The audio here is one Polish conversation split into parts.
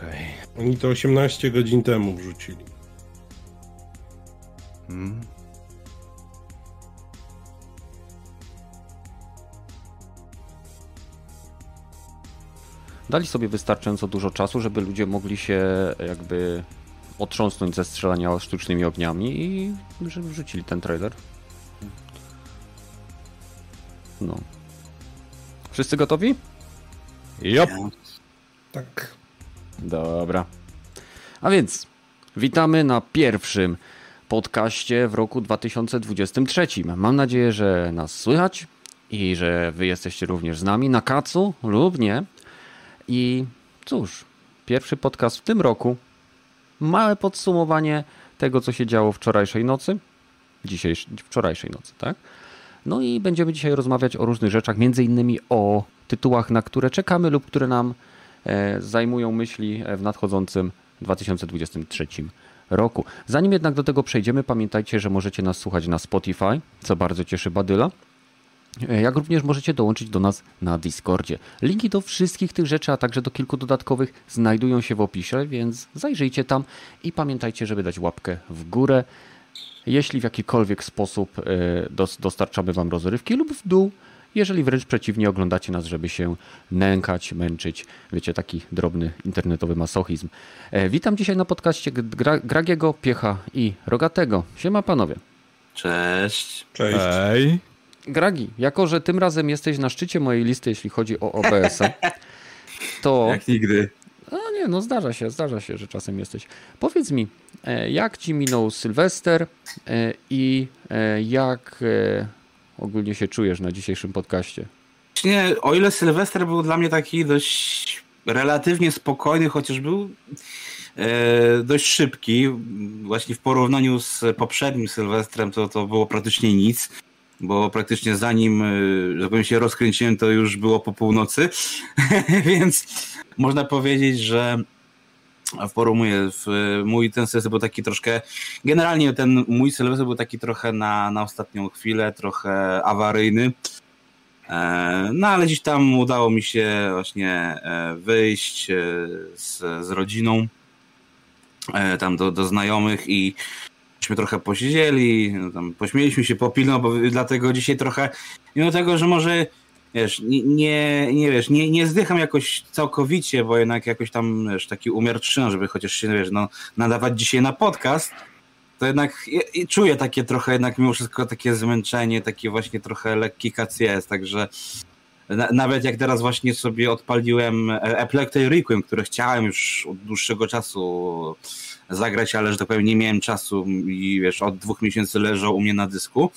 Okej. Oni to 18 godzin temu wrzucili. Hmm. Dali sobie wystarczająco dużo czasu, żeby ludzie mogli się jakby otrząsnąć ze strzelania sztucznymi ogniami i żeby wrzucili ten trailer. No. Wszyscy gotowi? Jop. Tak. Dobra. A więc witamy na pierwszym podcaście w roku 2023. Mam nadzieję, że nas słychać i że wy jesteście również z nami na kacu lub nie. I cóż, pierwszy podcast w tym roku. Małe podsumowanie tego, co się działo wczorajszej nocy. Dzisiejszej, wczorajszej nocy, tak? No i będziemy dzisiaj rozmawiać o różnych rzeczach, między innymi o tytułach, na które czekamy lub które nam zajmują myśli w nadchodzącym 2023 roku. Zanim jednak do tego przejdziemy, pamiętajcie, że możecie nas słuchać na Spotify, co bardzo cieszy Badyla. E, jak również możecie dołączyć do nas na Discordzie. Linki do wszystkich tych rzeczy, a także do kilku dodatkowych znajdują się w opisie, więc zajrzyjcie tam i pamiętajcie, żeby dać łapkę w górę, jeśli w jakikolwiek sposób e, dostarczamy Wam rozrywki lub w dół, jeżeli wręcz przeciwnie oglądacie nas, żeby się nękać, męczyć. Wiecie, taki drobny internetowy masochizm. E, witam dzisiaj na podcaście Gragiego, Piecha i Rogatego. Siema panowie. Cześć. Cześć. Hej. Gragi, jako że tym razem jesteś na szczycie mojej listy, jeśli chodzi o OBS-a, to... Jak nigdy. No nie, no zdarza się, zdarza się, że czasem jesteś. Powiedz mi, e, jak ci minął Sylwester e, i jak ogólnie się czujesz na dzisiejszym podcaście? Nie, o ile Sylwester był dla mnie taki dość relatywnie spokojny, chociaż był e, dość szybki, właśnie w porównaniu z poprzednim Sylwestrem to, to było praktycznie nic, bo praktycznie zanim e, że powiem, się rozkręciłem, to już było po północy, więc można powiedzieć, że porumuję. Mój ten sylwester był taki troszkę, generalnie ten mój sylwester był taki trochę na, na ostatnią chwilę, trochę awaryjny. E, no ale gdzieś tam udało mi się właśnie e, wyjść e, z, z rodziną tam do, do znajomych i trochę posiedzieli, no tam pośmieliśmy się, popilno, bo dlatego dzisiaj trochę, mimo tego, że może wiesz, nie, nie, nie wiesz, nie, nie zdycham jakoś całkowicie, bo jednak jakoś tam, wiesz, taki umiar trzyma, żeby chociaż się, wiesz, no, nadawać dzisiaj na podcast, to jednak i, czuję takie trochę jednak mimo wszystko takie zmęczenie, takie właśnie trochę lekki jest, także na, nawet jak teraz właśnie sobie odpaliłem Eplectic Requiem, które chciałem już od dłuższego czasu zagrać, ale że tak powiem nie miałem czasu i wiesz, od dwóch miesięcy leżał u mnie na dysku,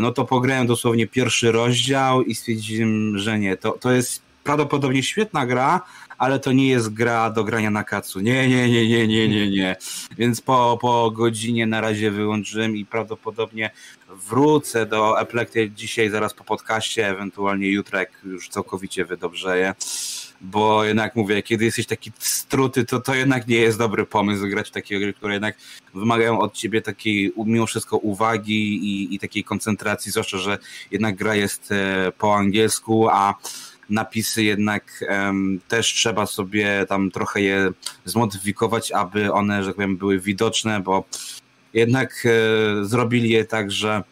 no to pograłem dosłownie pierwszy rozdział i stwierdziłem, że nie. To, to jest prawdopodobnie świetna gra, ale to nie jest gra do grania na kacu. Nie, nie, nie, nie, nie, nie, nie. Więc po, po godzinie na razie wyłączyłem i prawdopodobnie wrócę do Eplectic dzisiaj, zaraz po podcaście, ewentualnie jutro, jak już całkowicie wydobrzeję bo jednak mówię, kiedy jesteś taki struty, to to jednak nie jest dobry pomysł grać w takie gry, które jednak wymagają od ciebie takiej mimo wszystko uwagi i, i takiej koncentracji, zwłaszcza, że jednak gra jest e, po angielsku, a napisy jednak um, też trzeba sobie tam trochę je zmodyfikować, aby one, że tak powiem, były widoczne, bo jednak e, zrobili je tak, że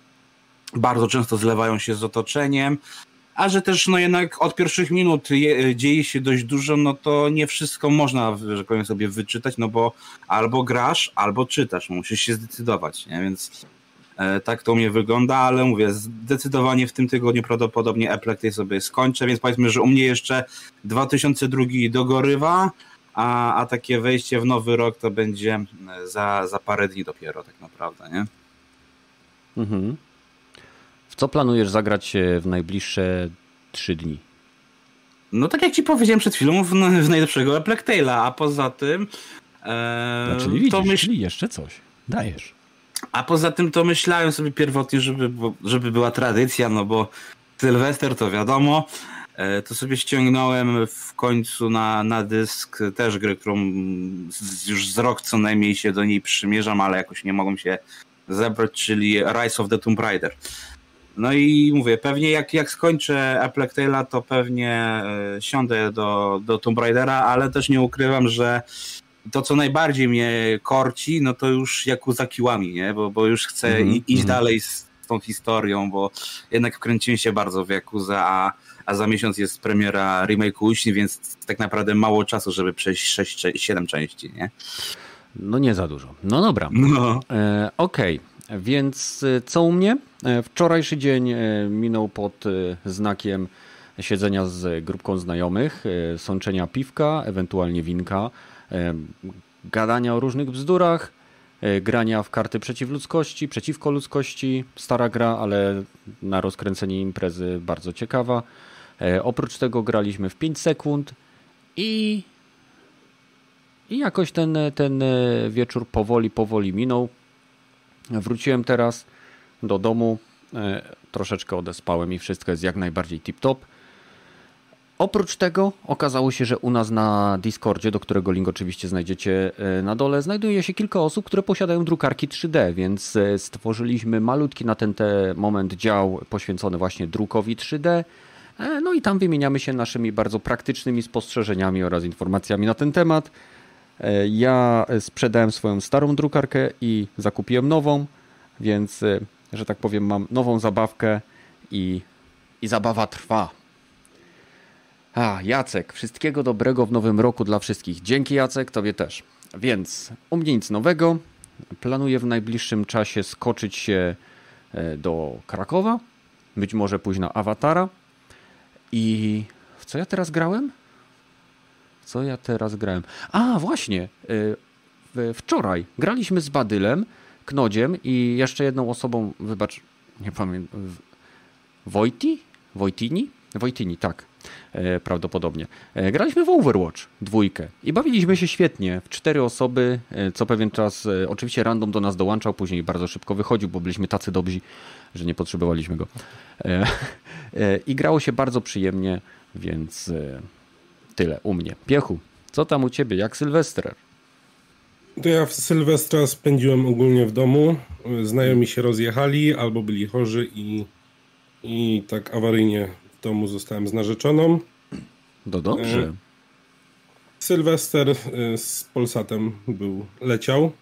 bardzo często zlewają się z otoczeniem, a że też no jednak od pierwszych minut je, dzieje się dość dużo, no to nie wszystko można, że powiem sobie, wyczytać, no bo albo grasz, albo czytasz, musisz się zdecydować, nie? więc e, tak to u mnie wygląda, ale mówię, zdecydowanie w tym tygodniu prawdopodobnie Apple sobie skończę, więc powiedzmy, że u mnie jeszcze 2002 dogorywa, a, a takie wejście w nowy rok to będzie za, za parę dni dopiero tak naprawdę, nie? Mhm co planujesz zagrać w najbliższe trzy dni? No tak jak ci powiedziałem przed chwilą, w, w najlepszego Apple a poza tym... E, no, czyli widzisz, to myśl... czyli jeszcze coś. Dajesz. A poza tym to myślałem sobie pierwotnie, żeby, żeby była tradycja, no bo Sylwester to wiadomo, e, to sobie ściągnąłem w końcu na, na dysk też grę, którą już z rok co najmniej się do niej przymierzam, ale jakoś nie mogą się zebrać, czyli Rise of the Tomb Raider. No i mówię, pewnie jak, jak skończę A Plague Tale'a, to pewnie e, siądę do, do Tomb Raidera, ale też nie ukrywam, że to, co najbardziej mnie korci, no to już Yakuza Kiwami, nie? Bo, bo już chcę Mhm, i- iść mhm. dalej z tą historią, bo jednak wkręciłem się bardzo w Yakuza, a, a za miesiąc jest premiera remake'u Uśni, więc tak naprawdę mało czasu, żeby przejść 6, 7 części, nie? No nie za dużo. No dobra. No. E, Okej, więc e, co u mnie? E, Wczorajszy dzień e, minął pod e, znakiem siedzenia z grupką znajomych, sączenia piwka, ewentualnie winka, gadania o różnych bzdurach, grania w karty przeciw ludzkości, przeciwko ludzkości. Stara gra, ale na rozkręcenie imprezy bardzo ciekawa. Oprócz tego graliśmy w 5 sekund i i jakoś ten, ten wieczór powoli, powoli minął. Wróciłem teraz do domu, e, troszeczkę odespałem i wszystko jest jak najbardziej tip-top. Oprócz tego okazało się, że u nas na Discordzie, do którego link oczywiście znajdziecie e, na dole, znajduje się kilka osób, które posiadają drukarki 3D, więc e, stworzyliśmy malutki na ten te moment dział poświęcony właśnie drukowi 3D. E, No i tam wymieniamy się naszymi bardzo praktycznymi spostrzeżeniami oraz informacjami na ten temat. E, Ja sprzedałem swoją starą drukarkę i zakupiłem nową, więc, e, że tak powiem, mam nową zabawkę i, i zabawa trwa. A, Jacek, wszystkiego dobrego w nowym roku dla wszystkich. Dzięki Jacek, tobie też. Więc u mnie nic nowego. Planuję w najbliższym czasie skoczyć się e, do Krakowa, być może pójść na Awatara. I w co ja teraz grałem? Co ja teraz grałem? A, właśnie. y, Wczoraj graliśmy z Badylem, Knodziem i jeszcze jedną osobą, wybacz, nie pamiętam. Wojti? Wojtini? Wojtini, tak. E, prawdopodobnie. E, graliśmy w Overwatch dwójkę i bawiliśmy się świetnie. Cztery osoby, e, co pewien czas, oczywiście random do nas dołączał, później bardzo szybko wychodził, bo byliśmy tacy dobrzy, że nie potrzebowaliśmy go. I grało się bardzo przyjemnie, więc tyle u mnie. Piechu, co tam u ciebie? Jak Sylwester? To ja w Sylwestra spędziłem ogólnie w domu. Znajomi się rozjechali albo byli chorzy i, i tak awaryjnie w domu zostałem z narzeczoną. No dobrze. E, Sylwester y, z Polsatem był, leciał.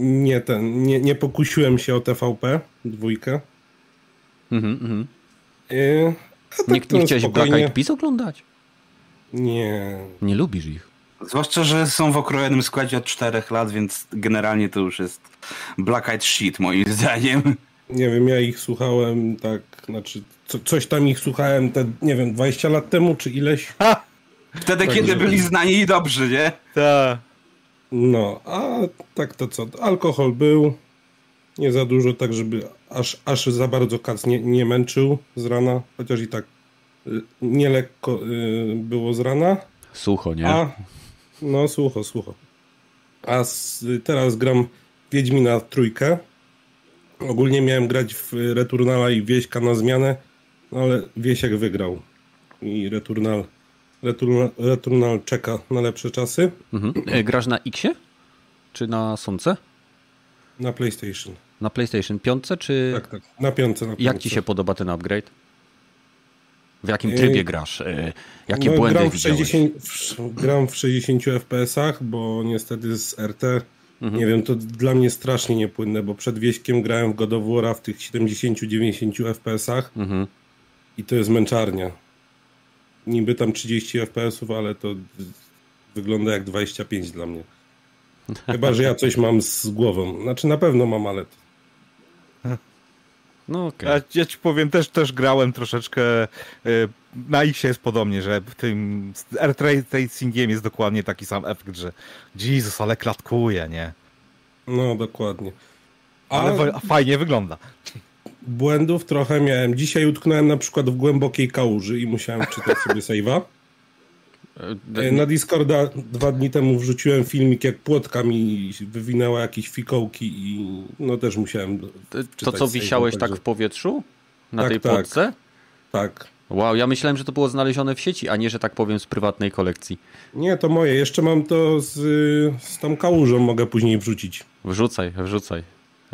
Nie ten, nie, nie pokusiłem się o TVP, dwójkę. Mhm, mhm. Tak Nie, to nie chciałeś Black spokojnie. Eyed Peas oglądać? Nie, Nie lubisz ich. Zwłaszcza, że są w okrojonym składzie od 4 lat, więc generalnie to już jest black eyed shit moim zdaniem. Nie wiem, ja ich słuchałem tak, znaczy co, coś tam ich słuchałem te, nie wiem, 20 lat temu czy ileś. Wtedy, Tak, kiedy byli znani i dobrzy, nie? Tak. No, a tak to co, alkohol był, nie za dużo, tak żeby aż, aż za bardzo kac nie, nie męczył z rana, chociaż i tak y, nie lekko y, było z rana, Sucho, nie? a no słucho, słucho. A s, teraz gram Wiedźmina trójkę. Ogólnie miałem grać w Returnala i Wieśka na zmianę, no ale Wiesiek wygrał. I Returnal, Returnal, Returnal czeka na lepsze czasy Mhm. E, Grasz na Xie? Czy na Sonce? na PlayStation. Na PlayStation 5? Czy Tak, tak. Na piątce, na jak piątce. ci się podoba ten upgrade? W jakim E, trybie grasz? E, Jakie no, błędy gram w, widziałeś? 60, w, gram w 60 FPS-ach, bo niestety z RT, Mhm. nie wiem, to dla mnie strasznie niepłynne, bo przed wieśkiem grałem w God of War'a w tych 70-90 FPS-ach Mhm. i to jest męczarnia. Niby tam 30 FPS-ów, ale to wygląda jak 25 dla mnie. Chyba, że ja coś mam z głową. Znaczy na pewno mam, ale to No okej. Ja, ja ci powiem, też, też grałem troszeczkę. y, Na X jest podobnie, że w tym air tracingiem jest dokładnie taki sam efekt, że Jezus, ale klatkuje, nie? no dokładnie. A Ale fajnie wygląda. błędów trochę miałem. Dzisiaj utknąłem na przykład w głębokiej kałuży i musiałem czytać sobie save'a. E, Na Discorda dwa dni temu wrzuciłem filmik, jak płotka mi wywinęła jakieś fikołki i no też musiałem To, co wisiałeś tak w powietrzu? Na Tak, tej tak. podce? Tak. Wow, ja myślałem, że to było znalezione w sieci, a nie, że tak powiem, z prywatnej kolekcji. Nie, to moje. Jeszcze mam to z, z tą kałużą, mogę później wrzucić. Wrzucaj, wrzucaj.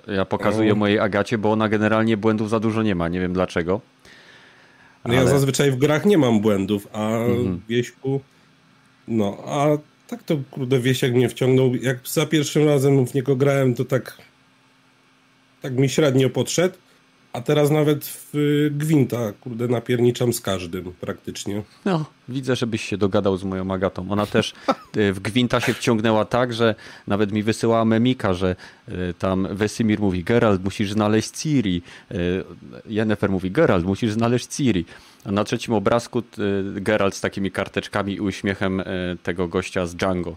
Ja pokazuję mojej Agacie, bo ona generalnie błędów za dużo nie ma, nie wiem dlaczego. No ja Ale- zazwyczaj w grach nie mam błędów, a Mhm. Wieśku... No, a tak to kurde Wiesiek mnie wciągnął. Jak za pierwszym razem w niego grałem, to tak tak mi średnio podszedł, a teraz nawet w y, Gwinta, kurde, napierniczam z każdym praktycznie. No, widzę, żebyś się dogadał z moją Agatą. Ona też y, w Gwinta się wciągnęła tak, że nawet mi wysyłała memika, że y, tam Wesemir mówi Geralt, musisz znaleźć Ciri. Yennefer mówi Geralt, musisz znaleźć Ciri. A na trzecim obrazku Geralt z takimi karteczkami i uśmiechem tego gościa z Django.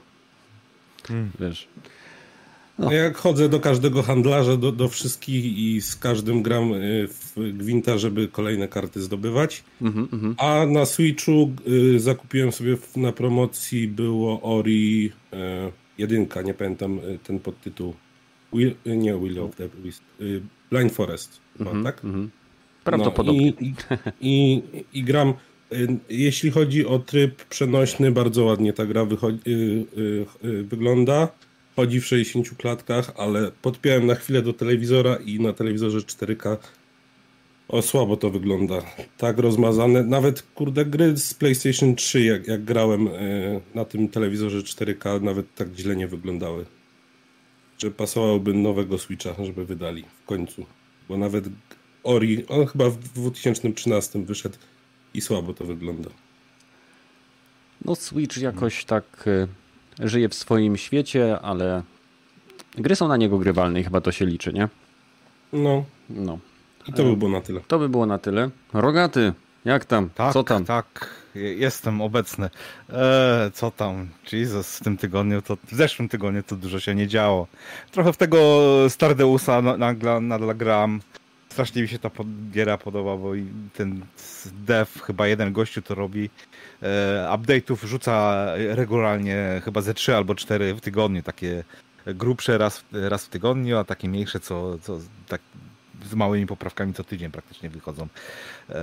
Wiesz. No. Jak chodzę do każdego handlarza, do, do wszystkich i z każdym gram y, w Gwinta, żeby kolejne karty zdobywać. Mhm, mhm. A na Switchu y, zakupiłem sobie na promocji było Ori y, jedynka, nie pamiętam y, ten podtytuł. Will, y, nie Will of the Wisp, y, Blind Forest, chyba, Mhm, tak? mhm. Prawdopodobnie. No, i, i, i, I gram. Jeśli chodzi o tryb przenośny, bardzo ładnie ta gra wychodzi, wygląda. Chodzi w 60 klatkach, ale podpiąłem na chwilę do telewizora i na telewizorze 4K o słabo to wygląda. Tak rozmazane. Nawet kurde gry z PlayStation 3, jak, jak grałem y, na tym telewizorze 4K, nawet tak źle nie wyglądały. Że pasowałoby nowego Switcha, żeby wydali w końcu. Bo nawet Ori, on chyba w 2013 wyszedł i słabo to wygląda. No Switch jakoś tak y, żyje w swoim świecie, ale gry są na niego grywalne i chyba to się liczy, nie? No, No. i to by było na tyle. To by było na tyle. Rogaty, jak tam? Tak, Co tam? tak, je- jestem obecny. E, co tam? Jesus, w tym tygodniu, to w zeszłym tygodniu to dużo się nie działo. Trochę w tego Stardeusa na- nagle nadal gram. Strasznie mi się ta giera podoba, bo ten dev, chyba jeden gościu to robi. E, update'ów rzuca regularnie, chyba ze 3 albo 4 w tygodniu, takie grubsze raz, raz w tygodniu, a takie mniejsze, co, co tak z małymi poprawkami co tydzień praktycznie wychodzą. Eee,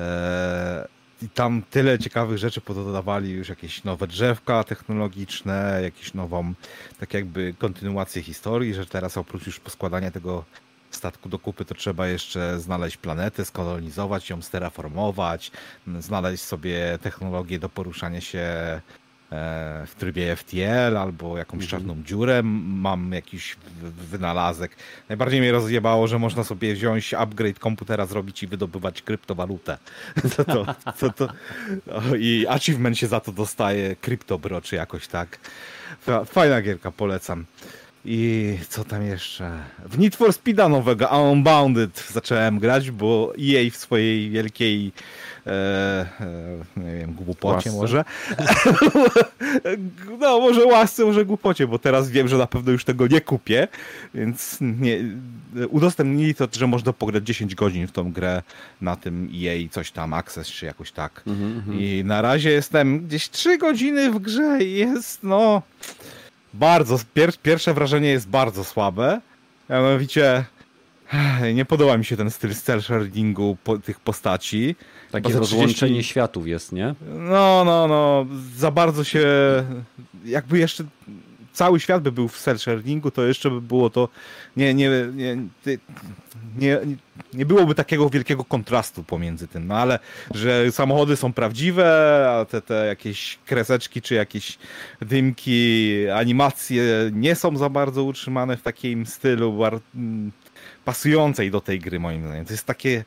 I tam tyle ciekawych rzeczy pododawali, już jakieś nowe drzewka technologiczne, jakąś nową, tak jakby kontynuację historii, że teraz oprócz już poskładania tego statku do kupy, to trzeba jeszcze znaleźć planetę, skolonizować ją, steraformować, znaleźć sobie technologię do poruszania się e, w trybie FTL albo jakąś czarną dziurę. Mam jakiś wynalazek. Najbardziej mnie rozjebało, że można sobie wziąć upgrade komputera, zrobić i wydobywać kryptowalutę. To, to, to, to, I achievement się za to dostaje, CryptoBro czy jakoś tak. Fa- Fajna gierka, polecam. I co tam jeszcze? W Need for Speeda nowego, Unbounded zacząłem grać, bo EA w swojej wielkiej e, e, nie wiem, głupocie Łasce? może. no, może łasce, może głupocie, bo teraz wiem, że na pewno już tego nie kupię, więc nie, udostępnili to, że można pograć 10 godzin w tą grę na tym EA coś tam, Access czy jakoś tak. Mhm, mhm. I na razie jestem gdzieś 3 godziny w grze i jest no bardzo, pier, pierwsze wrażenie jest bardzo słabe. Mianowicie nie podoba mi się ten styl cel shadingu po, tych postaci. Takie rozłączenie 30 światów jest, nie? No, no, no, za bardzo się jakby jeszcze cały świat by był w cel shadingu, to jeszcze by było to nie, nie, nie, nie, nie byłoby takiego wielkiego kontrastu pomiędzy tym, no ale że samochody są prawdziwe, a te, te jakieś kreseczki czy jakieś dymki, animacje nie są za bardzo utrzymane w takim stylu bar- pasującej do tej gry moim zdaniem. To jest takie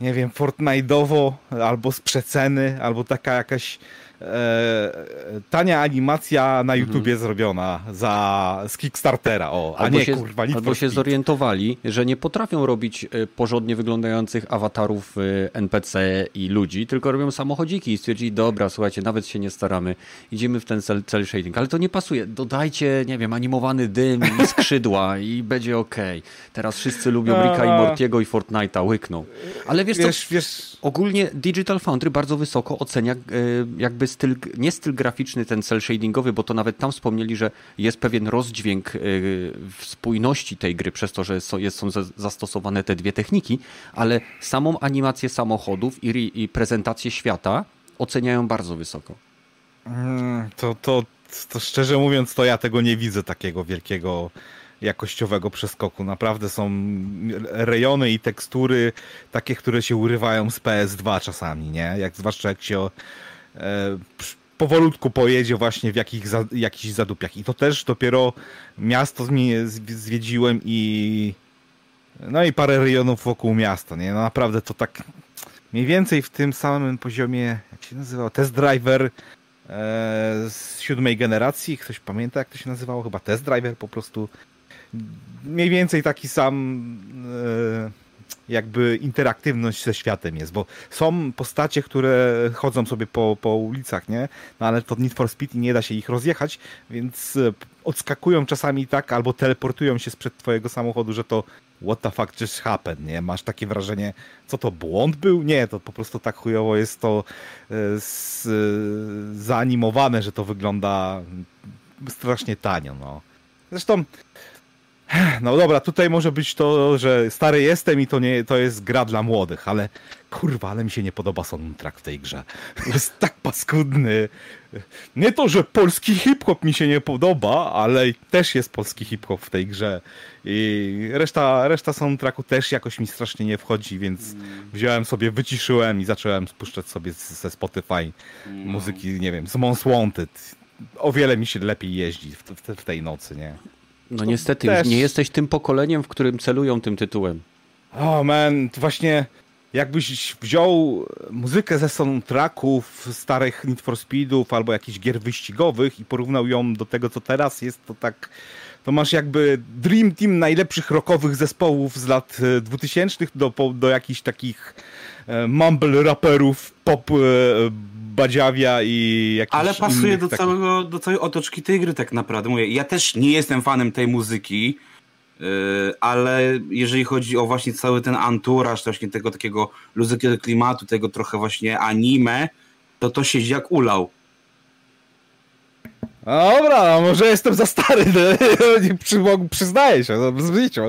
nie wiem, Fortnite'owo, albo z przeceny, albo taka jakaś tania animacja na YouTubie zrobiona za, z Kickstartera, o, a Albo nie się, kurwa, Need albo się Speed. zorientowali, że nie potrafią robić y, porządnie wyglądających awatarów NPC i ludzi, tylko robią samochodziki i stwierdzili, dobra, słuchajcie, nawet się nie staramy, idziemy w ten cel, cel shading, ale to nie pasuje, dodajcie, nie wiem, animowany dym i skrzydła i będzie okej. Teraz wszyscy lubią Ricka i A. Mortiego i Fortnite'a, łykną. Ale wiesz co, Wiesz, wiesz, Ogólnie Digital Foundry bardzo wysoko ocenia e, jakby styl, nie styl graficzny, ten cel shadingowy, bo to nawet tam wspomnieli, że jest pewien rozdźwięk e, w spójności tej gry przez to, że są, zastosowane te dwie techniki, ale samą animację samochodów i, i prezentację świata oceniają bardzo wysoko. mm, to, to, to szczerze mówiąc, to ja tego nie widzę takiego wielkiego jakościowego przeskoku. Naprawdę są rejony i tekstury takie, które się urywają z PS2 czasami, nie? Jak zwłaszcza jak się powolutku pojedzie właśnie w jakich, jakichś zadupiach. I to też dopiero miasto zwiedziłem i no i parę rejonów wokół miasta, nie? No naprawdę to tak mniej więcej w tym samym poziomie, jak się nazywał, Test Driver e, z siódmej generacji. Ktoś pamięta, jak to się nazywało? Chyba Test Driver po prostu. Mniej więcej taki sam e, jakby interaktywność ze światem jest, bo są postacie, które chodzą sobie po, po ulicach, nie? No ale to Need for Speed i nie da się ich rozjechać, więc e, odskakują czasami tak, albo teleportują się sprzed twojego samochodu, że to what the fuck just happened, nie? Masz takie wrażenie, co to, błąd był? Nie, to po prostu tak chujowo jest to e, z, e, zaanimowane, że to wygląda strasznie tanio, no. Zresztą no dobra, tutaj może być to, że stary jestem i to nie to jest gra dla młodych, ale kurwa, ale mi się nie podoba soundtrack w tej grze. Jest tak paskudny. Nie to, że polski hip-hop mi się nie podoba, ale też jest polski hip-hop w tej grze. I reszta, reszta soundtracku też jakoś mi strasznie nie wchodzi, więc wziąłem sobie, wyciszyłem i zacząłem spuszczać sobie ze Spotify muzyki, nie wiem, z Most Wanted. O wiele mi się lepiej jeździ w, w, w tej nocy, nie? No niestety, też... już nie jesteś tym pokoleniem, w którym celują tym tytułem. O oh man, właśnie jakbyś wziął muzykę ze soundtracków starych Need for Speedów albo jakichś gier wyścigowych i porównał ją do tego, co teraz jest, to tak to masz jakby Dream Team najlepszych rockowych zespołów z lat 2000 e, do, do jakichś takich mumble raperów, pop e, badziawia i jakichś Ale pasuje do, takich... całego, do całej otoczki tej gry tak naprawdę. Mówię, ja też nie jestem fanem tej muzyki, yy, ale jeżeli chodzi o właśnie cały ten anturaż, właśnie tego takiego luzykiego klimatu, tego trochę właśnie anime, to to siedzi jak ulał. Dobra, no może jestem za stary, no, przyznaję się, no, życiu,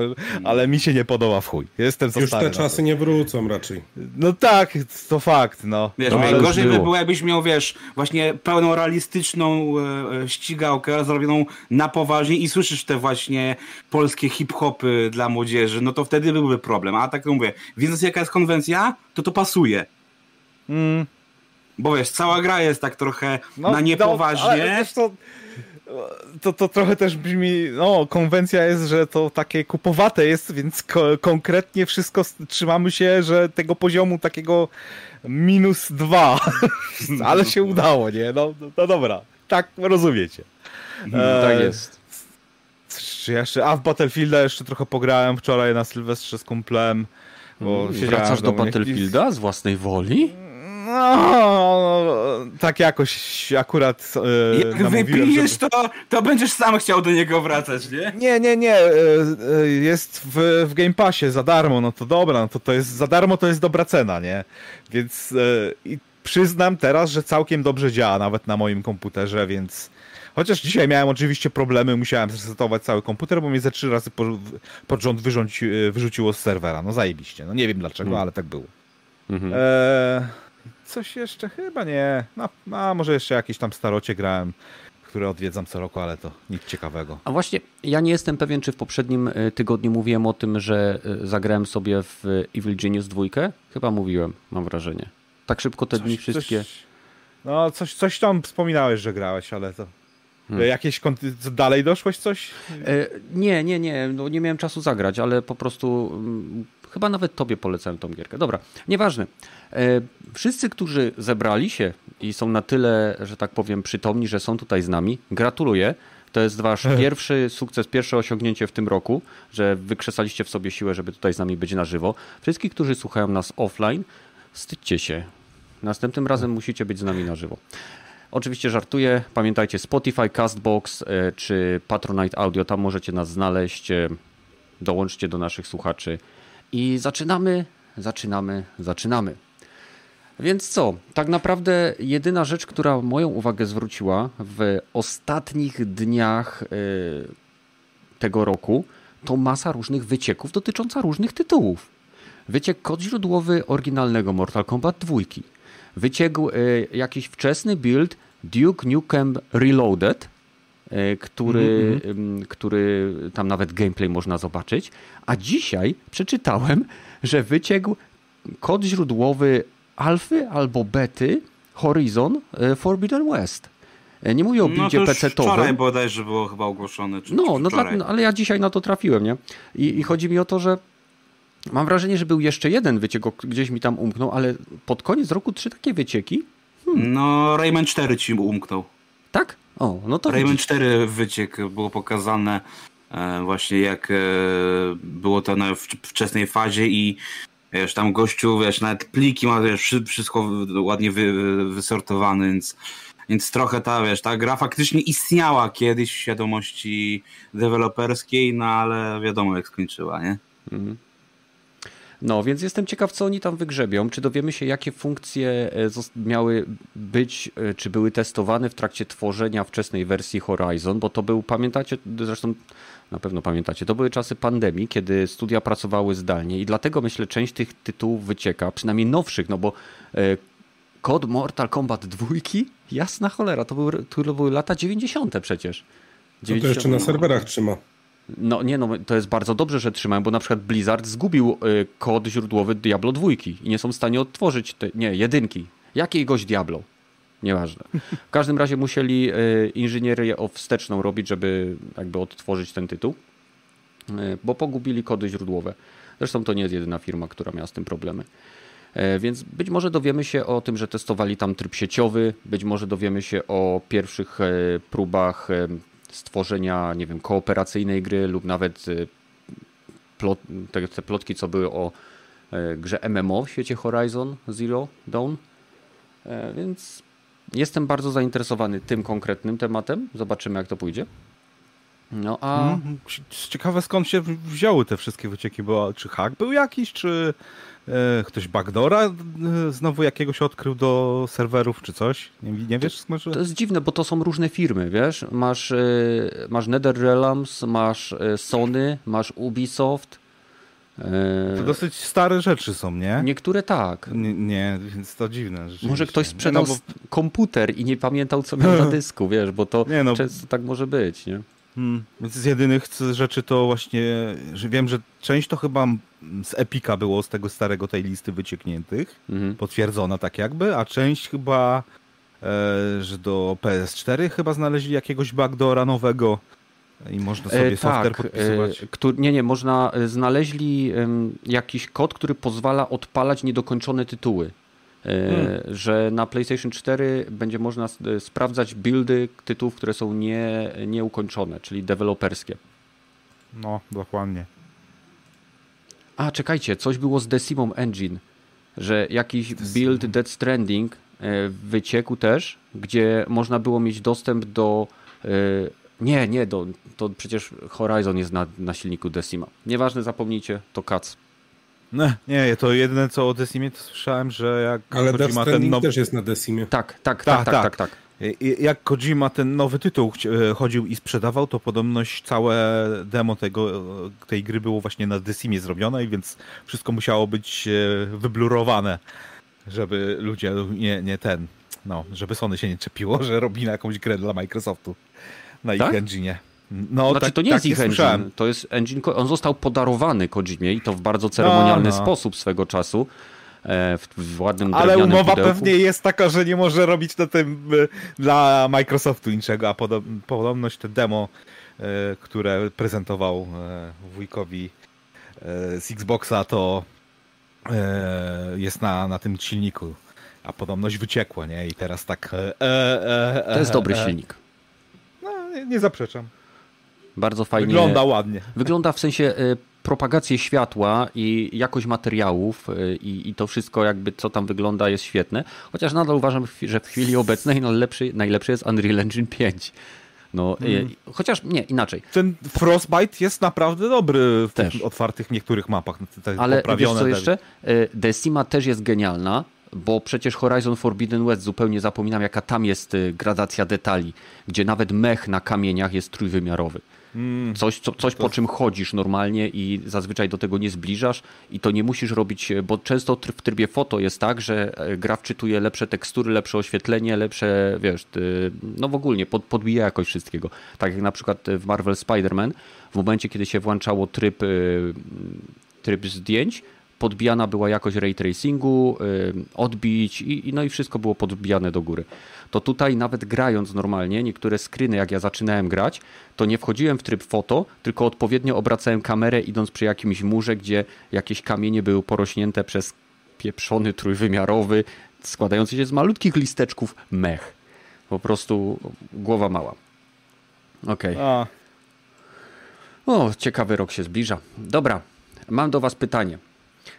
ale mi się nie podoba w chuj. Jestem za Już stary. Już te czasy nie wrócą raczej. No tak, to fakt, no. Wiesz, no, gorzej by było, jakbyś miał, wiesz, właśnie pełną realistyczną e, e, ścigałkę zrobioną na poważnie i słyszysz te właśnie polskie hip-hopy dla młodzieży, no to wtedy byłby problem. A tak mówię, wiedząc jaka jest konwencja, to to pasuje. Mm. Bo wiesz, cała gra jest tak trochę no, na niepoważnie. No, to, to, to trochę też brzmi, no konwencja jest, że to takie kupowate jest, więc ko konkretnie wszystko trzymamy się, że tego poziomu takiego minus dwa, ale się udało, nie? No, no, no dobra, tak rozumiecie. Mhm, tak e, jest. Czy jeszcze, a w Battlefielda jeszcze trochę pograłem wczoraj na Sylwestrze z kumplem. Bo mm, Wracasz do Battlefielda z własnej woli? No, tak jakoś akurat e, Jak wypijesz, żeby... to, to będziesz sam chciał do niego wracać, nie? Nie, nie, nie. E, e, jest w, w Game Passie za darmo, no to dobra, no to, to jest za darmo to jest dobra cena, nie? Więc e, i przyznam teraz, że całkiem dobrze działa nawet na moim komputerze, więc Chociaż dzisiaj miałem oczywiście problemy, musiałem zresetować cały komputer, bo mnie ze trzy razy pod, pod rząd e, wyrzuciło z serwera. No zajebiście. No nie wiem dlaczego, hmm. ale tak było. Mhm. E, coś jeszcze? Chyba nie. No, no, może jeszcze jakieś tam starocie grałem, które odwiedzam co roku, ale to nic ciekawego. A właśnie, ja nie jestem pewien, czy w poprzednim e, tygodniu mówiłem o tym, że e, zagrałem sobie w Evil Genius 2. Chyba mówiłem, mam wrażenie. Tak szybko te coś, dni wszystkie. Coś, no, coś, coś tam wspominałeś, że grałeś, ale to. Hmm. Jakieś dalej doszłeś coś? Nie, nie, nie. No, nie miałem czasu zagrać, ale po prostu mm, Chyba nawet tobie polecałem tą gierkę. Dobra, nieważne. E, wszyscy, którzy zebrali się i są na tyle, że tak powiem, przytomni, że są tutaj z nami, gratuluję. To jest wasz pierwszy sukces, pierwsze osiągnięcie w tym roku, że wykrzesaliście w sobie siłę, żeby tutaj z nami być na żywo. Wszystkich, którzy słuchają nas offline, wstydźcie się. Następnym razem musicie być z nami na żywo. Oczywiście żartuję. Pamiętajcie Spotify, Castbox e, czy Patronite Audio, tam możecie nas znaleźć. E, dołączcie do naszych słuchaczy. I zaczynamy, zaczynamy, zaczynamy. Więc co? Tak naprawdę jedyna rzecz, która moją uwagę zwróciła w ostatnich dniach y, tego roku, to masa różnych wycieków dotycząca różnych tytułów. Wyciek kod źródłowy oryginalnego Mortal Kombat 2. Wyciekł y, jakiś wczesny build Duke Nukem Reloaded, który, mm, który tam nawet gameplay można zobaczyć. A dzisiaj przeczytałem, że wyciekł kod źródłowy alfy albo bety Horizon e, Forbidden West. E, Nie mówię o No buildzie już PC-towym. wczoraj bodajże było chyba ogłoszone. Czy, No, czy no, tak, no ale ja dzisiaj na to trafiłem, nie? I, I chodzi mi o to, że mam wrażenie, że był jeszcze jeden wyciek, gdzieś mi tam umknął, ale pod koniec roku trzy takie wycieki, No, Rayman 4 ci umknął. tak? O, no to Rayman widzisz. 4 wyciek było pokazane e, właśnie jak e, było to na wczesnej fazie i wiesz, tam gościu, wiesz, nawet pliki ma, wiesz, wszy- wszystko ładnie wy, wysortowane, więc, więc trochę ta, wiesz, ta gra faktycznie istniała kiedyś w świadomości deweloperskiej, no ale wiadomo jak skończyła, nie? No, więc jestem ciekaw, co oni tam wygrzebią. Czy dowiemy się, jakie funkcje e, miały być, e, czy były testowane w trakcie tworzenia wczesnej wersji Horizon, bo to był, pamiętacie, zresztą na pewno pamiętacie, to były czasy pandemii, kiedy studia pracowały zdalnie i dlatego myślę, część tych tytułów wycieka, przynajmniej nowszych, no bo e, kod Mortal Kombat 2, jasna cholera, to były, to były lata 90. przecież. Co to jeszcze na serwerach trzyma? No nie no, to jest bardzo dobrze, że trzymają, bo na przykład Blizzard zgubił y, kod źródłowy Diablo 2 i nie są w stanie odtworzyć, te, nie, jedynki. Jakiegoś Diablo. Nieważne. W każdym razie musieli y, inżynierię wsteczną robić, żeby jakby odtworzyć ten tytuł, y, bo pogubili kody źródłowe. Zresztą to nie jest jedyna firma, która miała z tym problemy. E, Więc być może dowiemy się o tym, że testowali tam tryb sieciowy, być może dowiemy się o pierwszych e, próbach e, stworzenia, nie wiem, kooperacyjnej gry lub nawet e, plot, te, te plotki, co były o e, grze MMO w świecie Horizon Zero Dawn. E, Więc jestem bardzo zainteresowany tym konkretnym tematem. Zobaczymy, jak to pójdzie. No a Mhm. Ciekawe skąd się wzięły te wszystkie wycieki, bo czy hack był jakiś, czy ktoś backdora e, znowu jakiegoś odkrył do serwerów, czy coś? Nie, nie wiesz? Może... To jest dziwne, bo to są różne firmy, wiesz? Masz, e, masz NetherRealms, masz e, Sony, masz Ubisoft. e, To dosyć stare rzeczy są, nie? Niektóre tak. Nie, nie więc to dziwne. Może ktoś sprzedał No, bo, komputer i nie pamiętał, co miał na dysku, wiesz, bo to Nie, no. często tak może być, nie? Hmm, więc z jedynych rzeczy to właśnie, że wiem, że część to chyba z Epika było, z tego starego tej listy wyciekniętych, Mhm. potwierdzona tak jakby, a część chyba, e, że do PS4 chyba znaleźli jakiegoś backdora nowego i można sobie E, software tak, podpisywać. e, nie, nie, można, e, znaleźli jakiś kod, który pozwala odpalać niedokończone tytuły. E, Hmm. Że na PlayStation 4 będzie można e, sprawdzać buildy tytułów, które są nie, nieukończone, czyli deweloperskie. No, dokładnie. A, czekajcie, coś było z Decimum Engine, że jakiś build Dead Stranding e, wyciekł też, gdzie można było mieć dostęp do... e, Nie, nie, do, to przecież Horizon jest na, na silniku Decima. Nieważne, zapomnijcie, to kac. Nie, nie, to jedyne co o Decimie to słyszałem, że jak Ale Death Kojima ten Stranding nowy... też jest na Decimie. Tak, tak, Tak, tak, tak, tak, tak. tak. Jak Kojima ten nowy tytuł e, chodził i sprzedawał, to podobność całe demo tego, e, tej gry było właśnie na Decimie zrobione, i więc wszystko musiało być e, wyblurowane, żeby ludzie nie, nie ten, no, żeby Sony się nie czepiło, że robi na jakąś grę dla Microsoftu na Tak? ich engine. No, Znaczy, tak, to nie jest tak ich engine, słyszałem. to jest engine, on został podarowany Kojimie i to w bardzo ceremonialny No, no. sposób swego czasu, e, w, w ładnym Ale umowa pudełku. pewnie jest taka, że nie może robić na tym e, dla Microsoftu niczego, a podob, podobność te demo, e, które prezentował wujkowi z Xboxa, to jest na, na tym silniku. A podobność wyciekła, nie? I teraz tak. E, e, e, To jest dobry silnik. No, nie, nie zaprzeczam. Bardzo fajnie. Wygląda ładnie. Wygląda w sensie y, propagację światła i jakość materiałów y, i, i to wszystko jakby co tam wygląda jest świetne. Chociaż nadal uważam, że w chwili obecnej najlepszy, najlepszy jest Unreal Engine 5. No, y, Mm. chociaż nie, inaczej. Ten Frostbite jest naprawdę dobry w Też. tych otwartych niektórych mapach. Te Ale wiesz co jeszcze? Decima też jest genialna bo przecież Horizon Forbidden West zupełnie zapominam, jaka tam jest gradacja detali, gdzie nawet mech na kamieniach jest trójwymiarowy. Coś, co, coś po czym chodzisz normalnie i zazwyczaj do tego nie zbliżasz i to nie musisz robić, bo często w trybie foto jest tak, że e, gra wczytuje lepsze tekstury, lepsze oświetlenie, lepsze, wiesz, no w ogóle pod, podbija jakość wszystkiego. Tak jak na przykład w Marvel Spider-Man, w momencie kiedy się włączało tryb, y, tryb zdjęć, podbijana była jakość ray tracingu, odbić i no i wszystko było podbijane do góry. To tutaj nawet grając normalnie, niektóre screeny jak ja zaczynałem grać, to nie wchodziłem w tryb foto, tylko odpowiednio obracałem kamerę idąc przy jakimś murze, gdzie jakieś kamienie były porośnięte przez pieprzony trójwymiarowy, składający się z malutkich listeczków mech. Po prostu głowa mała. Okej. a, O, ciekawy rok się zbliża. Dobra, mam do Was pytanie.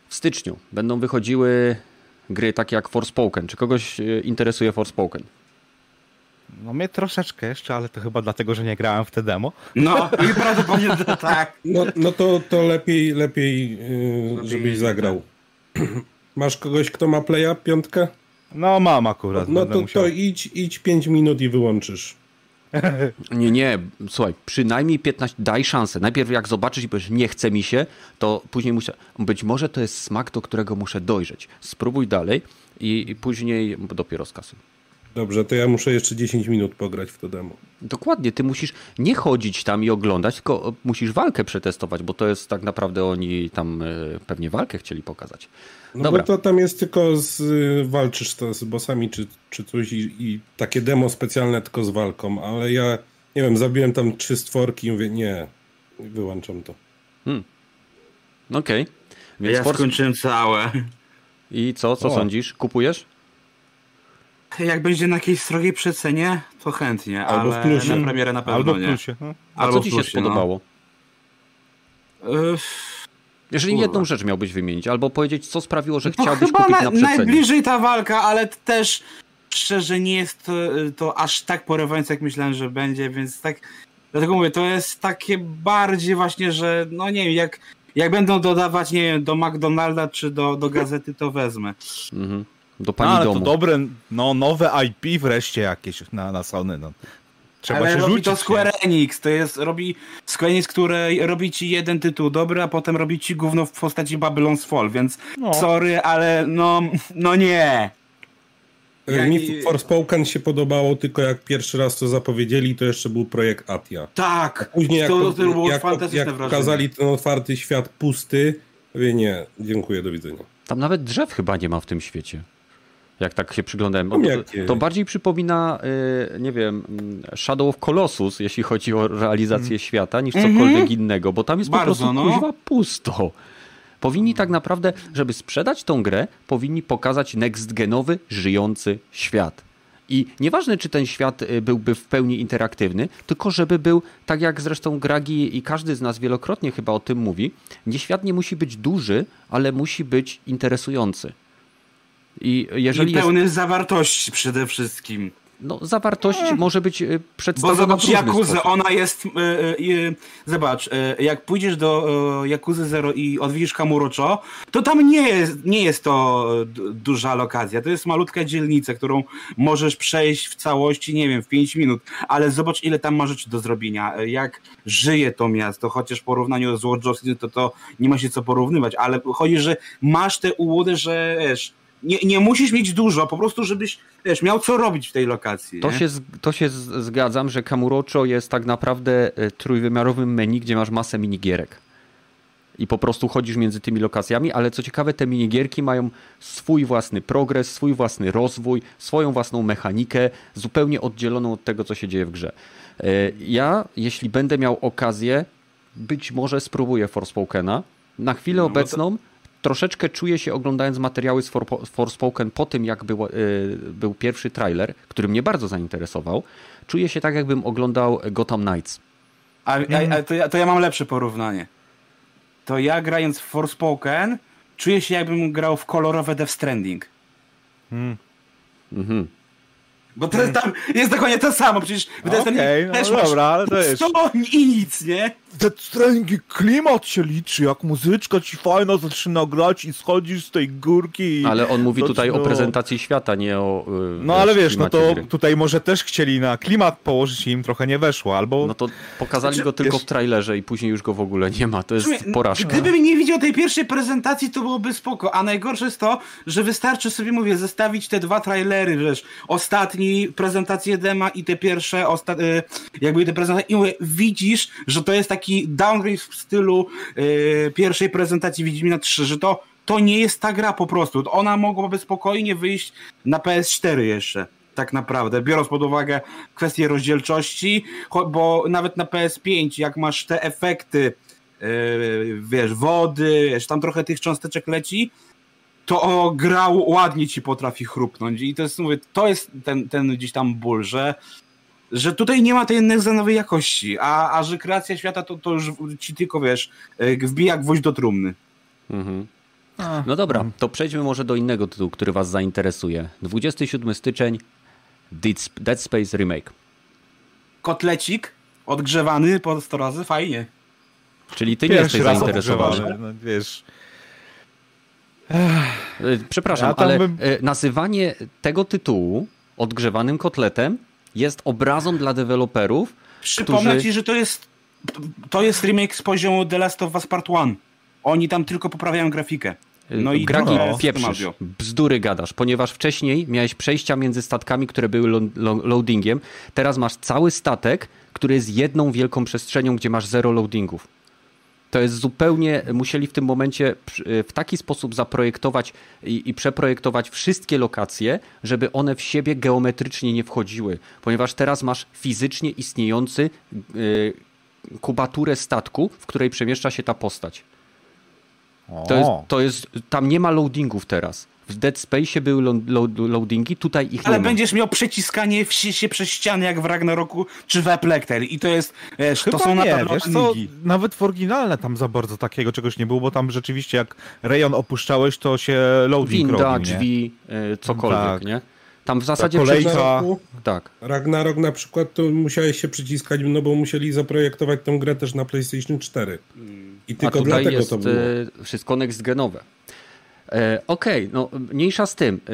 W styczniu będą wychodziły gry takie jak Forspoken. Czy kogoś e, interesuje Forspoken? No mnie troszeczkę jeszcze, ale to chyba dlatego, że nie grałem w te demo. No i prawdopodobnie to tak. No, no to, to lepiej, lepiej, yy, Lepiej żebyś zagrał. Masz kogoś, kto ma playa, piątkę? No mam akurat, No to, musiał. to idź, idź 5 minut i wyłączysz. Nie, nie, słuchaj, przynajmniej 15, daj szansę. Najpierw jak zobaczysz i powiesz, nie chce mi się, to później muszę, być może to jest smak, do którego muszę dojrzeć. Spróbuj dalej i, i później dopiero skasuj. Dobrze, to ja muszę jeszcze 10 minut pograć w to demo. Dokładnie, ty musisz nie chodzić tam i oglądać, tylko musisz walkę przetestować, bo to jest tak naprawdę oni tam e, pewnie walkę chcieli pokazać. No Dobra. bo to tam jest tylko z, y, walczysz to z bossami czy, czy coś i, i takie demo specjalne tylko z walką, ale ja, nie wiem, zabiłem tam trzy stworki i mówię, nie, wyłączam to. Okej. Więc Ja skończyłem całe. I co, co O. sądzisz? Kupujesz? Jak będzie na jakiejś srogiej przecenie, to chętnie, Albo w ale plusie. na premierę na pewno Albo w nie. plusie. No. A Albo co ci w się plusie, no. spodobało? Yy, Jeżeli Kurwa. jedną rzecz miałbyś wymienić, albo powiedzieć, co sprawiło, że No chciałbyś chyba kupić na, na przecenie. najbliżej ta walka, ale też szczerze nie jest to, to aż tak porywające, jak myślałem, że będzie, więc tak. Dlatego mówię, to jest takie bardziej właśnie, że no nie wiem, jak, jak będą dodawać, nie wiem, do McDonalda czy do, do gazety, to wezmę. Mhm. Do No, pani ale domu. to dobre, no nowe IP wreszcie jakieś na, na Sony. No. Trzeba ale się robi rzucić. to? Square Enix, to jest, robi Square Enix, które robi ci jeden tytuł dobry, a potem robi ci gówno w postaci Babylon's Fall, więc No. sorry, ale no, no nie. Ja Mi nie- Forspoken się podobało tylko jak pierwszy raz to zapowiedzieli, to jeszcze był projekt Atia. Tak, Później jak, to, to było jak, fantastyczne jak wrażenie. pokazali ten otwarty świat pusty, mówię nie, dziękuję, do widzenia. Tam nawet drzew chyba nie ma w tym świecie. Jak tak się przyglądałem. To, to bardziej przypomina, y, nie wiem, mm, Shadow of Colossus, jeśli chodzi o realizację świata, niż cokolwiek innego, bo tam jest po. Bardzo, prostu no. kuźwa pusto. Powinni tak naprawdę, żeby sprzedać tą grę, powinni pokazać next-genowy, żyjący świat. I nieważne, czy ten świat y, byłby w pełni interaktywny, tylko żeby był, tak jak zresztą Gragi i każdy z nas wielokrotnie chyba o tym mówi, nie świat nie musi być duży, ale musi być interesujący. I jeżeli I jest, pełny zawartości przede wszystkim. no, zawartość może być Bo przedstawiona zobacz w różny Jakuzę, ona jest... y, y, y, zobacz, y, jak pójdziesz do Jakuzy Zero i odwiedzisz Kamurocho, to tam nie jest, nie jest to duża lokacja. To jest malutka dzielnica, którą możesz przejść w całości, nie wiem, w 5 minut. Ale zobacz, ile tam ma rzeczy do zrobienia. Jak żyje to miasto, chociaż w porównaniu z Dogs to, to nie ma się co porównywać. Ale chodzi, że masz tę ułodę, że wiesz, nie, nie musisz mieć dużo, po prostu żebyś wiesz, miał co robić w tej lokacji. To nie? się, to się zgadzam, że Kamurocho jest tak naprawdę e, trójwymiarowym menu, gdzie masz masę minigierek. I po prostu chodzisz między tymi lokacjami, ale co ciekawe, te minigierki mają swój własny progres, swój własny rozwój, swoją własną mechanikę, zupełnie oddzieloną od tego, co się dzieje w grze. E, Ja, jeśli będę miał okazję, być może spróbuję Forspokena. Na chwilę No, to- obecną troszeczkę czuję się oglądając materiały z For- Forspoken po tym, jak był, y, był pierwszy trailer, który mnie bardzo zainteresował. Czuję się tak, jakbym oglądał Gotham Knights. A, a, a to, ja, to ja mam lepsze porównanie. To ja grając w Forspoken czuję się jakbym grał w kolorowe Death Stranding. Hmm. Mhm. Bo to, tam jest dokładnie to samo, przecież w Death Stranding Okej, no też dobra, masz ale to jest- to i nic, nie? Death Stranding klimat się liczy, jak muzyczka ci fajna zaczyna grać i schodzisz z tej górki. I... Ale on mówi tutaj o no. prezentacji świata, nie o. y, No ale wiesz, no to gry. tutaj może też chcieli na klimat położyć i im trochę nie weszło, albo... No to pokazali Znaczy, go tylko wiesz- w trailerze i później już go w ogóle nie ma. To jest Człowiek- porażka. Gdybym nie widział tej pierwszej prezentacji, to byłoby spoko. A najgorsze jest to, że wystarczy sobie, mówię, zestawić te dwa trailery, wiesz, ostatni, prezentację dema i te pierwsze, osta- y, jakby te prezentacje, i mówię, widzisz, że to jest taki downgrade w stylu y, pierwszej prezentacji Wiedźmina 3, że to, to nie jest ta gra po prostu. Ona mogłaby spokojnie wyjść na PS4 jeszcze. Tak naprawdę, biorąc pod uwagę kwestię rozdzielczości, bo nawet na PS5, jak masz te efekty, yy, wiesz, wody, wiesz, tam trochę tych cząsteczek leci, to gra ładnie ci potrafi chrupnąć. I to jest, mówię, to jest ten, ten gdzieś tam ból, że, że tutaj nie ma tej nexenowej jakości, a, a że kreacja świata to, to już ci tylko, wiesz, yy, wbija gwoźdź do trumny. Mhm. No dobra, to przejdźmy może do innego tytułu, który Was zainteresuje. 27 styczeń Dead Sp- Dead Space Remake. Kotlecik odgrzewany po 100 razy, fajnie. Czyli Ty nie Pierwszy jesteś raz zainteresowany. no, wiesz... Y, Przepraszam, Ja ale bym- y, nazywanie tego tytułu odgrzewanym kotletem jest obrazą dla deweloperów, Przypomnę którzy... ci, że to jest to jest remake z poziomu The Last of Us Part 1. Oni tam tylko poprawiają grafikę. No i z tym pieprzysz, bzdury gadasz, ponieważ wcześniej miałeś przejścia między statkami, które były lo lo loadingiem, teraz masz cały statek, który jest jedną wielką przestrzenią, gdzie masz zero loadingów. To jest zupełnie, musieli w tym momencie przy- w taki sposób zaprojektować i, i przeprojektować wszystkie lokacje, żeby one w siebie geometrycznie nie wchodziły, ponieważ teraz masz fizycznie istniejący y, kubaturę statku, w której przemieszcza się ta postać. To jest, to jest, tam nie ma loadingów teraz. W Dead Space były lo, lo, loadingi, tutaj ich Ale nie ma. będziesz miał przeciskanie wsi się przez ściany jak w Ragnaroku czy w Eplecter i to jest, wiesz, Chyba to są na nie, pewno wiesz co, nawet w oryginalne tam za bardzo takiego czegoś nie było, bo tam rzeczywiście jak rejon opuszczałeś, to się loading Winda, robił, drzwi, y, cokolwiek, Tak. nie? Tam w zasadzie... kolejka- Tak. Ragnarok na przykład to musiałeś się przyciskać, no bo musieli zaprojektować tę grę też na PlayStation 4. I A tylko tutaj dlatego jest to było. e, wszystko next genowe. E, Okej, no mniejsza z tym. E,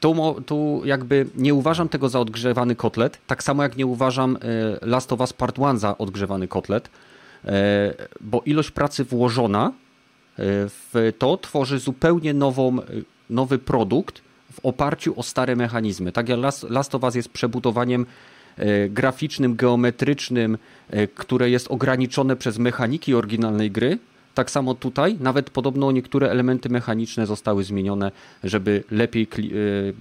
tu, tu jakby nie uważam tego za odgrzewany kotlet, tak samo jak nie uważam e, Last of Us Part 1 za odgrzewany kotlet, bo ilość pracy włożona w to tworzy zupełnie nową, nowy produkt w oparciu o stare mechanizmy. Tak jak Last, Last of Us jest przebudowaniem graficznym, geometrycznym, które jest ograniczone przez mechaniki oryginalnej gry. Tak samo tutaj, nawet podobno niektóre elementy mechaniczne zostały zmienione, żeby lepiej e,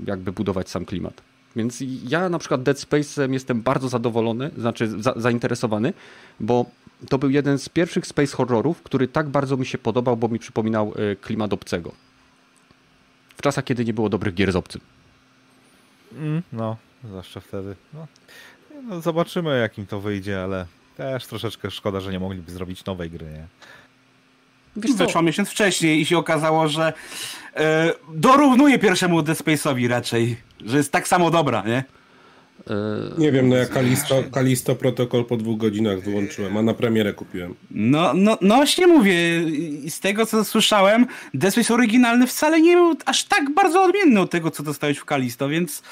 jakby budować sam klimat. Więc ja na przykład Dead Space'em jestem bardzo zadowolony, znaczy za, zainteresowany, bo to był jeden z pierwszych space horrorów, który tak bardzo mi się podobał, bo mi przypominał e, klimat obcego. W czasach, kiedy nie było dobrych gier z obcym. Mm, no, zwłaszcza wtedy. No. no, zobaczymy jakim to wyjdzie, ale też troszeczkę szkoda, że nie mogliby zrobić nowej gry, nie? Wiesz co, Wyszła miesiąc wcześniej i się okazało, że e, dorównuje pierwszemu Dead Space'owi raczej, że jest tak samo dobra, nie? E, Nie wiem, no ja Kalisto, Kalisto Protocol po dwóch godzinach wyłączyłem, a na premierę kupiłem. No, no, no właśnie mówię, i z tego co słyszałem, Space oryginalny wcale nie był aż tak bardzo odmienny od tego, co dostałeś w Kalisto, więc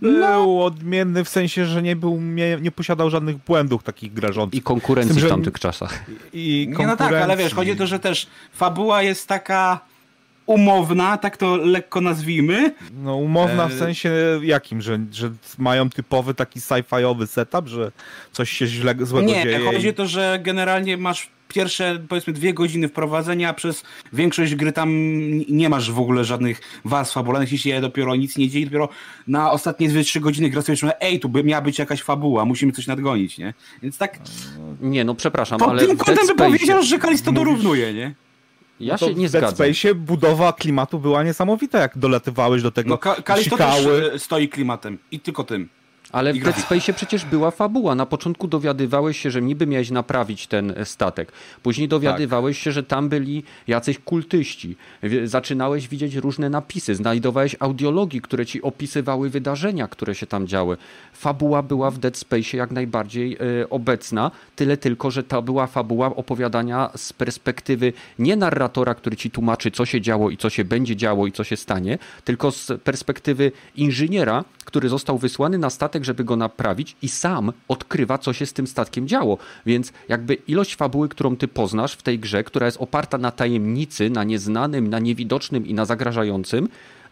Był no, odmienny w sensie, że nie był, nie, nie posiadał żadnych błędów takich grażących. I konkurencji tym, że- w tamtych czasach. I nie no tak, ale wiesz, konkurencji. chodzi o to, że też fabuła jest taka umowna, tak to lekko nazwijmy, No umowna w E, sensie jakim, że, że mają typowy taki sci-fiowy setup, że coś się źle, złego Nie, dzieje. chodzi i- o to, że generalnie masz pierwsze, powiedzmy, dwie godziny wprowadzenia, a przez większość gry tam nie masz w ogóle żadnych warstw fabularnych, jeśli się dopiero nic nie dzieje, dopiero na ostatnie dwie, trzy godziny gra sobie myślę, ej, tu by miała być jakaś fabuła, musimy coś nadgonić, nie? Więc tak, Nie, no przepraszam, pod ale tym kątem by powiedział, że Kalisto dorównuje, nie? Ja to się nie w Dead zgadzam. Space budowa klimatu była niesamowita, jak dolatywałeś do tego No, Ka- Kalisto też e, stoi klimatem i tylko tym. Ale w Dead. Space przecież była fabuła. Na początku dowiadywałeś się, że niby miałeś naprawić ten statek. Później dowiadywałeś się, że tam byli jacyś kultyści. Zaczynałeś widzieć różne napisy. Znajdowałeś audiologii, które ci opisywały wydarzenia, które się tam działy. Fabuła była w Dead Space jak najbardziej e, obecna. Tyle tylko, że to była fabuła opowiadania z perspektywy nie narratora, który ci tłumaczy, co się działo i co się będzie działo i co się stanie, tylko z perspektywy inżyniera, który został wysłany na statek, żeby go naprawić i sam odkrywa, co się z tym statkiem działo. Więc jakby ilość fabuły, którą ty poznasz w tej grze, która jest oparta na tajemnicy, na nieznanym, na niewidocznym i na zagrażającym,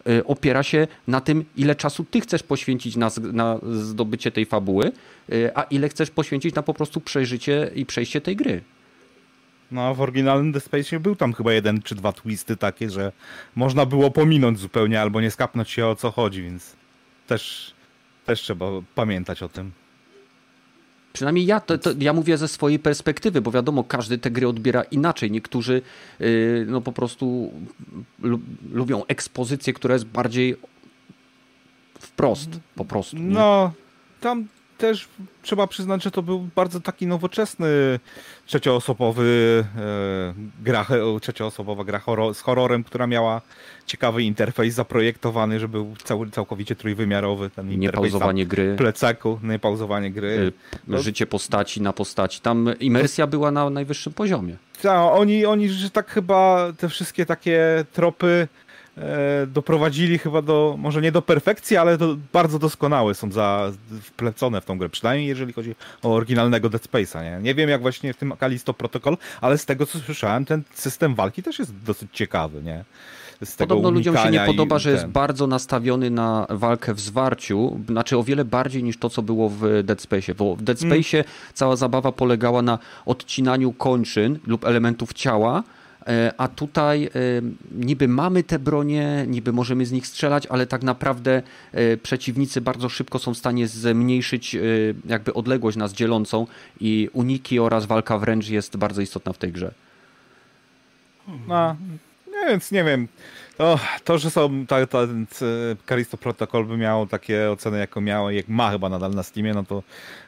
y, opiera się na tym, ile czasu ty chcesz poświęcić na, na zdobycie tej fabuły, y, a ile chcesz poświęcić na po prostu przeżycie i przejście tej gry. No, w oryginalnym The Space był tam chyba jeden czy dwa twisty takie, że można było pominąć zupełnie albo nie skapnąć się o co chodzi, więc też, też trzeba pamiętać o tym. Przynajmniej ja, to, to, ja mówię ze swojej perspektywy, bo wiadomo, każdy te gry odbiera inaczej. Niektórzy yy, no po prostu lu, lubią ekspozycję, która jest bardziej wprost, po prostu. nie? No, tam też trzeba przyznać, że to był bardzo taki nowoczesny trzecioosobowy e, gra, trzecioosobowa gra horror, z horrorem, która miała ciekawy interfejs zaprojektowany, że był cały, całkowicie trójwymiarowy. Ten interfejs pauzowanie na gry, plecaku, nie pauzowanie gry. yy, życie postaci na postaci. Tam imersja była na najwyższym poziomie. Oni, oni, że tak chyba te wszystkie takie tropy doprowadzili chyba do, może nie do perfekcji, ale do, bardzo doskonałe są za, wplecone w tą grę, przynajmniej jeżeli chodzi o oryginalnego Dead Space'a, nie? Nie wiem jak właśnie w tym Kalisto Protocol, ale z tego co słyszałem, ten system walki też jest dosyć ciekawy, nie? Podobno ludziom się nie podoba, że jest ten. bardzo nastawiony na walkę w zwarciu, znaczy o wiele bardziej niż to, co było w Dead Space. Bo w Dead Mm. Space cała zabawa polegała na odcinaniu kończyn lub elementów ciała, e, a tutaj e, niby mamy te bronie, niby możemy z nich strzelać, ale tak naprawdę e, przeciwnicy bardzo szybko są w stanie zmniejszyć e, jakby odległość nas dzielącą i uniki oraz walka wręcz jest bardzo istotna w tej grze. No, więc nie wiem. To, to że są ta, ta, ten Kalisto Protocol by miało takie oceny, jaką miało, jak ma chyba nadal na Steamie, no to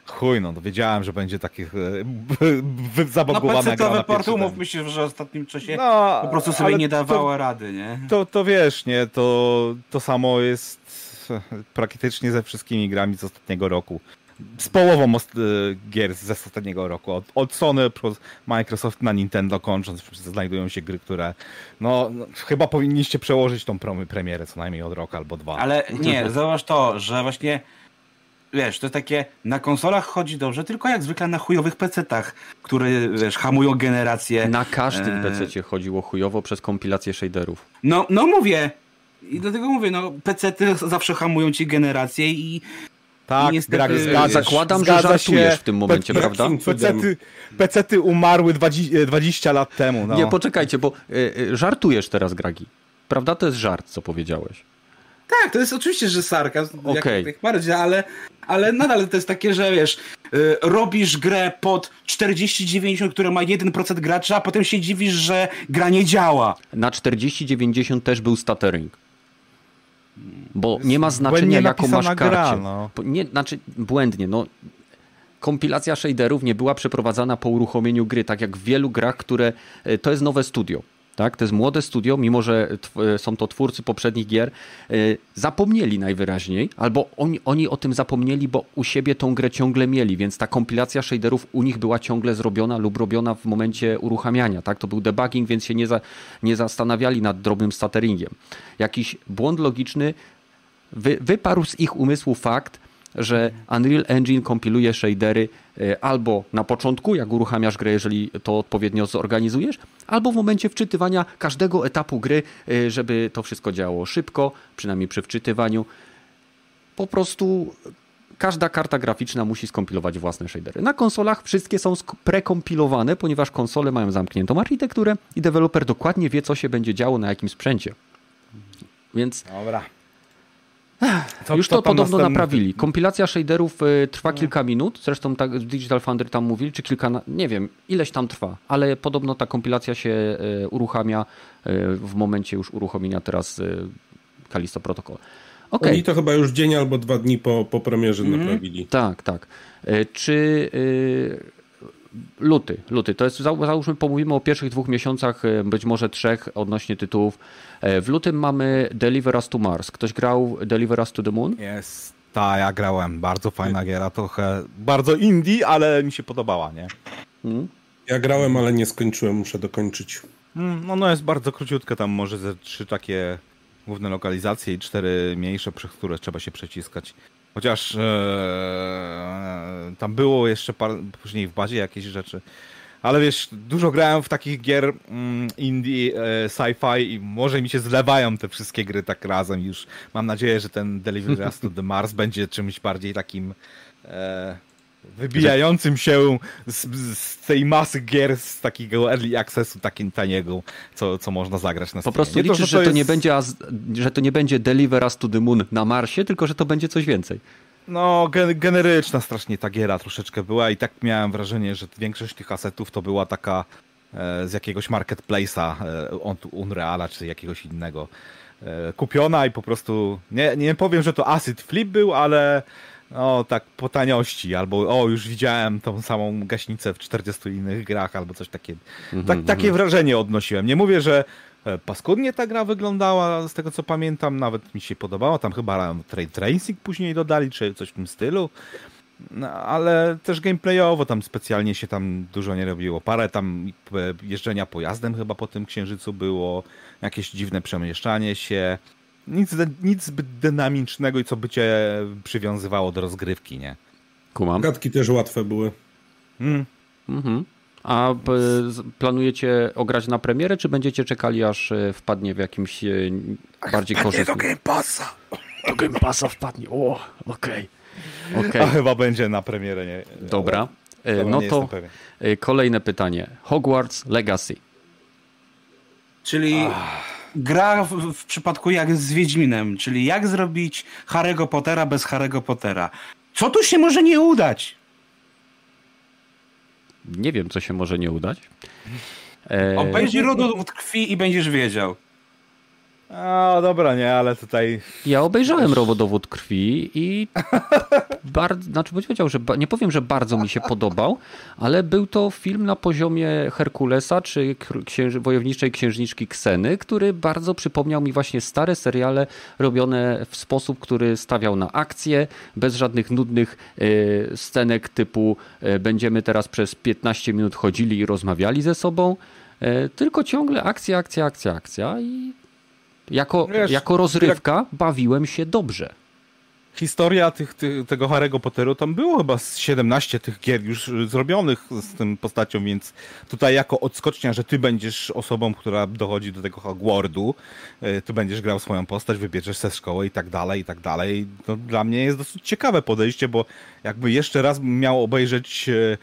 chuj, no to wiedziałem, że będzie takich b- b- No gra na pierwszy umówmy się, że w ostatnim czasie No, po prostu sobie nie to- dawało rady, nie? To, to wiesz, nie, to, to samo jest praktycznie ze wszystkimi grami z ostatniego roku. Z połową y, gier z ostatniego roku. Od, od Sony przez Microsoft na Nintendo kończąc, znajdują się gry, które no, no chyba powinniście przełożyć tą promy premierę co najmniej od roku albo dwa. Ale nie, zauważ to, że właśnie wiesz, to jest takie, na konsolach chodzi dobrze, tylko jak zwykle na chujowych pecetach, które, wiesz, hamują generację. Na każdym Eee. PC chodziło chujowo przez kompilację shaderów. No, no mówię. I dlatego mówię, no, pecety zawsze hamują ci generację i tak, niestety- gra, Wiesz, zgadza, zakładam, że zgadza żartujesz się. w tym momencie, Pe- prawda? Pecety, pecety umarły 20, 20 lat temu. No. Nie, poczekajcie, bo y, żartujesz teraz, Gragi. Prawda? To jest żart, co powiedziałeś. Tak, to jest oczywiście, że sarkazm, Okej. jak, jak bardziej, ale, ale nadal to jest takie, że wiesz, y, robisz grę pod 40-90, które ma 1% graczy, a potem się dziwisz, że gra nie działa. Na 4090 też był stuttering. Bo nie ma znaczenia, jaką masz karcie. gra, no. Nie, znaczy, błędnie, no. Kompilacja shaderów nie była przeprowadzana po uruchomieniu gry, tak jak w wielu grach, które... e, To jest nowe studio. Tak? To jest młode studio, mimo że tw- są to twórcy poprzednich gier, e, zapomnieli najwyraźniej, albo oni, oni o tym zapomnieli, bo u siebie tą grę ciągle mieli, więc ta kompilacja shaderów u nich była ciągle zrobiona lub robiona w momencie uruchamiania. Tak? To był debugging, więc się nie, za, nie zastanawiali nad drobnym stutteringiem. Jakiś błąd logiczny wy, wyparł z ich umysłu fakt, że Unreal Engine kompiluje shadery e, albo na początku, jak uruchamiasz grę, jeżeli to odpowiednio zorganizujesz, albo w momencie wczytywania każdego etapu gry, e, żeby to wszystko działało szybko, przynajmniej przy wczytywaniu. Po prostu każda karta graficzna musi skompilować własne shadery. Na konsolach wszystkie są prekompilowane, ponieważ konsole mają zamkniętą architekturę i deweloper dokładnie wie, co się będzie działo na jakim sprzęcie. Więc Dobra. Już co to tam podobno następny- naprawili. Kompilacja shaderów y, trwa kilka minut, zresztą tak Digital Foundry tam mówili, czy kilka, nie wiem, ileś tam trwa, ale podobno ta kompilacja się y, uruchamia y, w momencie już uruchomienia teraz y, Kalisto Protocol. Okej. Oni to chyba już dzień albo dwa dni po, po premierze Mhm. naprawili. Tak, tak. E, Czy y, luty, luty, to jest, zał- załóżmy, pomówimy o pierwszych dwóch miesiącach, e, być może trzech odnośnie tytułów. E, W lutym mamy Deliver Us to Mars. Ktoś grał Deliver Us to the Moon? Jest. Ta, ja grałem. Bardzo fajna giera, trochę bardzo indie, ale mi się podobała, nie? Hmm? Ja grałem, ale nie skończyłem, muszę dokończyć. Mm, No, no jest bardzo króciutka, tam może ze trzy takie główne lokalizacje i cztery mniejsze, przez które trzeba się przeciskać. Chociaż e, tam było jeszcze par, później w bazie jakieś rzeczy. Ale wiesz, dużo grałem w takich gier mm, indie, e, sci-fi i może mi się zlewają te wszystkie gry tak razem już. Mam nadzieję, że ten Delivery Us to the Mars będzie czymś bardziej takim e, wybijającym się z, z tej masy gier z takiego early accessu, takim taniego, co, co można zagrać na Po prostu Nie to, liczysz, że to, jest- nie będzie, że to nie będzie Deliver Us to the Moon na Marsie, tylko że to będzie coś więcej. No, gen- generyczna strasznie ta giera troszeczkę była i tak miałem wrażenie, że większość tych asetów to była taka e, z jakiegoś marketplace'a, e, Unreala czy jakiegoś innego e, kupiona i po prostu, nie, nie powiem, że to acid flip był, ale no tak po taniości, albo o, już widziałem tą samą gaśnicę w 40 innych grach, albo coś takiego. Tak, takie wrażenie odnosiłem. Nie mówię, że e, paskudnie ta gra wyglądała, z tego co pamiętam, nawet mi się podobała. Tam chyba Trade Tracing później dodali, czy coś w tym stylu. No, ale też gameplayowo tam specjalnie się tam dużo nie robiło. Parę tam e, jeżdżenia pojazdem chyba po tym księżycu było, jakieś dziwne przemieszczanie się. Nic, nic zbyt dynamicznego i co by cię przywiązywało do rozgrywki, nie? Kumam. Gadki też łatwe były. Mm. Mhm. A planujecie ograć na premierę, czy będziecie czekali, aż e, wpadnie w jakimś e, bardziej korzystnym? Game Passa! Do Game Passa wpadnie. O, okej. Okej, A chyba będzie na premierę, nie? dobra. E, Dobra, No nie to kolejne pytanie. Hogwarts Legacy. Czyli gra w, w przypadku jak z Wiedźminem, czyli jak zrobić Harry'ego Pottera bez Harry'ego Pottera. Co tu się może nie udać? Nie wiem, co się może nie udać. E, Obejrzyj rodowód krwi i będziesz wiedział. A, dobra, nie, ale tutaj Ja obejrzałem Robodowód krwi i bardzo, znaczy powiedział, że nie powiem, że bardzo mi się podobał, ale był to film na poziomie Herkulesa czy księży, wojowniczej księżniczki Kseny, który bardzo przypomniał mi właśnie stare seriale robione w sposób, który stawiał na akcję, bez żadnych nudnych e, scenek typu e, będziemy teraz przez 15 minut chodzili i rozmawiali ze sobą, e, tylko ciągle akcja, akcja, akcja, akcja i jako, Wiesz, jako rozrywka bawiłem się dobrze. historia tych, tych, tego Harry'ego Potteru, tam było chyba z 17 tych gier już zrobionych z tym postacią, więc tutaj jako odskocznia, że ty będziesz osobą, która dochodzi do tego Hogwartu, y, ty będziesz grał swoją postać, wybierzesz se szkołę i tak dalej, i tak dalej. To dla mnie jest dosyć ciekawe podejście, bo jakby jeszcze raz miał obejrzeć e,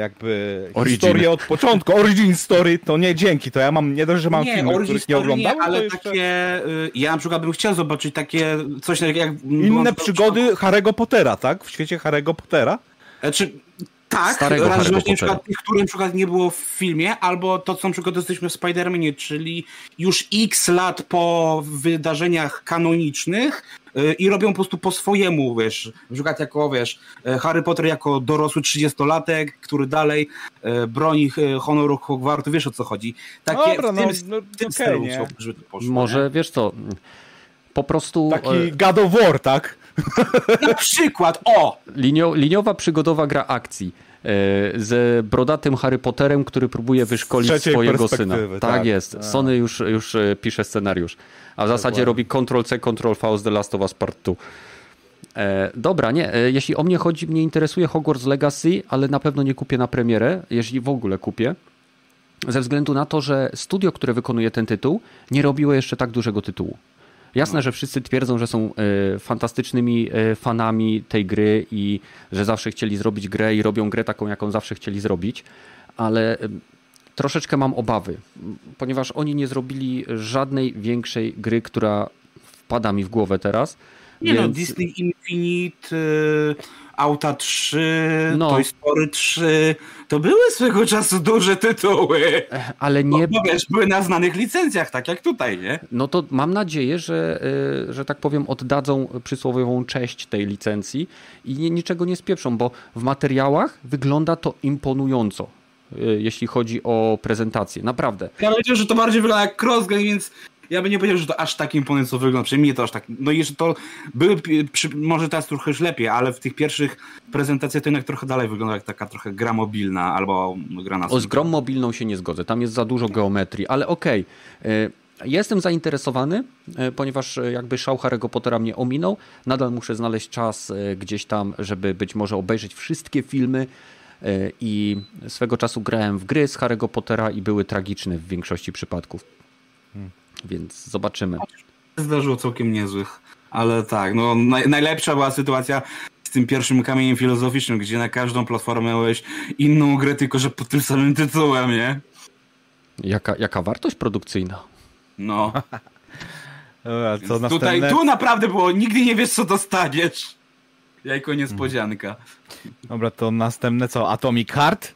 jakby Origin. historię od początku, origin story, to nie dzięki, to ja mam, nie dość, że mam nie, filmy, których nie nie, ale to jeszcze... takie... y, Ja na przykład bym chciał zobaczyć takie coś jak... jak Inne przygody Harry'ego Pottera, tak? W świecie Harry'ego Pottera? Znaczy, tak, Starego raz, Harry'ego Pottera. przykład tych, które na przykład nie było w filmie, albo to, co na przykład jesteśmy w Spider-Manie, czyli już x lat po wydarzeniach kanonicznych i robią po prostu po swojemu, wiesz, na przykład jako, wiesz, e, Harry Potter jako dorosły 30-latek, który dalej e, broni e, honoru Hogwartu, wiesz o co chodzi. Takie Dobra, w tym, no, no, w tym okej, stylu nie? poszło. Może, wiesz co, po prostu Taki God of War, tak? Na przykład, o! linio, liniowa przygodowa gra akcji z brodatym Harry Potterem, który próbuje wyszkolić swojego syna. Tak, tak. jest. Sony już, już e, pisze scenariusz, a w zasadzie robi Ctrl-C, Ctrl-V z The Last of Us Part 2. E, dobra, nie, e, jeśli o mnie chodzi, mnie interesuje Hogwarts Legacy, ale na pewno nie kupię na premierę, jeśli w ogóle kupię. Ze względu na to, że studio, które wykonuje ten tytuł, nie robiło jeszcze tak dużego tytułu. Jasne, że wszyscy twierdzą, że są e, fantastycznymi e, fanami tej gry i że zawsze chcieli zrobić grę i robią grę taką, jaką zawsze chcieli zrobić, ale e, troszeczkę mam obawy, ponieważ oni nie zrobili żadnej większej gry, która wpada mi w głowę teraz, Nie no, Więc- Disney Infinite, Auta 3, No. Toy Story 3, to były swego czasu duże tytuły. Ale Nie... Bo, wiesz, były na znanych licencjach, tak jak tutaj, nie? No to mam nadzieję, że, y, że tak powiem, oddadzą przysłowiową cześć tej licencji i niczego nie spieprzą, bo w materiałach wygląda to imponująco, y, jeśli chodzi o prezentację. Naprawdę. Ja powiedział, że to bardziej wygląda jak crossgen, więc ja bym nie powiedział, że to aż tak imponująco wygląda. Przynajmniej mnie to aż tak. No i że to były, przy, może teraz trochę już lepiej, ale w tych pierwszych prezentacjach to jednak trochę dalej wygląda jak taka trochę gra mobilna albo gra na O z grą mobilną się nie zgodzę, tam jest za dużo geometrii, ale okej. y, Jestem zainteresowany, y, ponieważ y, jakby szał Harry'ego Pottera mnie ominął. Nadal muszę znaleźć czas gdzieś tam, żeby być może obejrzeć wszystkie filmy. I swego czasu grałem w gry z Harry'ego Pottera i były tragiczne w większości przypadków. Więc zobaczymy. zdarzyło całkiem niezłych. Ale tak, no naj, najlepsza była sytuacja z tym pierwszym kamieniem filozoficznym, gdzie na każdą platformę miałeś inną grę, tylko że pod tym samym tytułem, nie? Jaka, jaka wartość produkcyjna? No. Dobra, co tutaj, tu naprawdę było, nigdy nie wiesz co dostaniesz. Jajko niespodzianka. Dobra, to następne co? Atomic Heart?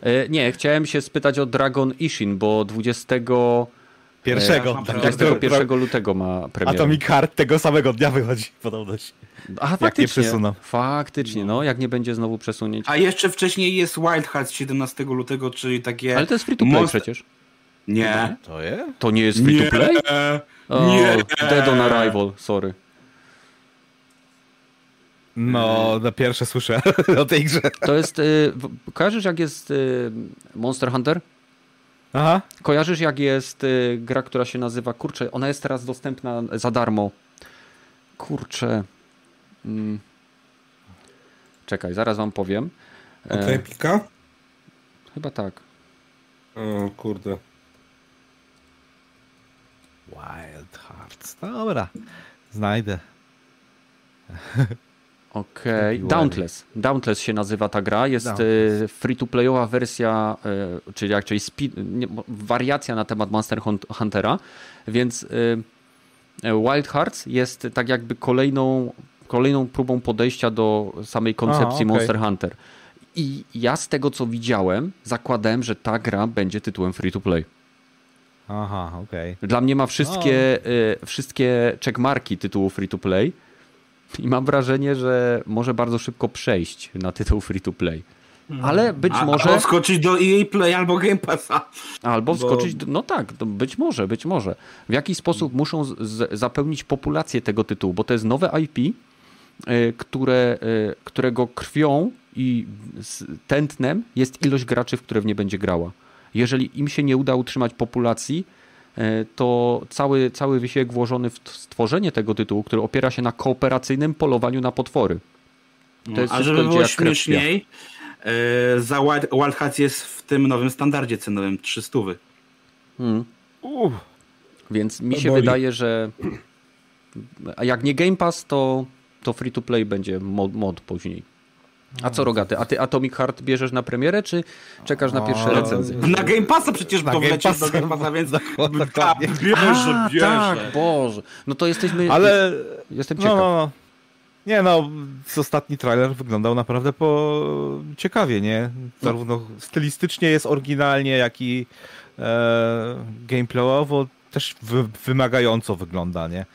E, Nie, chciałem się spytać o Dragon Ishin, bo 20, Pierwszego. Ja tak, prawo. 21 lutego ma premierę. Atomic Heart tego samego dnia wychodzi podobność. Nie faktycznie. przesuną. Faktycznie, no, jak nie będzie znowu przesunięć. A jeszcze wcześniej jest Wild Hearts 17 lutego, czyli takie... Ale to jest free to play Monster- przecież. Nie. To jest? To nie jest free to play? O, Nie. Dead on Arrival, sorry. No, na pierwsze słyszę o tej grze. To jest, y, kojarzysz jak jest y, Monster Hunter? Aha. Kojarzysz jak jest y, gra, która się nazywa, kurczę, ona jest teraz dostępna za darmo. Kurczę. Mm. Czekaj, zaraz wam powiem. E, Okej, pika? Chyba tak. O kurde. Wild Hearts. Dobra. Znajdę. Okej, Kupiłem. Dauntless. Dauntless się nazywa ta gra. Jest Dauntless. free-to-playowa wersja, e, czyli raczej speed, nie, wariacja na temat Monster Hunt- Huntera, więc e, e, Wild Hearts jest tak jakby kolejną, kolejną próbą podejścia do samej koncepcji okej. Monster Hunter. I ja z tego co widziałem, zakładałem, że ta gra będzie tytułem free-to-play. Aha, okej. Dla mnie ma wszystkie, y, wszystkie checkmarki tytułu free to play i mam wrażenie, że może bardzo szybko przejść na tytuł free to play. Ale być A, może. Albo skoczyć do EA Play albo Game Passa. Albo bo- wskoczyć. do- No tak, być może, być może. W jaki sposób muszą z, z, zapełnić populację tego tytułu, bo to jest nowe IP, y, które, y, którego krwią i z tętnem jest ilość graczy, w które w nie będzie grała. Jeżeli im się nie uda utrzymać populacji, to cały, cały wysiłek włożony w stworzenie tego tytułu, który opiera się na kooperacyjnym polowaniu na potwory. To jest A żeby było śmieszniej, e, za Wild, Wild Hearts jest w tym nowym standardzie cenowym 300. Hmm. Więc mi się boli. wydaje, że a jak nie Game Pass, to, to free to play będzie mod, mod później. A co rogaty? A ty Atomic Heart bierzesz na premierę, czy czekasz na pierwsze recenzje? Na Game Passa przecież Na to Game wlecisz do Passa. Game Passa, więc Dokładnie. tak, bierze, A, bierze. tak, Boże. No to jesteśmy. Ale... Jestem No, ciekaw. no, no. Nie no, ostatni trailer wyglądał naprawdę po ciekawie, nie? Zarówno stylistycznie jest oryginalnie, jak i e, gameplayowo też wy, wymagająco wygląda, nie?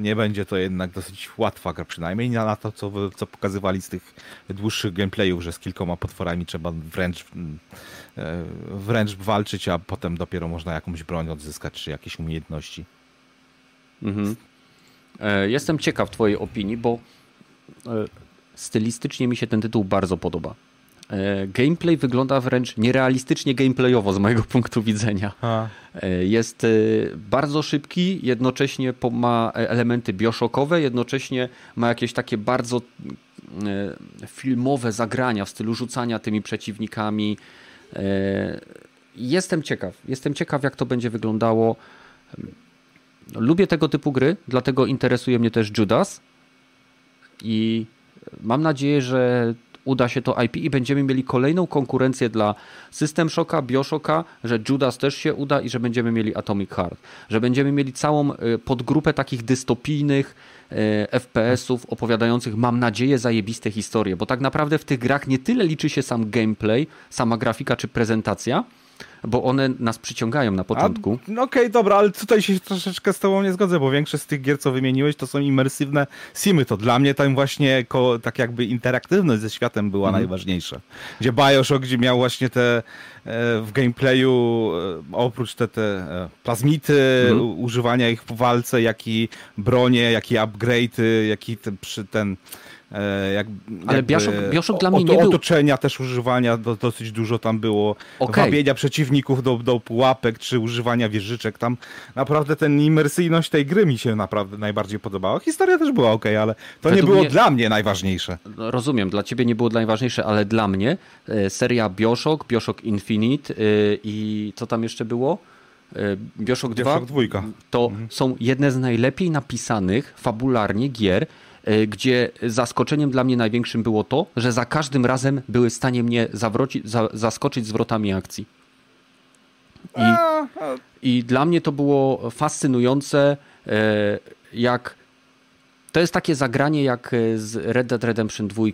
Nie będzie to jednak dosyć łatwa gra, przynajmniej na to, co, co pokazywali z tych dłuższych gameplayów, że z kilkoma potworami trzeba wręcz, mm, e, wręcz walczyć, a potem dopiero można jakąś broń odzyskać, czy jakieś umiejętności. Mhm. E, Jestem ciekaw Twojej opinii, bo e, stylistycznie mi się ten tytuł bardzo podoba. E, Gameplay wygląda wręcz nierealistycznie gameplayowo z mojego punktu widzenia. A. E, Jest e, bardzo szybki, jednocześnie ma elementy bioszokowe, jednocześnie ma jakieś takie bardzo filmowe zagrania w stylu rzucania tymi przeciwnikami. Jestem ciekaw. Jestem ciekaw, jak to będzie wyglądało. Lubię tego typu gry, dlatego interesuje mnie też Judas. I mam nadzieję, że uda się to IP i będziemy mieli kolejną konkurencję dla System Shocka, Bioshocka, że Judas też się uda i że będziemy mieli Atomic Heart. Że będziemy mieli całą y, podgrupę takich dystopijnych y, FPS-ów opowiadających, mam nadzieję, zajebiste historie, bo tak naprawdę w tych grach nie tyle liczy się sam gameplay, sama grafika czy prezentacja, bo one nas przyciągają na początku. No Okej, okay, dobra, ale tutaj się troszeczkę z tobą nie zgodzę, bo większość z tych gier, co wymieniłeś, to są imersywne simy. To dla mnie tam właśnie ko, tak jakby interaktywność ze światem była mhm. najważniejsza. Gdzie Bioshock, gdzie miał właśnie te e, w gameplayu e, oprócz te, te e, plazmity, mhm. używania ich w walce, jak i bronie, jak i upgrade'y, jak i ten, przy ten jak, Ale Bioshock dla mnie nie był... Otoczenia też używania do, dosyć dużo tam było. Okay. Wabienia przeciwników do, do pułapek, czy używania wieżyczek. Tam naprawdę ten imersyjność tej gry mi się naprawdę najbardziej podobała. Historia też była ok, ale to Według nie było mnie... dla mnie najważniejsze. Rozumiem, dla ciebie nie było najważniejsze, ale dla mnie e, seria Bioshock, Bioshock Infinite e, i co tam jeszcze było? Bioshock 2 Bioshock to mhm. są jedne z najlepiej napisanych fabularnie gier, E, gdzie zaskoczeniem dla mnie największym było to, że za każdym razem były w stanie mnie zawrócić, za, zaskoczyć zwrotami akcji. I, I dla mnie to było fascynujące, e, jak to jest takie zagranie jak z Red Dead Redemption 2,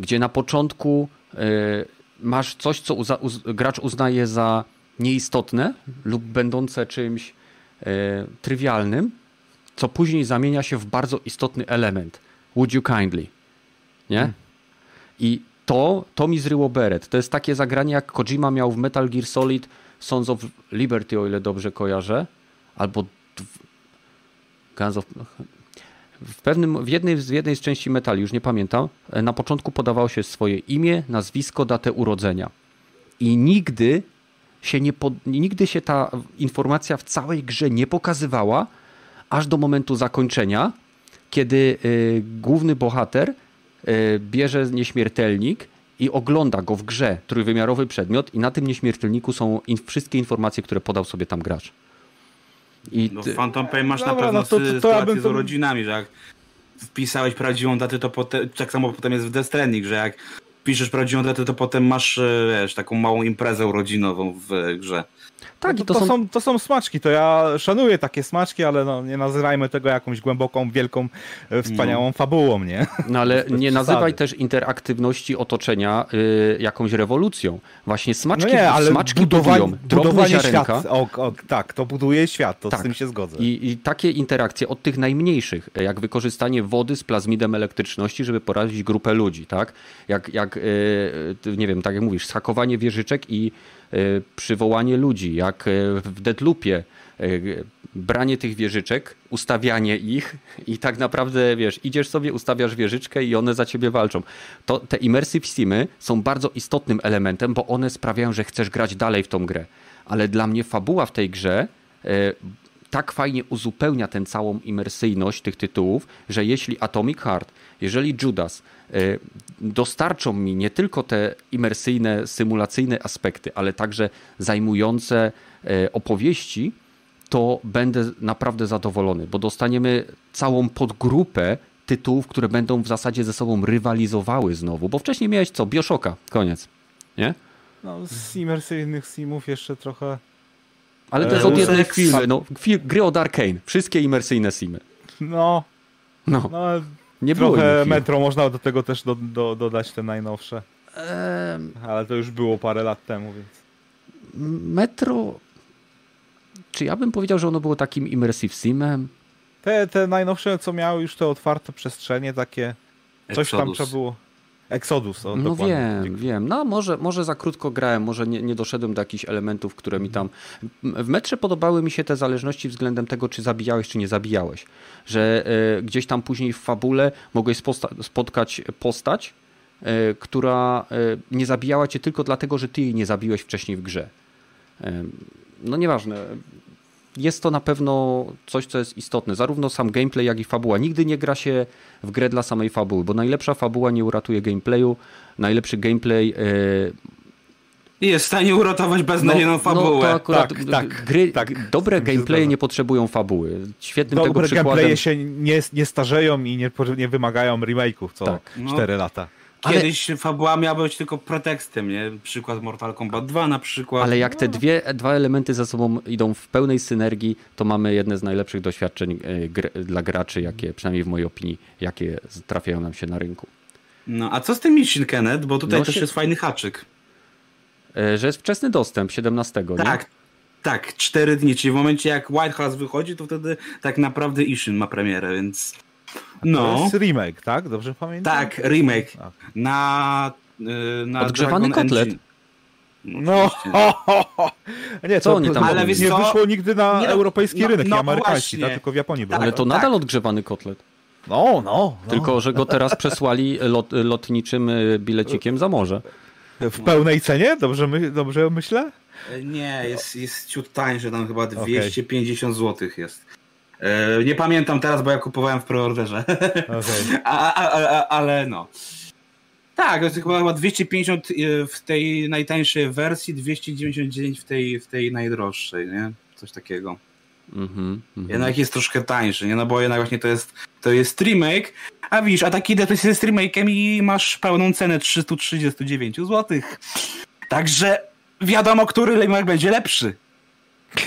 gdzie na początku e, masz coś, co uza, uz, gracz uznaje za nieistotne lub będące czymś trywialnym, co później zamienia się w bardzo istotny element. Would you kindly? Nie? Hmm. I to, to mi zryło beret. To jest takie zagranie, jak Kojima miał w Metal Gear Solid Sons of Liberty, o ile dobrze kojarzę. Albo Guns of... W, pewnym, w, jednej, w jednej z części Metal, już nie pamiętam, e, na początku podawało się swoje imię, nazwisko, datę urodzenia. I nigdy się, nie pod, nigdy się ta informacja w całej grze nie pokazywała, aż do momentu zakończenia, kiedy y, główny bohater y, bierze nieśmiertelnik i ogląda go w grze, trójwymiarowy przedmiot i na tym nieśmiertelniku są in, wszystkie informacje, które podał sobie tam gracz. I no, Phantom Pain masz Dobra, na pewno no to, to, to sytuację ja z urodzinami, że jak wpisałeś prawdziwą datę, to potem, tak samo potem jest w Death Stranding, że jak piszesz prawdziwą datę, to potem masz e, wiesz, taką małą imprezę urodzinową w grze. Tak, no to, to, są... są... to są smaczki, to ja szanuję takie smaczki, ale no, nie nazywajmy tego jakąś głęboką, wielką, e, wspaniałą no. fabułą, nie? No ale nie nazywaj też interaktywności otoczenia y, jakąś rewolucją. Właśnie smaczki, no nie, ale smaczki budowa budują. Budowanie świata. O, o, tak, to buduje świat, to tak. z tym się zgodzę. I, I, takie interakcje od tych najmniejszych, jak wykorzystanie wody z plazmidem elektryczności, żeby porazić grupę ludzi, tak? Jak, jak y, nie wiem, tak jak mówisz, schakowanie wieżyczek i przywołanie ludzi, jak y, w Deadloopie y, branie tych wieżyczek, ustawianie ich i tak naprawdę, wiesz, idziesz sobie, ustawiasz wieżyczkę i one za ciebie walczą. To, te immersive simy są bardzo istotnym elementem, bo one sprawiają, że chcesz grać dalej w tą grę. Ale dla mnie fabuła w tej grze tak fajnie uzupełnia tę całą imersyjność tych tytułów, że jeśli Atomic Heart, jeżeli Judas dostarczą mi nie tylko te imersyjne, symulacyjne aspekty, ale także zajmujące y, opowieści, to będę naprawdę zadowolony, bo dostaniemy całą podgrupę tytułów, które będą w zasadzie ze sobą rywalizowały znowu, bo wcześniej miałeś co? Bioshocka, koniec, nie? No, z imersyjnych simów jeszcze trochę ale to jest od jednej firmy. No, gry od Arkane. Wszystkie imersyjne simy. No. No. no nie trochę Metro można do tego też do, do, dodać te najnowsze. Ehm... Ale to już było parę lat temu, więc. Metro. Czy ja bym powiedział, że ono było takim immersive simem? Te, te najnowsze, co miały już te otwarte przestrzenie, takie. Coś Exodus. tam trzeba było. Exodus. O, no wiem, wiem. No może, może za krótko grałem, może nie, nie doszedłem do jakichś elementów, które mi tam... W metrze podobały mi się te zależności względem tego, czy zabijałeś, czy nie zabijałeś. Że y, gdzieś tam później w fabule mogłeś spotkać postać, y, która y, nie zabijała cię tylko dlatego, że ty jej nie zabiłeś wcześniej w grze. No nieważne jest to na pewno coś, co jest istotne. Zarówno sam gameplay, jak i fabuła. Nigdy nie gra się w grę dla samej fabuły, bo najlepsza fabuła nie uratuje gameplayu, najlepszy gameplay yy, jest w stanie uratować beznadziejną no, fabułę. No to akurat tak, tak, gry, tak, dobre gameplaye nie potrzebują fabuły. Świetnym dobre tego przykładem... gameplaye się nie, nie starzeją i nie, nie wymagają remake'ów co tak. 4 no. lata. Ale- kiedyś fabuła miała być tylko pretekstem, nie? Przykład Mortal Kombat 2 na przykład. Ale jak te dwie, dwa elementy ze sobą idą w pełnej synergii, to mamy jedne z najlepszych doświadczeń e, dla graczy, jakie, przynajmniej w mojej opinii, jakie trafiają nam się na rynku. No, a co z tym Mission Kenneth? Bo tutaj No też się- jest fajny haczyk. E, Że jest wczesny dostęp 17. nie? Tak, tak, cztery dni, czyli w momencie jak White House wychodzi, to wtedy tak naprawdę Ishin ma premierę, więc To no, jest remake, tak? Dobrze pamiętam? tak, remake na, y, na Odgrzewany Dragon kotlet. Engine. No, oczywiście. ho, ho, ho. Nie, Co to, oni tam to robią? nie Ale wiesz nie co? wyszło nigdy na Nie, no, europejski no, rynek, no nie amerykański, właśnie. tak? tylko w Japonii było. Ale to tak. nadal odgrzewany kotlet. No, no, no. Tylko, że go teraz przesłali lot, lotniczym e, bilecikiem za morze. W pełnej cenie? Dobrze, my, dobrze myślę? Nie, jest, jest ciut tańszy, tam chyba Okej. 250 zł jest. E, Nie pamiętam teraz, bo ja kupowałem w preorderze. Okej. A, a, a, ale no. Tak, to jest chyba chyba 250 w tej najtańszej wersji, 299 w tej, w tej najdroższej, nie? Coś takiego. Mhm, mhm. Jednak jest troszkę tańszy, nie? No bo jednak właśnie to jest, to jest remake, a widzisz, a taki DPS jest remake'em i masz pełną cenę 339 zł. Także wiadomo, który remake będzie lepszy.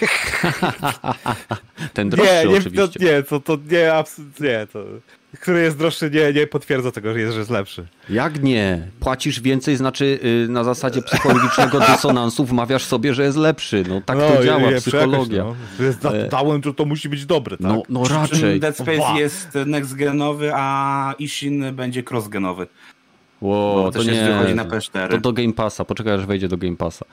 Ten droższy Nie, nie, to, oczywiście. nie, to, to nie, absolutnie nie, to... Który jest droższy, nie, nie potwierdza tego, że jest, że jest lepszy. Jak nie? Płacisz więcej, znaczy y, na zasadzie psychologicznego dysonansu wmawiasz sobie, że jest lepszy. No tak to działa, nie, psychologia. przekaż, no. Jest- E. Dałem, że to musi być dobre, tak? No, no raczej. Dead Space Oba. jest next-genowy, a Ishin będzie cross-genowy. Ło, Bo to nie. wychodzi na PS4. To do Game Passa. Poczekaj, aż wejdzie do Game Passa.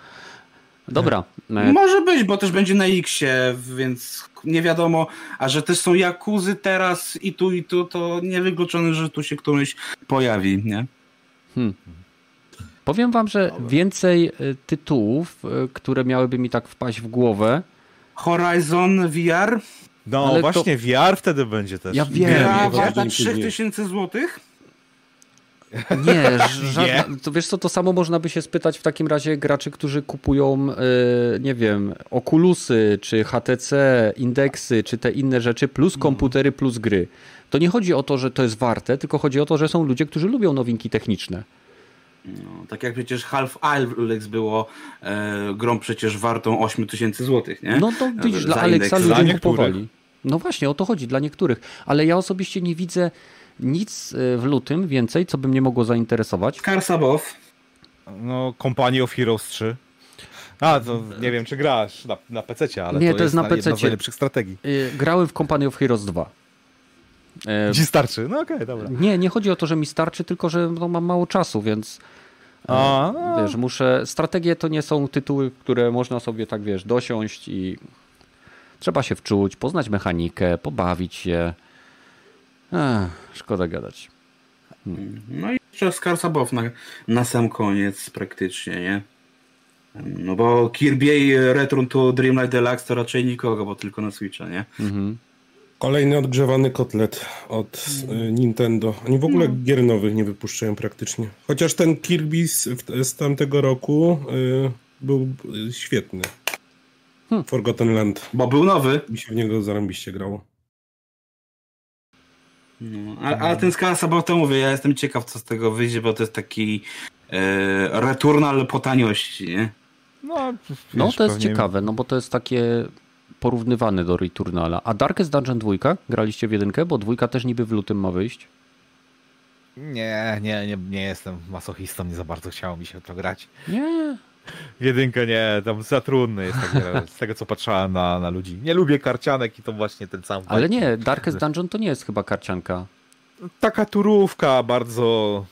Dobra. e, Może być, bo też będzie na X-ie, więc nie wiadomo, a że też są Jakuzy teraz i tu i tu, to niewykluczone, że tu się któryś pojawi, nie? Powiem wam, że więcej y, tytułów, y, które miałyby mi tak wpaść w głowę. Horizon VR, No Ale to- właśnie, VR wtedy będzie też. Ja wiem. gra nie, warta nie, 3000 złotych? Nie, żadna, to wiesz co, to samo można by się spytać w takim razie graczy, którzy kupują, y, nie wiem, Oculusy, czy HTC, indeksy, czy te inne rzeczy, plus komputery, plus gry. To nie chodzi o to, że to jest warte, tylko chodzi o to, że są ludzie, którzy lubią nowinki techniczne. No, tak jak przecież Half Alex było e, grą przecież wartą 8000 złotych, nie? No to widzisz, dla Alexa ludzie kupowali. No właśnie, o to chodzi, dla niektórych. Ale ja osobiście nie widzę nic y, w lutym więcej, co by mnie mogło zainteresować. Scars Above. No, Company of Heroes 3. A, to nie wiem, czy grasz na, na PC, ale Nie, to, to jest na jedna z najlepszych strategii. Y, Grałem w Company of Heroes 2. E, Ci starczy, no okej, dobra. Nie, nie chodzi o to, że mi starczy, tylko że no, mam mało czasu, więc e, A, no. wiesz, muszę. Strategie to nie są tytuły, które można sobie tak wiesz, dosiąść i trzeba się wczuć, poznać mechanikę, pobawić się. Ech, szkoda gadać. No i jeszcze Scars Above na, na sam koniec praktycznie, nie? No bo Kirby Return to Dreamlight Deluxe to raczej nikogo, bo tylko na Switcha, nie? Mhm. Kolejny odgrzewany kotlet od y, Nintendo. Oni w ogóle gier nowych nie wypuszczają praktycznie. Chociaż ten Kirby z, z tamtego roku y, był y, świetny. Forgotten Land. Bo był nowy. Mi się w niego zarąbiście grało. No, a, ale ten Scars Above to mówię, ja jestem ciekaw co z tego wyjdzie, bo to jest taki e, returnal po taniości, nie? No, No wiesz, to jest pewnie- ciekawe, no bo to jest takie porównywane do Returnala. A Darkest Dungeon 2 graliście w jedynkę, bo dwójka też niby w lutym ma wyjść. Nie, nie, nie, nie jestem masochistą, nie za bardzo chciało mi się to grać. Nie. W Jedynkę nie, tam za trudny jest ta gra, z tego co patrzałem na, na ludzi. Nie lubię karcianek i to właśnie ten sam Ale nie, Darkest Dungeon to nie jest chyba karcianka. Taka turówka bardzo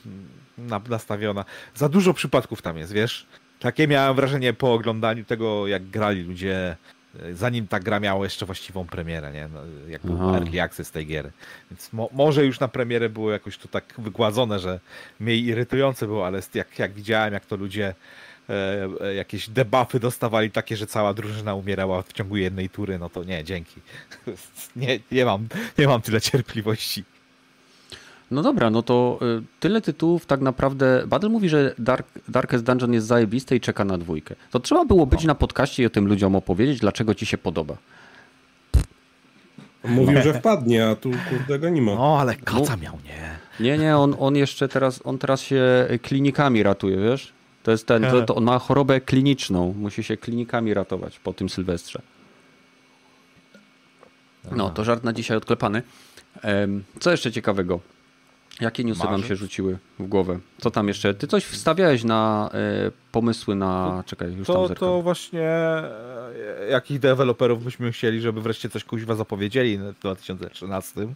na, nastawiona. Za dużo przypadków tam jest, wiesz? Takie miałem wrażenie po oglądaniu tego, jak grali ludzie, e, zanim ta gra miała jeszcze właściwą premierę, nie? No, jak był Aha. early access tej giery. Więc mo, może już na premierę było jakoś to tak wygładzone, że mniej irytujące było, ale jak, jak widziałem, jak to ludzie jakieś debuffy dostawali takie, że cała drużyna umierała w ciągu jednej tury, no to nie, dzięki. nie, nie, mam, nie mam tyle cierpliwości. No dobra, no to y, tyle tytułów tak naprawdę. Badel mówi, że Dark, Darkest Dungeon jest zajebiste i czeka na dwójkę. To trzeba było być na podcaście i o tym ludziom opowiedzieć, dlaczego ci się podoba. Mówił, że wpadnie, a tu kurde go nie ma. No, ale kaca miał, nie? Nie, nie, on, on jeszcze teraz, on teraz się klinikami ratuje, wiesz? To jest ten, to, to on ma chorobę kliniczną, musi się klinikami ratować po tym Sylwestrze. No, to żart na dzisiaj odklepany. Co jeszcze ciekawego? Jakie newsy wam Marzec. się rzuciły w głowę? Co tam jeszcze? Ty coś wstawiałeś na e, pomysły na... Czekaj, już tam To, zerkam. to właśnie e, jakich deweloperów byśmy chcieli, żeby wreszcie coś kuźwa zapowiedzieli w 2013.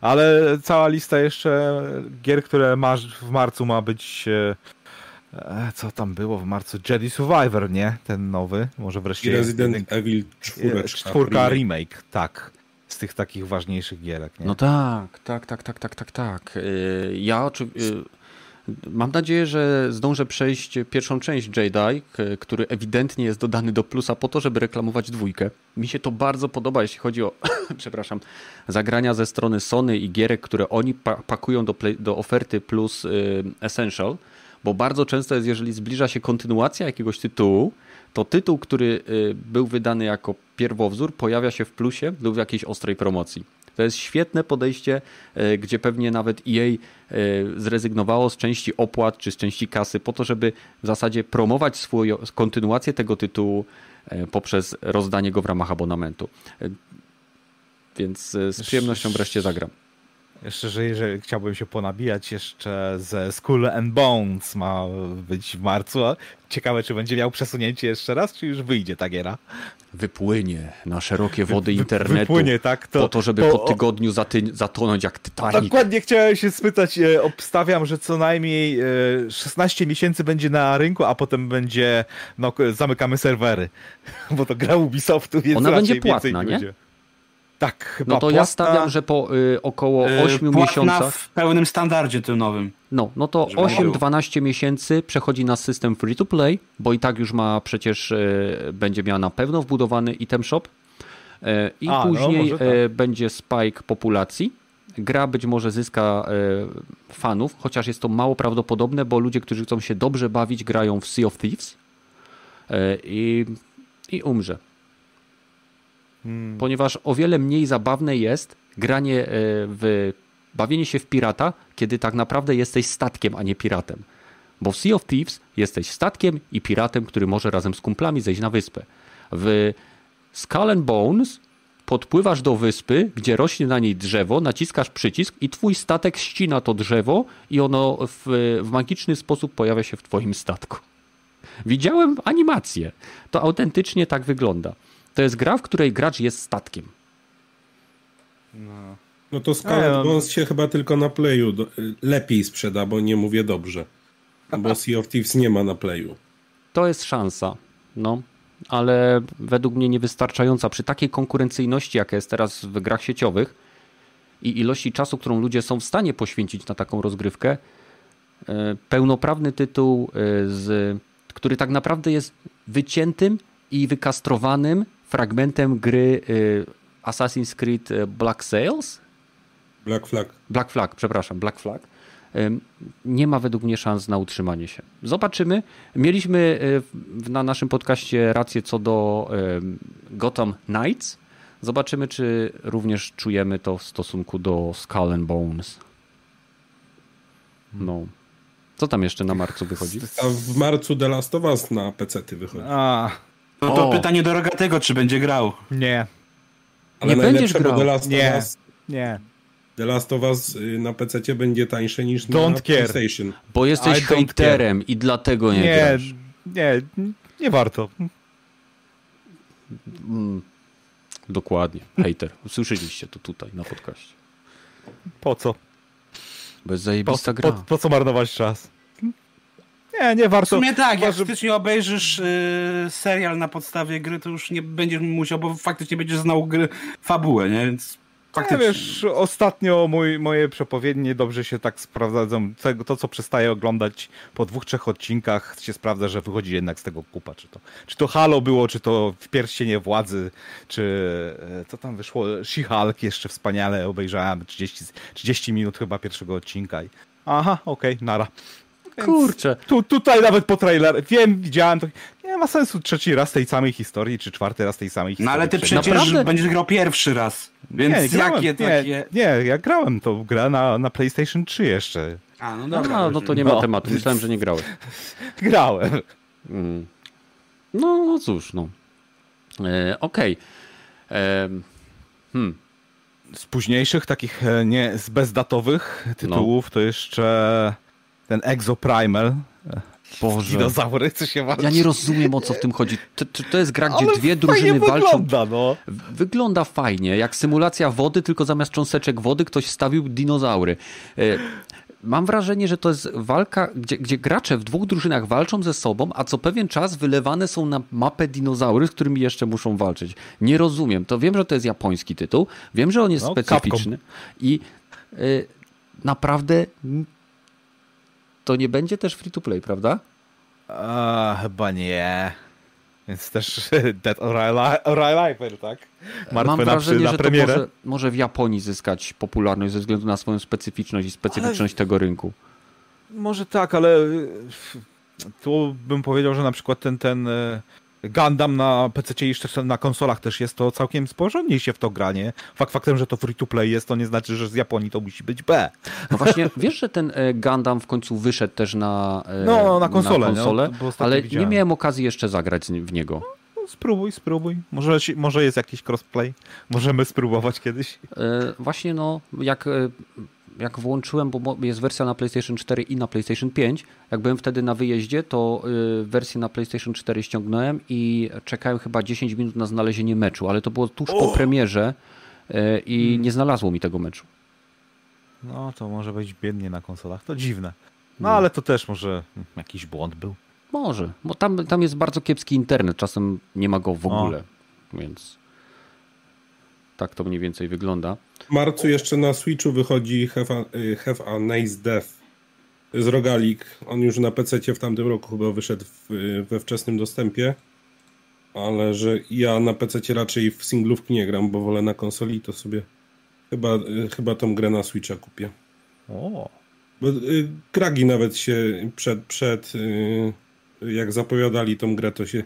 Ale cała lista jeszcze gier, które w marcu ma być. e, e, Co tam było w marcu? Jedi Survivor, nie? Ten nowy. Może I wreszcie. Resident jeden- Evil e, 4. Czwórka remake, tak. Z tych takich ważniejszych gierek, nie? No tak, tak, tak, tak, tak, tak, tak. Y, Ja oczywiście... Mam nadzieję, że zdążę przejść pierwszą część Jedi, który ewidentnie jest dodany do plusa po to, żeby reklamować dwójkę. Mi się to bardzo podoba, jeśli chodzi o, przepraszam, zagrania ze strony Sony i gierek, które oni pa pakują do, do oferty plus y, Essential, bo bardzo często jest, jeżeli zbliża się kontynuacja jakiegoś tytułu, to tytuł, który y, był wydany jako pierwowzór, pojawia się w plusie lub w jakiejś ostrej promocji. To jest świetne podejście, y, gdzie pewnie nawet EA y, zrezygnowało z części opłat czy z części kasy po to, żeby w zasadzie promować swoją kontynuację tego tytułu poprzez rozdanie go w ramach abonamentu. Więc z przyjemnością wreszcie zagram. Jeszcze, że jeżeli chciałbym się ponabijać jeszcze ze Skull and Bones ma być w marcu. Ciekawe, czy będzie miał przesunięcie jeszcze raz, czy już wyjdzie ta giera. Wypłynie na szerokie wody internetu Wypłynie, tak? po to, żeby to- po tygodniu zaty- zatonąć jak Titanic. Dokładnie chciałem się spytać, e, obstawiam, że co najmniej e, 16 miesięcy będzie na rynku, a potem będzie, no zamykamy serwery, bo to gra Ubisoftu, więc Ona będzie płatna, więcej nie? będzie. Tak, chyba No to ja płatna. stawiam, że po y, około Yy, 8 płatna miesiącach. w pełnym standardzie tym nowym. No, no to Żeby nie było. 8-12 miesięcy przechodzi na system free to play, bo i tak już ma przecież y, będzie miała na pewno wbudowany item shop. Y, I A, no, później może tak. y, będzie spike populacji. Gra być może zyska y, fanów, chociaż jest to mało prawdopodobne, bo ludzie, którzy chcą się dobrze bawić, grają w Sea of Thieves y, i, i umrze. Hmm. Ponieważ o wiele mniej zabawne jest granie e, w bawienie się w pirata, kiedy tak naprawdę jesteś statkiem, a nie piratem. Bo w Sea of Thieves jesteś statkiem i piratem, który może razem z kumplami zejść na wyspę. W Skull and Bones podpływasz do wyspy, gdzie rośnie na niej drzewo, naciskasz przycisk i twój statek ścina to drzewo i ono w, w magiczny sposób pojawia się w twoim statku. Widziałem animację. To autentycznie tak wygląda. To jest gra, w której gracz jest statkiem. No to Skull A, ja- and Bones się chyba tylko na Playu do, lepiej sprzeda, bo nie mówię dobrze. Bo Sea of Thieves nie ma na Playu. To jest szansa, no, ale według mnie niewystarczająca. Przy takiej konkurencyjności, jaka jest teraz w grach sieciowych i ilości czasu, którą ludzie są w stanie poświęcić na taką rozgrywkę, e, pełnoprawny tytuł, e, z, który tak naprawdę jest wyciętym i wykastrowanym fragmentem gry e, Assassin's Creed e, Black Sails, Black Flag. Black Flag, przepraszam, Black Flag. Nie ma według mnie szans na utrzymanie się. Zobaczymy. Mieliśmy y, w- na naszym podcaście rację co do Gotham Knights. Zobaczymy, czy również czujemy to w stosunku do Skull and Bones. No. Co tam jeszcze na marcu wychodzi? A w marcu The Last of Us na PC-ty wychodzi. A, No to O. pytanie do Rogatego, czy będzie grał. nie, Ale Nie będziesz grał. The Last Nie. of Us, nie. The Last of Us y, na PC będzie tańsze niż Don't na care. PlayStation. Bo jesteś I hejterem i dlatego nie, Nie, grasz. nie, nie warto. Mm, dokładnie. Hejter. Słyszeliście to tutaj na podcaście. Po co? Bo jest Po, zajebista gra. po, po co marnować czas? Nie, nie W warto. sumie tak, jak faktycznie obejrzysz y, serial na podstawie gry, to już nie będziesz musiał, bo faktycznie będziesz znał gry, fabułę, nie? Więc Nie, faktycznie. wiesz, ostatnio mój, moje przepowiednie dobrze się tak sprawdzą. Tego, to, co przestaję oglądać po dwóch, trzech odcinkach, się sprawdza, że wychodzi jednak z tego kupa. Czy to, czy to Halo było, czy to w Pierścienie Władzy, czy e, co tam wyszło, She-Hulk jeszcze wspaniale obejrzałem, 30, 30 minut chyba pierwszego odcinka. I, aha, okej, nara. Kurczę. Tu, tutaj nawet po trailer, wiem, widziałem to. Nie ma sensu trzeci raz tej samej historii, czy czwarty raz tej samej historii. No ale ty przecież. Naprawdę? będziesz grał pierwszy raz. Więc nie, grałem, jakie nie, takie... nie, ja grałem tą grę na, na PlayStation 3 jeszcze. A, no No, dobra. no to nie ma No. tematu. Myślałem, że nie grałeś. Grałem. Mm. No, no cóż, no. E, Okej. Em, Hmm. Z późniejszych, takich e, nie, z bezdatowych tytułów, to jeszcze ten Exoprimal. Boże. Dinozaury, co się walczy. Ja nie rozumiem, o co w tym chodzi. To, to, to jest gra, gdzie Ale dwie drużyny walczą. wygląda, no. Wygląda fajnie, jak symulacja wody, tylko zamiast cząsteczek wody ktoś wstawił dinozaury. E, Mam wrażenie, że to jest walka, gdzie, gdzie gracze w dwóch drużynach walczą ze sobą, a co pewien czas wylewane są na mapę dinozaury, z którymi jeszcze muszą walczyć. Nie rozumiem. To wiem, że to jest japoński tytuł, wiem, że on jest No, specyficzny i e, naprawdę to nie będzie też free to play, prawda? A, chyba nie. Więc też Dead or Alive, tak? Martwe Mam wrażenie, na że to może, może w Japonii zyskać popularność ze względu na swoją specyficzność i specyficzność tego rynku. Może tak, ale y, tu bym powiedział, że na przykład ten, ten y, Gundam na PC i jeszcze na konsolach też jest to całkiem porządnie się w to granie. Fakt faktem, że to free to play jest, to nie znaczy, że z Japonii to musi być B. No właśnie, wiesz, że ten e, Gundam w końcu wyszedł też na, e, No, na konsolę, na no, konsolę ostatnio ale nie widziałem. miałem okazji jeszcze zagrać w niego. No, spróbuj, spróbuj. Może, może jest jakiś crossplay. Możemy spróbować kiedyś. E, Właśnie no, jak, jak włączyłem, bo jest wersja na PlayStation 4 i na PlayStation 5, jak byłem wtedy na wyjeździe, to e, wersję na PlayStation 4 ściągnąłem i czekałem chyba 10 minut na znalezienie meczu, ale to było tuż po premierze e, i Hmm. nie znalazło mi tego meczu. No, to może być biednie na konsolach. To dziwne. No, No. ale to też może mm, jakiś błąd był. Może, bo tam, tam jest bardzo kiepski internet, czasem nie ma go w O. ogóle, więc tak to mniej więcej wygląda. W marcu jeszcze na Switchu wychodzi Have a, y, Have a Nice Death z Rogalik. On już na PC w tamtym roku chyba wyszedł w, y, we wczesnym dostępie. Ale że ja na PC raczej w singlówki nie gram, bo wolę na konsoli, to sobie chyba, y, chyba tą grę na Switcha kupię. O. Bo y, Kragi nawet się przed, przed y, jak zapowiadali tą grę, to się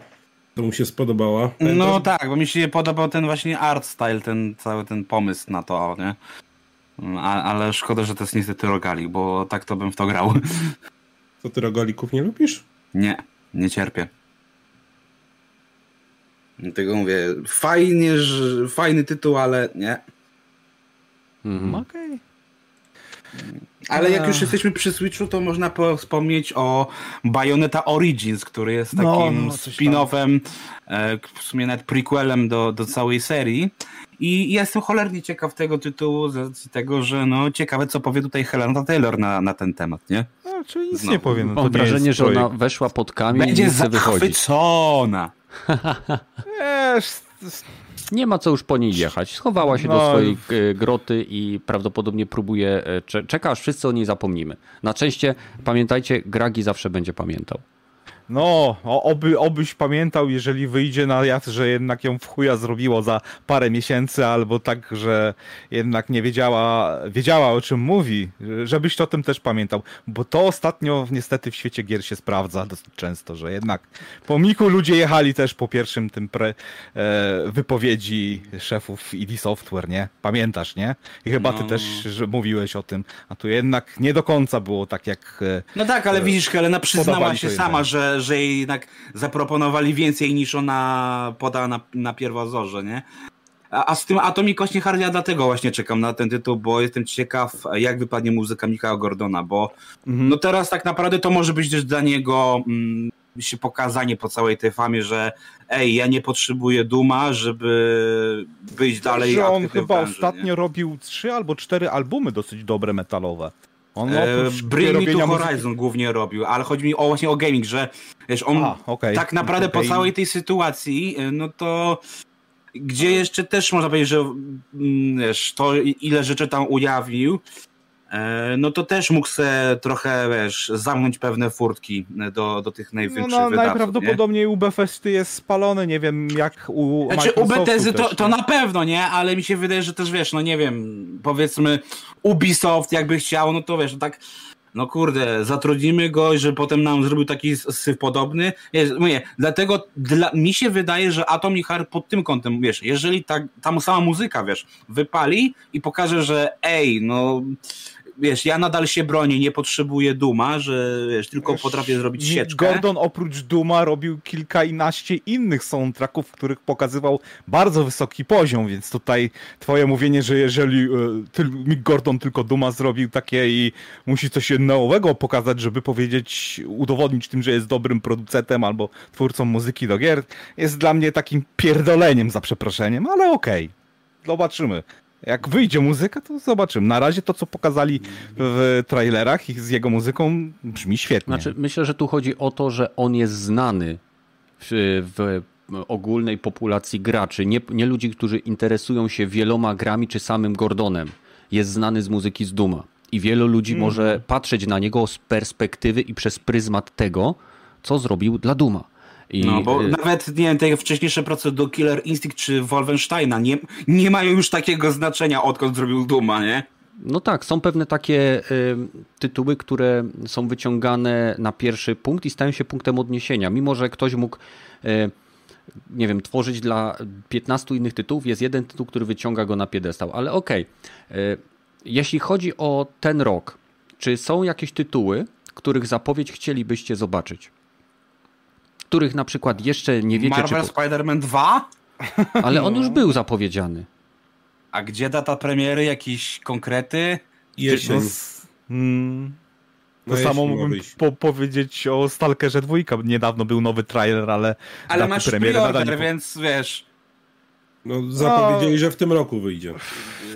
to mu się spodobała. No Pamiętasz? tak, bo mi się podobał ten właśnie art style, ten cały ten pomysł na to, nie? A, ale szkoda, że to jest niestety rogalik, bo tak to bym w to grał. Co ty Rogalików nie lubisz? Nie, nie cierpię. Dlatego mówię, fajnie, że, fajny tytuł, ale nie. Mhm. Okej. Ale jak już jesteśmy przy Switchu, to można po- wspomnieć o Bayonetta Origins, który jest No, takim no, coś spin-offem, e, w sumie nawet prequelem do, do całej serii. I jestem cholernie ciekaw tego tytułu, z racji tego, że no ciekawe co powie tutaj Helena Taylor na, na ten temat, nie? No, czyli nic Znowu. nie powiem. No, Mam wrażenie, że ona weszła pod kamień i Będzie nie chce wychodzić. zachwycona. Wiesz, Nie ma co już po niej jechać. Schowała się do No. swojej e, groty i prawdopodobnie próbuje, e, cze- czeka aż wszyscy o niej zapomnimy. Na szczęście, pamiętajcie, Gragi zawsze będzie pamiętał. No, oby, obyś pamiętał, jeżeli wyjdzie na jaw, że jednak ją w chuja zrobiło za parę miesięcy, albo tak, że jednak nie wiedziała, wiedziała o czym mówi, żebyś to o tym też pamiętał, bo to ostatnio niestety w świecie gier się sprawdza dosyć często, że jednak po Miku ludzie jechali też po pierwszym tym pre, e, wypowiedzi szefów ID Software, nie? Pamiętasz, nie? I chyba ty No. też że mówiłeś o tym, a tu jednak nie do końca było tak jak... E, No tak, ale widzisz, Helena przyznała się sama, jednak. Że, jednak zaproponowali więcej niż ona podała na, na pierwozorze, nie? A, a z tym Atomic właśnie Harley, ja dlatego właśnie czekam na ten tytuł, bo jestem ciekaw, jak wypadnie muzyka Michała Gordona, bo Mhm. no teraz tak naprawdę to może być też dla niego mm, się pokazanie po całej tej famie, że ej, ja nie potrzebuję Duma, żeby być dalej że on chyba ostatnio nie? robił trzy albo cztery albumy dosyć dobre metalowe. On E, oprócz Bring Me to muzyki- Horizon głównie robił, ale chodzi mi o właśnie o gaming, że wiesz, on Aha, okej. tak naprawdę po Okej. całej tej sytuacji, y, no to gdzie jeszcze też można powiedzieć, że mm, wiesz, to ile rzeczy tam ujawnił, e, no to też mógł se trochę, wiesz, zamknąć pewne furtki e, do, do tych No, największych no, wydawców, nie? najprawdopodobniej UB Festy jest spalony, nie wiem jak u Znaczy u Microsoftu Bethesdy to, to nie? na pewno, nie? Ale mi się wydaje, że też wiesz, no nie wiem, powiedzmy Ubisoft jakby chciał, no to wiesz, no tak no kurde, zatrudnimy go, żeby potem nam zrobił taki syf podobny. Mówię, dlatego dla, mi się wydaje, że Atomic Heart pod tym kątem, wiesz, jeżeli ta, ta sama muzyka, wiesz, wypali i pokaże, że ej, no wiesz, ja nadal się bronię, nie potrzebuję Duma, że wiesz, tylko wiesz, potrafię zrobić sieczkę. Gordon oprócz Duma robił kilkanaście innych soundtracków, w których pokazywał bardzo wysoki poziom, więc tutaj twoje mówienie, że jeżeli e, Mick Gordon tylko Duma zrobił takie i musi coś nowego pokazać, żeby powiedzieć, udowodnić tym, że jest dobrym producentem albo twórcą muzyki do gier, jest dla mnie takim pierdoleniem za przeproszeniem, ale okej. Okay. Zobaczymy. Jak wyjdzie muzyka, to zobaczymy. Na razie to, co pokazali w trailerach z jego muzyką, brzmi świetnie. Znaczy, myślę, że tu chodzi o to, że on jest znany w, w ogólnej populacji graczy, nie, nie ludzi, którzy interesują się wieloma grami czy samym Gordonem. Jest znany z muzyki z Duma. I wielu ludzi mm. może patrzeć na niego z perspektywy i przez pryzmat tego, co zrobił dla Duma. I... No, bo y, nawet, nie wiem, te wcześniejsze prace do Killer Instinct czy Wolfensteina nie, nie mają już takiego znaczenia, odkąd zrobił Duma, nie? No tak, są pewne takie tytuły, które są wyciągane na pierwszy punkt i stają się punktem odniesienia. Mimo, że ktoś mógł, y, nie wiem, tworzyć dla 15 innych tytułów, jest jeden tytuł, który wyciąga go na piedestał. Ale okej, okay. jeśli chodzi o ten rok, czy są jakieś tytuły, których zapowiedź chcielibyście zobaczyć? Których na przykład jeszcze nie wiecie, Marvel czy... Spider-Man 2? Ale on już był zapowiedziany. A gdzie data premiery? Jakieś konkrety? Jesień. No, hmm. To samo mógłbym po powiedzieć o Stalkerze 2. Niedawno był nowy trailer, ale. Ale masz premiery nadal więc wiesz. No, zapowiedzieli, no, że w tym roku wyjdzie.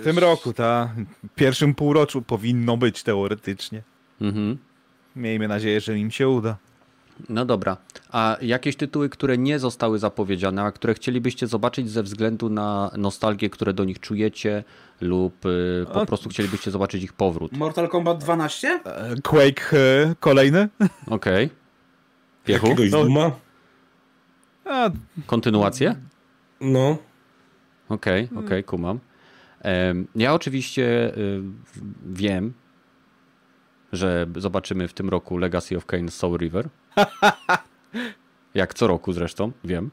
W tym roku, tak. W pierwszym półroczu powinno być teoretycznie. Mhm. Miejmy nadzieję, że im się uda. No dobra. A jakieś tytuły, które nie zostały zapowiedziane, a które chcielibyście zobaczyć ze względu na nostalgię, które do nich czujecie lub y, po prostu chcielibyście zobaczyć ich powrót? Mortal Kombat 12? E, Quake y, kolejny? Okej. Okay. Piechu? Jakiegoś no. Duma? A... Kontynuację? No. Okej, okay, okej, okay, kumam. Ja oczywiście y, wiem, że zobaczymy w tym roku Legacy of Kain Soul River. Jak co roku zresztą, wiem.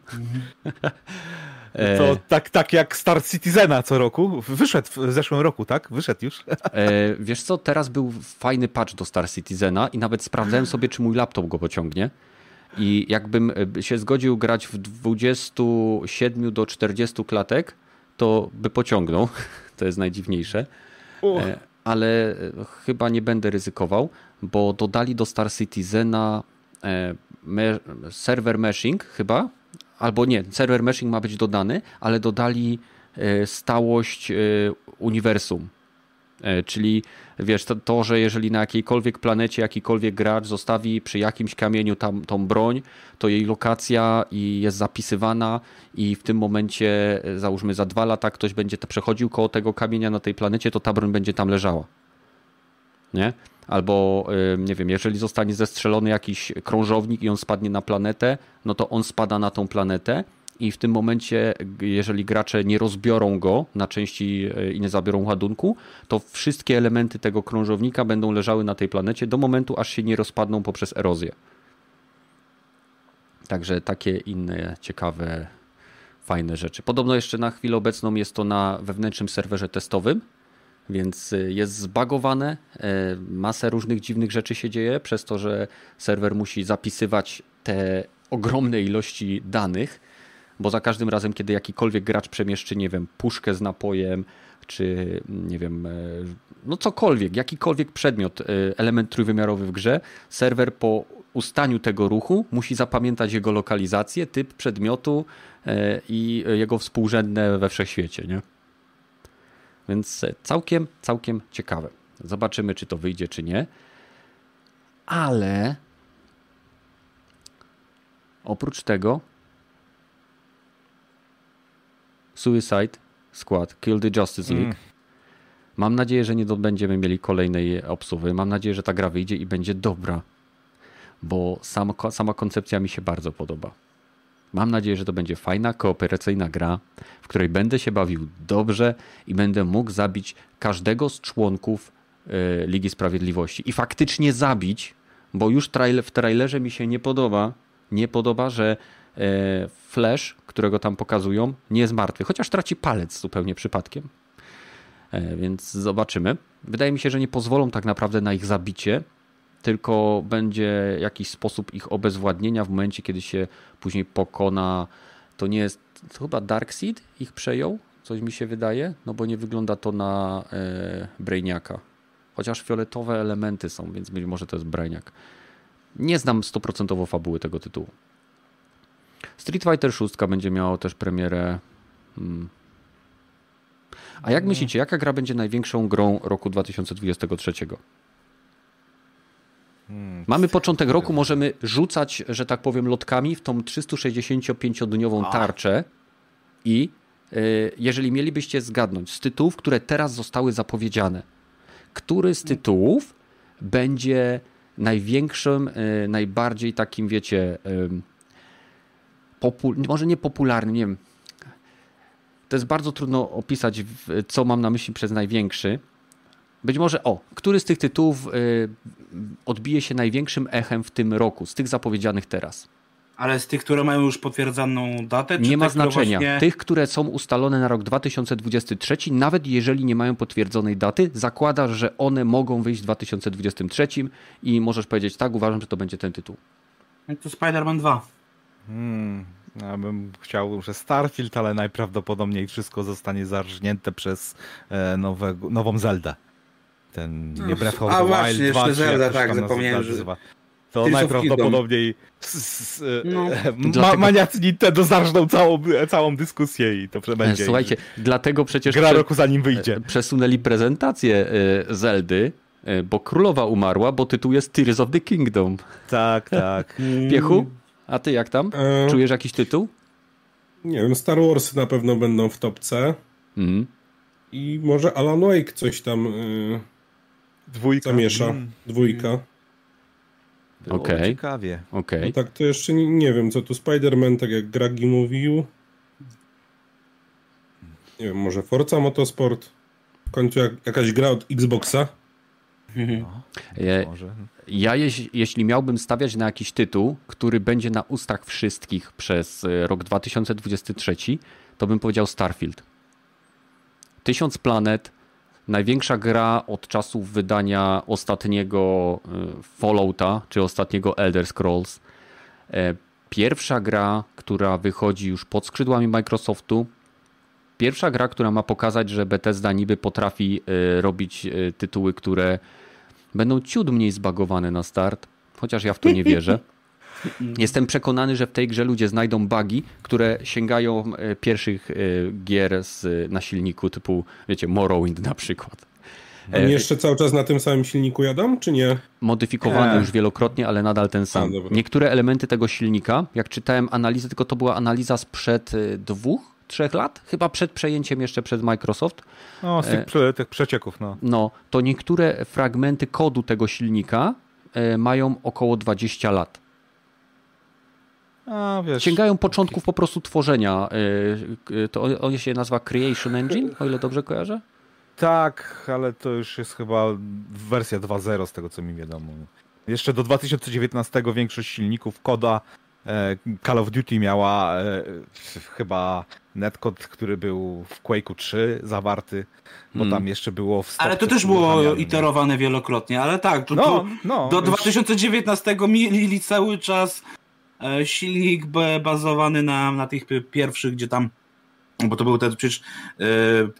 To tak, tak jak Star Citizena co roku. Wyszedł w zeszłym roku, tak? Wyszedł już. E, wiesz co, teraz był fajny patch do Star Citizena i nawet sprawdzałem sobie, czy mój laptop go pociągnie. I jakbym e, się zgodził grać w 27 do 40 klatek, to by pociągnął. To jest najdziwniejsze. E, ale chyba nie będę ryzykował, bo dodali do Star Citizena E, me, server meshing chyba, albo nie, server meshing ma być dodany, ale dodali e, stałość e, uniwersum. Czyli wiesz, to, to, że jeżeli na jakiejkolwiek planecie jakikolwiek gracz zostawi przy jakimś kamieniu tam, tą broń, to jej lokacja i jest zapisywana i w tym momencie, załóżmy za dwa lata ktoś będzie przechodził koło tego kamienia na tej planecie, to ta broń będzie tam leżała. Nie? albo nie wiem, jeżeli zostanie zestrzelony jakiś krążownik i on spadnie na planetę, no to on spada na tą planetę i w tym momencie, jeżeli gracze nie rozbiorą go na części e, i nie zabiorą ładunku, to wszystkie elementy tego krążownika będą leżały na tej planecie do momentu, aż się nie rozpadną poprzez erozję. Także takie inne ciekawe, fajne rzeczy. Podobno jeszcze na chwilę obecną jest to na wewnętrznym serwerze testowym, więc y, jest zbagowane, e, masę różnych dziwnych rzeczy się dzieje, przez to, że serwer musi zapisywać te ogromne ilości danych, bo za każdym razem, kiedy jakikolwiek gracz przemieszczy, nie wiem, puszkę z napojem, czy nie wiem, e, no cokolwiek, jakikolwiek przedmiot, e, element trójwymiarowy w grze, serwer po ustaniu tego ruchu musi zapamiętać jego lokalizację, typ przedmiotu i jego współrzędne we wszechświecie, nie? Więc całkiem, całkiem ciekawe. Zobaczymy, czy to wyjdzie, czy nie. Ale oprócz tego Suicide Squad Kill the Justice League. Mm. Mam nadzieję, że nie będziemy mieli kolejnej obsuwy. Mam nadzieję, że ta gra wyjdzie i będzie dobra. Bo sama, sama koncepcja mi się bardzo podoba. Mam nadzieję, że to będzie fajna, kooperacyjna gra, w której będę się bawił dobrze i będę mógł zabić każdego z członków Ligi Sprawiedliwości i faktycznie zabić, bo już trailer, w trailerze mi się nie podoba, nie podoba, że Flash, którego tam pokazują, nie jest martwy, chociaż traci palec zupełnie przypadkiem. Więc zobaczymy. Wydaje mi się, że nie pozwolą tak naprawdę na ich zabicie, tylko będzie jakiś sposób ich obezwładnienia w momencie, kiedy się później pokona. To nie jest, to chyba Darkseid ich przejął, coś mi się wydaje, no bo nie wygląda to na e, Brainiaka. Chociaż fioletowe elementy są, więc być może to jest Brainiak. Nie znam stoprocentowo fabuły tego tytułu. Street Fighter 6 będzie miało też premierę. Hmm. A jak myślicie, jaka gra będzie największą grą roku 2023? Hmm, Mamy początek roku, możemy rzucać, że tak powiem, lotkami w tą 365-dniową tarczę i y, jeżeli mielibyście zgadnąć z tytułów, które teraz zostały zapowiedziane, który z tytułów będzie największym, y, najbardziej takim, wiecie, może nie popularnym, nie wiem. To jest bardzo trudno opisać, co mam na myśli przez największy, być może, o, który z tych tytułów y, odbije się największym echem w tym roku, z tych zapowiedzianych teraz? Ale z tych, które mają już potwierdzoną datę? nie ma znaczenia. Właśnie... Tych, które są ustalone na rok 2023, nawet jeżeli nie mają potwierdzonej daty, zakładasz, że one mogą wyjść w 2023 i możesz powiedzieć, tak, uważam, że to będzie ten tytuł. To Spider-Man 2. Hmm, ja bym chciał, że Starfield, ale najprawdopodobniej wszystko zostanie zarżnięte przez e, nowego, nową Zeldę ten nie Breath of the Wild właśnie, 2, Zelda, tak, zapomniałem, że... To Tears najprawdopodobniej no. ma, maniacy Nintendo zarżną całą, całą dyskusję i to będzie. Słuchajcie, dlatego przecież gra roku zanim wyjdzie. E, przesunęli prezentację e, Zeldy, e, bo królowa umarła, bo tytuł jest Tears of the Kingdom. Tak, tak. Piechu, a ty jak tam? Czujesz jakiś tytuł? Nie wiem, Star Wars na pewno będą w topce. Mm. I może Alan Wake coś tam... Dwójka. Zamiesza. Mm. Dwójka. Okej. Okay. Ciekawie. Okay. No tak, to jeszcze nie, nie wiem, co tu Spider-Man, tak jak Gragi mówił. Nie wiem, może Forza Motorsport. W końcu jak, jakaś gra od Xboxa. No, ja, ja jeś, jeśli miałbym stawiać na jakiś tytuł, który będzie na ustach wszystkich przez e, rok 2023, to bym powiedział Starfield. Tysiąc planet, największa gra od czasów wydania ostatniego y, Fallouta, czy ostatniego Elder Scrolls. E, pierwsza gra, która wychodzi już pod skrzydłami Microsoftu. Pierwsza gra, która ma pokazać, że Bethesda niby potrafi robić tytuły, które będą ciut mniej zbagowane na start, chociaż ja w to nie wierzę. Jestem przekonany, że w tej grze ludzie znajdą bugi, które sięgają e, pierwszych e, gier z, na silniku typu, wiecie, Morrowind na przykład. Oni e, jeszcze cały czas na tym samym silniku jadą, czy nie? Modyfikowany nie. już wielokrotnie, ale nadal ten sam. A, Niektóre elementy tego silnika, jak czytałem analizę, tylko to była analiza sprzed dwóch, trzech lat, chyba przed przejęciem jeszcze przez Microsoft. No, z tych, prze, tych przecieków, no. No, to niektóre fragmenty kodu tego silnika mają około 20 lat. A, wiesz, Sięgają początków po prostu tworzenia. Y, y, to on się nazywa Creation Engine, o ile dobrze kojarzę? Tak, ale to już jest chyba wersja 2.0 z tego co mi wiadomo. Jeszcze do 2019 większość silników koda e, Call of Duty miała e, chyba netcode, który był w Quake'u 3 zawarty, bo hmm. tam jeszcze było w Ale to też było iterowane wielokrotnie, ale tak, to, no, no, do 2019 mieli cały czas E, silnik bazowany na, na tych pierwszych, gdzie tam bo to były te przecież e,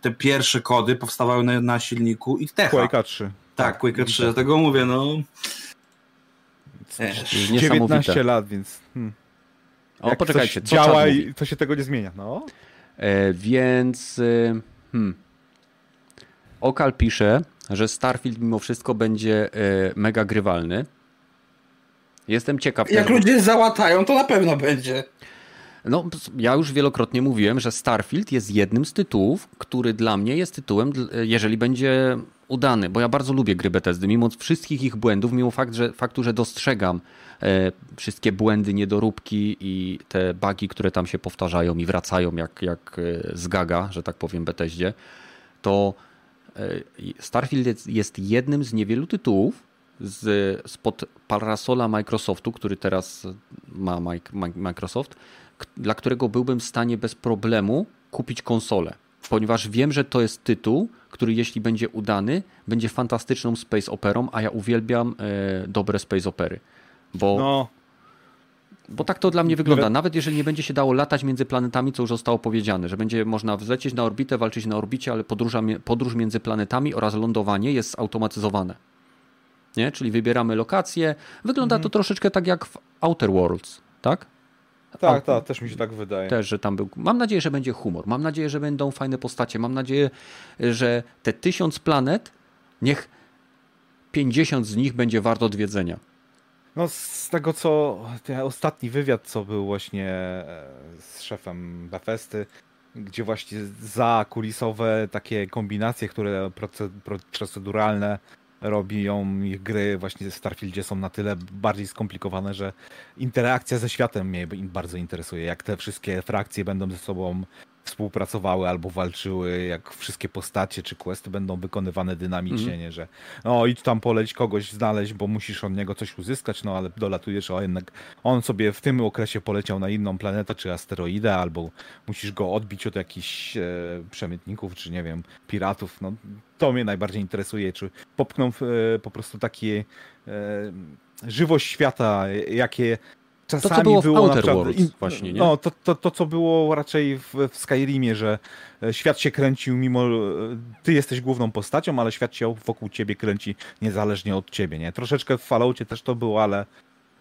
te pierwsze kody powstawały na, na silniku i Techa. Quake'a 3. Tak, Quake'a 3, dlatego mówię, no. 19 lat, więc. Hmm. O, Jak poczekajcie, co działa i to się tego nie zmienia. No. E, więc. E, hmm. Okal pisze, że Starfield mimo wszystko będzie e, mega grywalny. Jestem ciekaw. Jak ludzie załatają, to na pewno będzie. No, ja już wielokrotnie mówiłem, że Starfield jest jednym z tytułów, który dla mnie jest tytułem, jeżeli będzie udany, bo ja bardzo lubię gry Bethesdy, mimo wszystkich ich błędów, mimo fakt, że, faktu, że dostrzegam e, wszystkie błędy, niedoróbki i te bugi, które tam się powtarzają i wracają jak, jak e, z gaga, że tak powiem, Bethesdzie, to Starfield jest, jest jednym z niewielu tytułów z, spod parasola Microsoftu, który teraz ma Microsoft, dla którego byłbym w stanie bez problemu kupić konsolę. Ponieważ wiem, że to jest tytuł, który jeśli będzie udany, będzie fantastyczną space operą, a ja uwielbiam e, dobre space opery. Bo no. Bo tak to dla mnie wygląda. Nawet jeżeli nie będzie się dało latać między planetami, co już zostało powiedziane, że będzie można wlecieć na orbitę, walczyć na orbicie, ale podróża, podróż między planetami oraz lądowanie jest zautomatyzowane. Nie? Czyli wybieramy lokację. Wygląda mhm. to troszeczkę tak jak w Outer Worlds, tak? Tak, tak, też mi się tak wydaje. Też, że tam był. Mam nadzieję, że będzie humor. Mam nadzieję, że będą fajne postacie. Mam nadzieję, że te tysiąc planet, niech 50 z nich będzie wart odwiedzenia. No z tego co, ten ostatni wywiad, co był właśnie e, z szefem Bethesdy, gdzie właśnie za kulisowe takie kombinacje, które proceduralne robią ich gry właśnie w Starfieldzie są na tyle bardziej skomplikowane, że interakcja ze światem mnie bardzo interesuje. Jak te wszystkie frakcje będą ze sobą współpracowały albo walczyły, jak wszystkie postacie czy questy będą wykonywane dynamicznie, mm. nie, że no idź tam poleć kogoś znaleźć, bo musisz od niego coś uzyskać, no ale dolatujesz, o jednak on sobie w tym okresie poleciał na inną planetę czy asteroidę, albo musisz go odbić od jakichś e, przemytników, czy nie wiem, piratów, no to mnie najbardziej interesuje, czy popchną e, po prostu takie e, żywość świata, jakie czasami to, co było, było w Outer Worlds właśnie, nie? No, to, to, to, co było raczej w, w Skyrimie, że e, świat się kręcił mimo... E, ty jesteś główną postacią, ale świat się wokół ciebie kręci niezależnie od ciebie, nie? Troszeczkę w Falloutie też to było, ale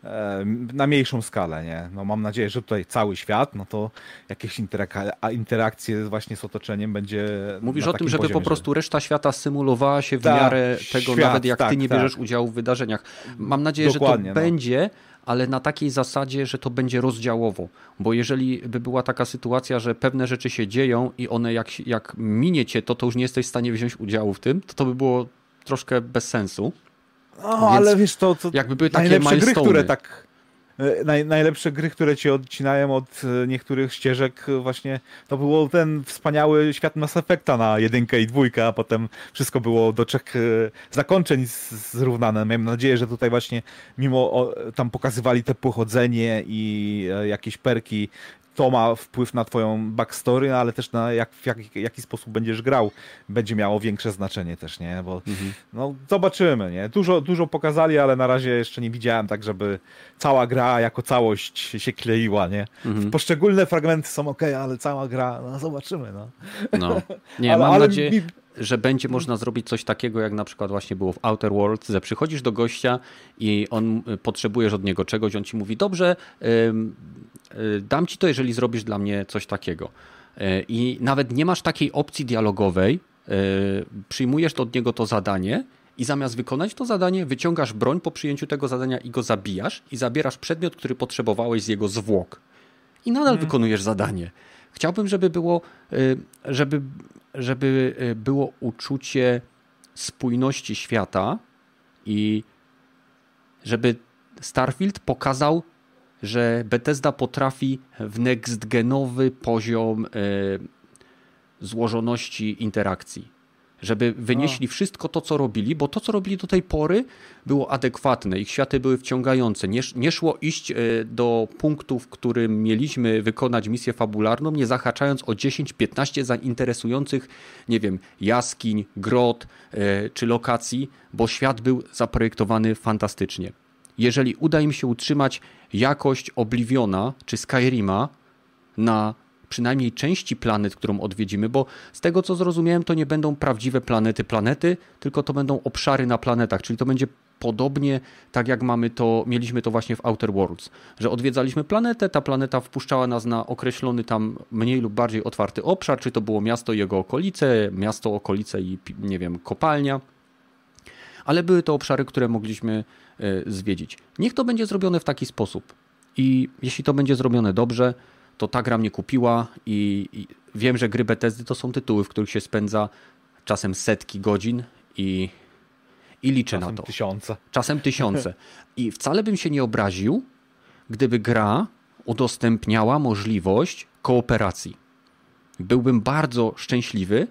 e, na mniejszą skalę, nie? No mam nadzieję, że tutaj cały świat, no to jakieś interak interakcje właśnie z otoczeniem będzie Mówisz o tym, żeby po prostu reszta świata symulowała się w Ta, miarę tego, świat, nawet jak tak, ty nie bierzesz tak. udziału w wydarzeniach. Mam nadzieję, Dokładnie, że to no. będzie ale na takiej zasadzie, że to będzie rozdziałowo. Bo jeżeli by była taka sytuacja, że pewne rzeczy się dzieją i one jak, jak minie cię, to to już nie jesteś w stanie wziąć udziału w tym, to to by było troszkę bez sensu. No, Więc ale wiesz, to, to jakby były takie gry, które tak naj, najlepsze gry, które cię odcinają od e, niektórych ścieżek e, właśnie, to było ten wspaniały świat Mass Effecta na jedynkę i dwójkę, a potem wszystko było do trzech zakończeń zrównane. Mam nadzieję, że tutaj właśnie mimo tam pokazywali te pochodzenie i jakieś perki to ma wpływ na twoją backstory, ale też na jak, w jak, jaki sposób będziesz grał, będzie miało większe znaczenie też, nie? Bo mhm. no, zobaczymy, nie? Dużo, dużo pokazali, ale na razie jeszcze nie widziałem tak, żeby cała gra jako całość się kleiła, nie? Mhm. Poszczególne fragmenty są ok, ale cała gra, no zobaczymy, no. no. Nie, ale, mam ale nadzieję... Mi że będzie można zrobić coś takiego, jak na przykład właśnie było w Outer Worlds, że przychodzisz do gościa i on y, potrzebujesz od niego czegoś, on ci mówi, dobrze, y, dam ci to, jeżeli zrobisz dla mnie coś takiego. Y, I nawet nie masz takiej opcji dialogowej, przyjmujesz od niego to zadanie i zamiast wykonać to zadanie, wyciągasz broń po przyjęciu tego zadania i go zabijasz i zabierasz przedmiot, który potrzebowałeś z jego zwłok. I nadal hmm. wykonujesz zadanie. Chciałbym, żeby było, żeby żeby e, było uczucie spójności świata i żeby Starfield pokazał, że Bethesda potrafi w next-genowy poziom e, złożoności interakcji żeby wynieśli wszystko to, co robili, bo to, co robili do tej pory, było adekwatne. Ich światy były wciągające. Nie, nie szło iść e, do punktu, w którym mieliśmy wykonać misję fabularną, nie zahaczając o 10-15 zainteresujących, nie wiem, jaskiń, grot e, czy lokacji, bo świat był zaprojektowany fantastycznie. Jeżeli uda im się utrzymać jakość Obliviona czy Skyrima na przynajmniej części planet, którą odwiedzimy, bo z tego co zrozumiałem, to nie będą prawdziwe planety planety, tylko to będą obszary na planetach, czyli to będzie podobnie tak jak mamy to, mieliśmy to właśnie w Outer Worlds, że odwiedzaliśmy planetę, ta planeta wpuszczała nas na określony tam mniej lub bardziej otwarty obszar, czy to było miasto i jego okolice, miasto, okolice i nie wiem, kopalnia, ale były to obszary, które mogliśmy e, zwiedzić. Niech to będzie zrobione w taki sposób i jeśli to będzie zrobione dobrze, to ta gra mnie kupiła i, i wiem, że gry Bethesdy to są tytuły, w których się spędza czasem setki godzin i, i liczę czasem na to. Tysiące. Czasem tysiące. I wcale bym się nie obraził, gdyby gra udostępniała możliwość kooperacji. Byłbym bardzo szczęśliwy,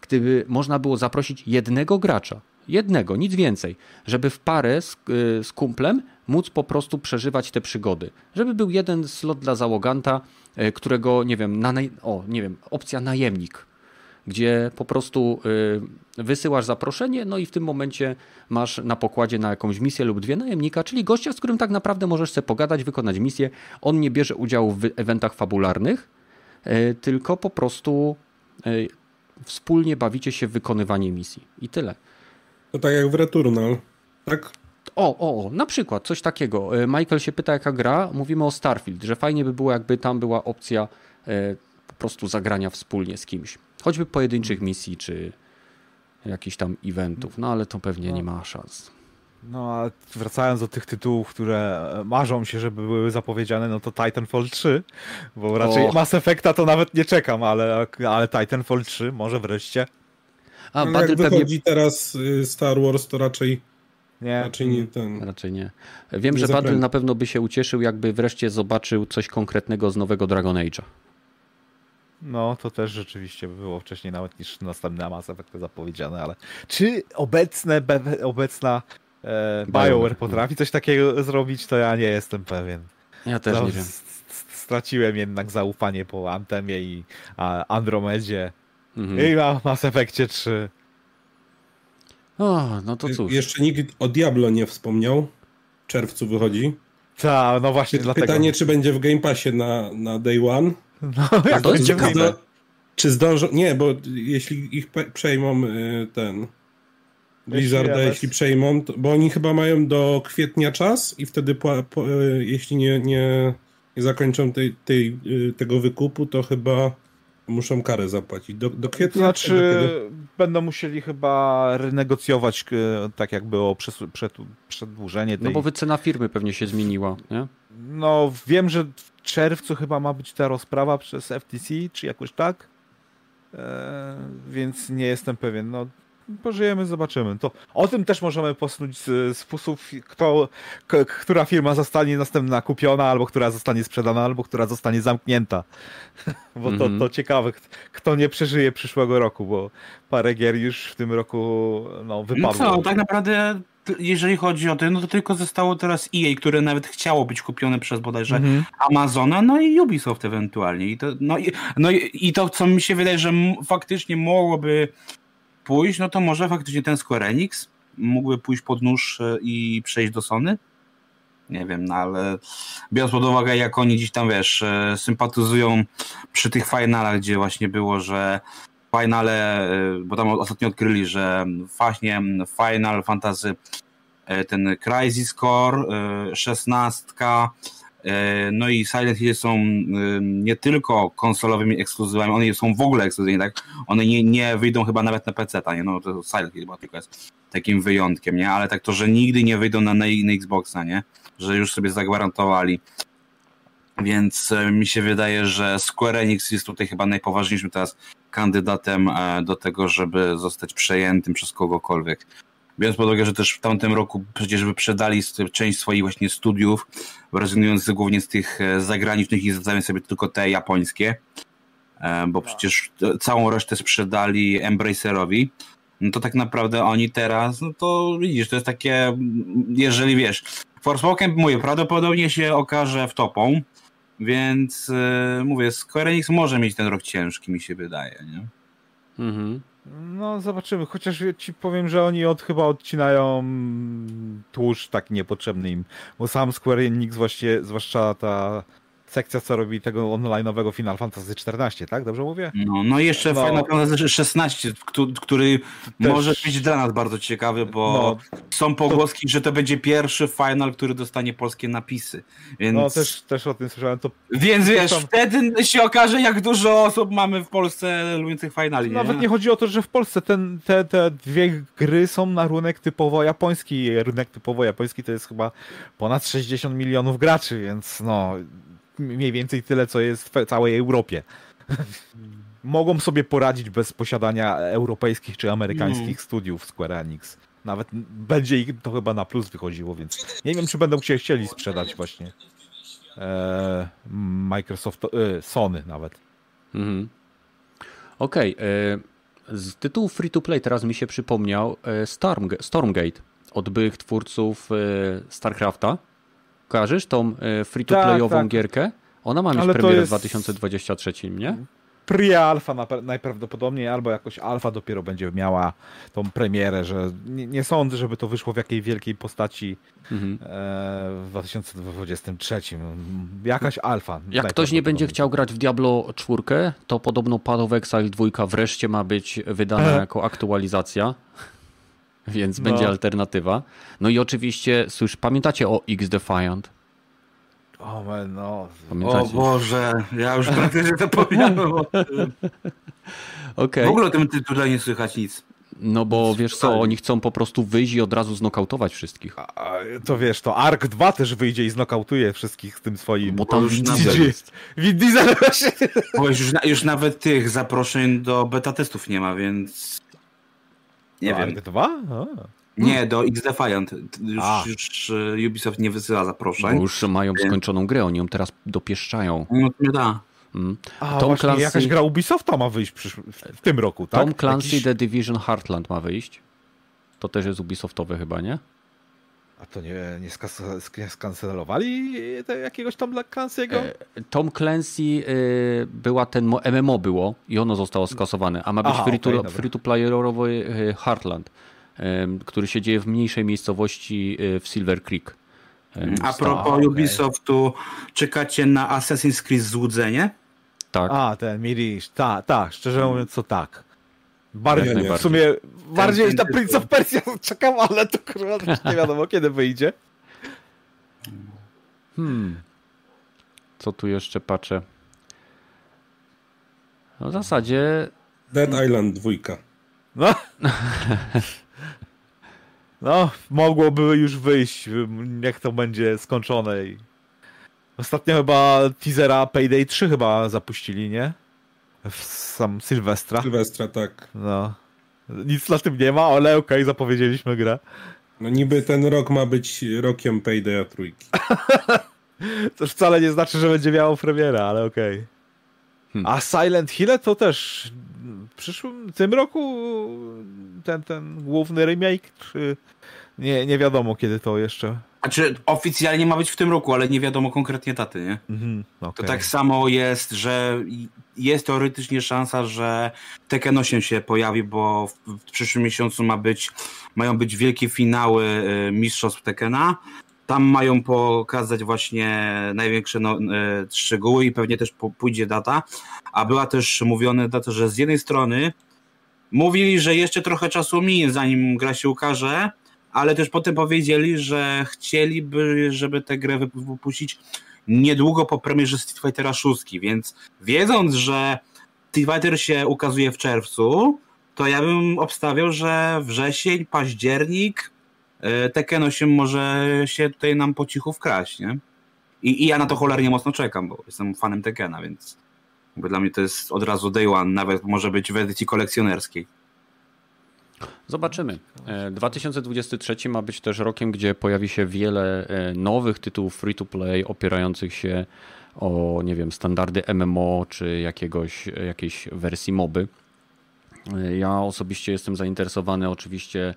gdyby można było zaprosić jednego gracza, jednego, nic więcej, żeby w parę z, y, z kumplem móc po prostu przeżywać te przygody. Żeby był jeden slot dla załoganta, y, którego, nie wiem, na, o, nie wiem, opcja najemnik, gdzie po prostu y, wysyłasz zaproszenie, no i w tym momencie masz na pokładzie na jakąś misję lub dwie najemnika, czyli gościa, z którym tak naprawdę możesz sobie pogadać, wykonać misję. On nie bierze udziału w eventach fabularnych, tylko po prostu wspólnie bawicie się w wykonywanie misji. I tyle. To tak jak w Returnal, tak? O, o, na przykład coś takiego. Michael się pyta, jaka gra. Mówimy o Starfield, że fajnie by było, jakby tam była opcja po prostu zagrania wspólnie z kimś. Choćby pojedynczych misji, czy jakichś tam eventów, no ale to pewnie no. nie ma szans. No a wracając do tych tytułów, które marzą się, żeby były zapowiedziane, no to Titanfall 3, bo raczej o. Mass Effecta to nawet nie czekam, ale, ale Titanfall 3 może wreszcie. A no, jak wychodzi pewnie... teraz y, Star Wars, to raczej nie. Raczej nie ten. Raczej nie. Wiem, nie że Badl na pewno by się ucieszył, jakby wreszcie zobaczył coś konkretnego z nowego Dragon Age'a. No, to też rzeczywiście było wcześniej nawet niż następne Mass Effect zapowiedziane, ale czy obecne, be, obecna e, BioWare potrafi coś takiego zrobić, to ja nie jestem pewien. Ja też no, nie wiem. Straciłem jednak zaufanie po Antemie i Andromedzie mhm. i na Mass Effectie 3. O, no to cóż. Jeszcze nikt o Diablo nie wspomniał. W czerwcu wychodzi. Tak, no właśnie Pytanie, dlatego. Pytanie, czy będzie w Game Passie na, na Day One. No, A to jest ciekawe. Czy zdążą? Nie, bo jeśli ich przejmą y, ten Blizzarda, jeśli, jeśli przejmą, to, bo oni chyba mają do kwietnia czas i wtedy po, po, y, jeśli nie, nie, nie zakończą tej, tej, y, tego wykupu, to chyba muszą karę zapłacić. Do, do kwietnia? Znaczy, kiedy... będą musieli chyba renegocjować tak jakby o przedłużenie tej... No bo wycena firmy pewnie się zmieniła, nie? No wiem, że czerwcu chyba ma być ta rozprawa przez FTC, czy jakoś tak. E, więc nie jestem pewien. No, pożyjemy, zobaczymy. To o tym też możemy posnuć z, z fusów, kto, k, która firma zostanie następna kupiona, albo która zostanie sprzedana, albo która zostanie zamknięta. bo mm -hmm. to, to ciekawe, kto nie przeżyje przyszłego roku, bo parę gier już w tym roku no, wypadło. No co, tak naprawdę jeżeli chodzi o to, no to tylko zostało teraz EA, które nawet chciało być kupione przez bodajże mhm. Amazona, no i Ubisoft ewentualnie. I to, no, i, no i, i to, co mi się wydaje, że faktycznie mogłoby pójść, no to może faktycznie ten Square Enix mógłby pójść pod nóż e, i przejść do Sony. Nie wiem, no ale biorąc pod uwagę, jak oni dziś tam, wiesz, e, sympatyzują przy tych finalach, gdzie właśnie było, że finale, y, bo tam ostatnio odkryli, że właśnie Final Fantasy ten Crisis Core, 16, y, no i Silent Hill są nie tylko konsolowymi ekskluzywami, one są w ogóle ekskluzywne, tak? One nie, nie wyjdą chyba nawet na PC, nie? No to Silent Hill chyba tylko jest takim wyjątkiem, nie? Ale tak to, że nigdy nie wyjdą na, na, na Xboxa, nie? Że już sobie zagwarantowali. Więc mi się wydaje, że Square Enix jest tutaj chyba najpoważniejszym teraz kandydatem e, do tego, żeby zostać przejętym przez kogokolwiek. Biorąc pod uwagę, że też w tamtym roku przecież wyprzedali część swoich właśnie studiów, rezygnując głównie z tych e, zagranicznych i zostawiając sobie tylko te japońskie, e, bo przecież całą resztę sprzedali Embracerowi, no to tak naprawdę oni teraz, no to widzisz, to jest takie, jeżeli wiesz, Forspoken, mówię, prawdopodobnie się okaże w topą, więc yy, mówię, Square Enix może mieć ten rok ciężki, mi się wydaje, nie? Mhm. No, zobaczymy. Chociaż ci powiem, że oni od chyba odcinają tłuszcz taki niepotrzebny im. Bo sam Square Enix, właśnie, zwłaszcza ta sekcja, co robi tego online'owego Final Fantasy XIV, tak? Dobrze mówię? No, no i jeszcze no. Final Fantasy XVI, który Też... może być dla nas bardzo ciekawy, bo no, są pogłoski, to... że to będzie pierwszy final, który dostanie polskie napisy. Więc... No też, też o tym słyszałem. To... Więc wiesz, tam... wtedy się okaże, jak dużo osób mamy w Polsce lubiących finali. Nie? Nawet nie chodzi o to, że w Polsce ten, te, te dwie gry są na rynek typowo japoński. Rynek typowo japoński to jest chyba ponad 60 milionów graczy, więc no mniej więcej tyle, co jest w całej Europie. Mogą sobie poradzić bez posiadania europejskich czy amerykańskich mm. studiów Square Enix. Nawet będzie ich to chyba na plus wychodziło, więc nie wiem, czy będą się chcieli sprzedać właśnie e, Microsoft, e, Sony nawet. Mhm. Okej. Okay. E, Z tytułu free to play teraz mi się przypomniał e, Storm, Stormgate od byłych twórców StarCrafta. Kojarzysz tą e, free to playową Tak, tak. gierkę? Ona ma mieć Ale premierę w jest- 2023, nie? Pre-alfa najprawdopodobniej, albo jakoś alfa dopiero będzie miała tą premierę, że nie, nie sądzę, żeby to wyszło w jakiej wielkiej postaci Mhm. e, w 2023. Jakaś alfa. Jak ktoś nie będzie chciał grać w Diablo 4, to podobno Path of Exile 2 wreszcie ma być wydana jako aktualizacja, więc No. będzie alternatywa. No i oczywiście, słysz, pamiętacie o X Defiant? O, man, no. O? Boże, ja już praktycznie zapomniałem o tym. Okej. W ogóle o tym tytule nie słychać nic. No bo wiesz co, oni chcą po prostu wyjść i od razu znokautować wszystkich. A, to wiesz, to Ark 2 też wyjdzie i znokautuje wszystkich z tym swoim. Bo tam już Vin Diesel Diesel. jest. Vin Diesel właśnie. Bo już, już nawet tych zaproszeń do beta testów nie ma, więc nie wiem. Ark 2? A. Nie, do X Defiant. Już, A. już e, Ubisoft nie wysyła Bo zaproszeń. już mają skończoną grę, oni ją teraz dopieszczają. No to nie da. Mm. A, Tom właśnie, Clancy- jakaś gra Ubisofta ma wyjść w tym roku, tak? Tom Clancy Jakiś- The Division Heartland ma wyjść. To też jest Ubisoftowe chyba, nie? A to nie, nie, skancelowali te, jakiegoś Tom Clancy'ego? E, Tom Clancy y, była ten mo- MMO było i ono zostało skasowane, a ma być Aha, free, to, okej, dobra. free to playerowy Heartland, który się dzieje w mniejszej miejscowości y, w Silver Creek. A propos okej. Ubisoftu, czekacie na Assassin's Creed Złudzenie? tak. A, ten Mirish, tak, tak, szczerze mówiąc to tak. Bardziej, Jak w sumie bardziej ten na. Prince of Persia czekam, ale to kurwa też nie wiadomo kiedy wyjdzie. Hmm. Co tu jeszcze patrzę? No w zasadzie Dead Island 2. No. No, mogłoby już wyjść, jak to będzie skończone. i- Ostatnio chyba teasera Payday 3 chyba zapuścili, nie? W sam Sylwestra. Sylwestra, tak. No. Nic na tym nie ma, ale okej, zapowiedzieliśmy grę. No niby ten rok ma być rokiem Paydaya trójki. To wcale nie znaczy, że będzie miało premierę, ale okej. Hmm. A Silent Hill to też w przyszłym, tym roku ten, ten główny remake, czy nie, nie wiadomo kiedy to jeszcze. Znaczy oficjalnie ma być w tym roku, ale nie wiadomo konkretnie daty, nie? Mhm, To tak samo jest, że jest teoretycznie szansa, że Tekken 8 się pojawi, bo w, przyszłym miesiącu ma być, mają być wielkie finały y, Mistrzostw Tekkena. Tam mają pokazać właśnie największe no, y, szczegóły i pewnie też pójdzie data. A była też mówiona data, że z jednej strony mówili, że jeszcze trochę czasu minie, zanim gra się ukaże, ale też potem powiedzieli, że chcieliby, żeby tę grę wypu- wypuścić niedługo po premierze Street Fightera 6, więc wiedząc, że Street Fighter się ukazuje w czerwcu, to ja bym obstawiał, że wrzesień, październik e, Tekken 8 może się tutaj nam po cichu wkraść, nie? I, I ja na to cholernie mocno czekam, bo jestem fanem Tekkena, więc dla mnie to jest od razu day one, nawet może być w edycji kolekcjonerskiej. Zobaczymy. E, 2023 ma być też rokiem, gdzie pojawi się wiele e, nowych tytułów free to play opierających się o, nie wiem, standardy MMO czy jakiegoś, jakiejś wersji moby. E, Ja osobiście jestem zainteresowany oczywiście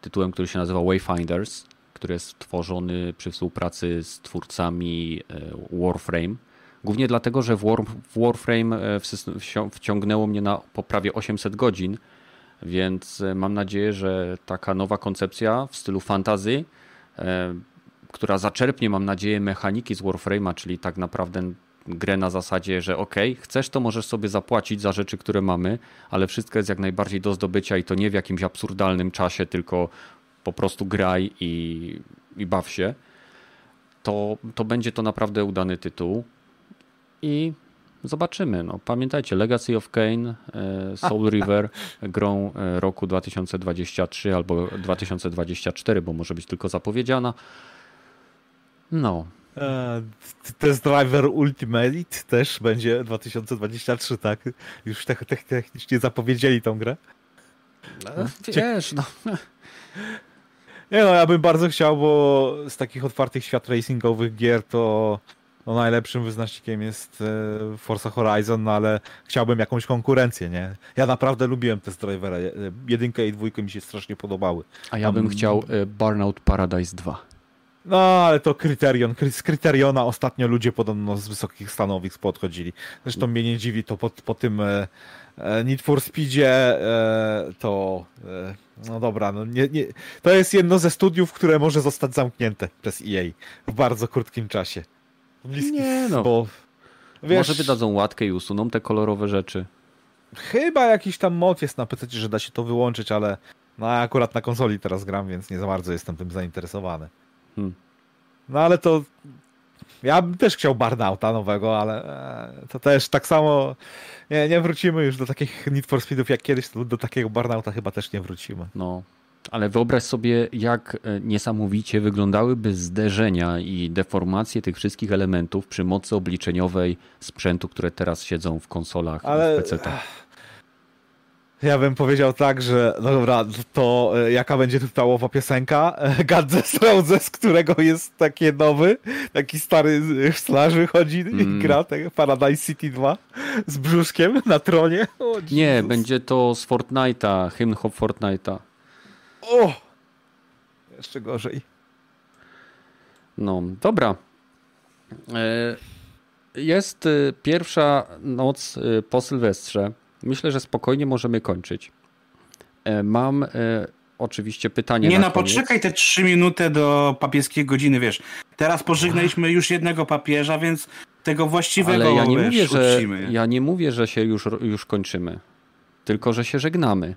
tytułem, który się nazywa Wayfinders, który jest tworzony przy współpracy z twórcami e, Warframe. Głównie dlatego, że w, War, w Warframe e, wciągnęło mnie na po prawie 800 godzin, więc e, mam nadzieję, że taka nowa koncepcja w stylu fantazy, e, która zaczerpnie, mam nadzieję, mechaniki z Warframe'a, czyli tak naprawdę grę na zasadzie, że ok, chcesz to możesz sobie zapłacić za rzeczy, które mamy, ale wszystko jest jak najbardziej do zdobycia i to nie w jakimś absurdalnym czasie, tylko po prostu graj i, i baw się. To, to będzie to naprawdę udany tytuł i zobaczymy. No, pamiętajcie, Legacy of Kane, e, Soul River grą e, roku 2023 albo 2024, bo może być tylko zapowiedziana. No, E, Test Driver Ultimate też będzie 2023, tak? Już te- te- technicznie zapowiedzieli tą grę. wiesz, no, Nie no, ja bym bardzo chciał, bo z takich otwartych świat racingowych gier to no najlepszym wyznacznikiem jest e, Forza Horizon, no ale chciałbym jakąś konkurencję, nie? Ja naprawdę lubiłem te drivera. Jedynkę i dwójkę mi się strasznie podobały. A ja bym chciał e, Burnout Paradise 2. No, ale to kryterion. Kry- Z kryteriona ostatnio ludzie podobno z wysokich stanowisk podchodzili. Zresztą mnie nie dziwi to po, po tym e, e, Need for Speedzie e, to e, no dobra, no nie, nie, to jest jedno ze studiów, które może zostać zamknięte przez EA w bardzo krótkim czasie. W bliskim- Nie no. Bo, wiesz, Może wydadzą łatkę i usuną te kolorowe rzeczy. Chyba jakiś tam mod jest na PC, że da się to wyłączyć, ale no akurat na konsoli teraz gram, więc nie za bardzo jestem tym zainteresowany. Hmm. No ale to ja bym też chciał Burnouta nowego, ale e, to też tak samo nie, nie wrócimy już do takich Need for Speedów jak kiedyś, to do takiego Burnouta chyba też nie wrócimy. No, ale wyobraź sobie, jak e, niesamowicie wyglądałyby zderzenia i deformacje tych wszystkich elementów przy mocy obliczeniowej sprzętu, które teraz siedzą w konsolach Ale- w PC-tach. Ja bym powiedział tak, że no dobra, to e, jaka będzie tytułowa piosenka? God Roses, którego jest taki nowy, taki stary z slaży chodzi i Mm. gra tak, Paradise City 2 z brzuszkiem na tronie. O, Nie, będzie to z Fortnite'a, hymn Fortnite'a. O! Jeszcze gorzej. No, dobra. E, Jest e, pierwsza noc e, po Sylwestrze. Myślę, że spokojnie możemy kończyć. E, Mam e, oczywiście pytanie Nie na no, koniec. poczekaj te trzy minuty do papieskiej godziny, wiesz. Teraz pożegnaliśmy już jednego papieża, więc tego właściwego Ale ja nie, wiesz, mówię, że, uczcimy. ja nie mówię, że się już, już kończymy. Tylko, że się żegnamy.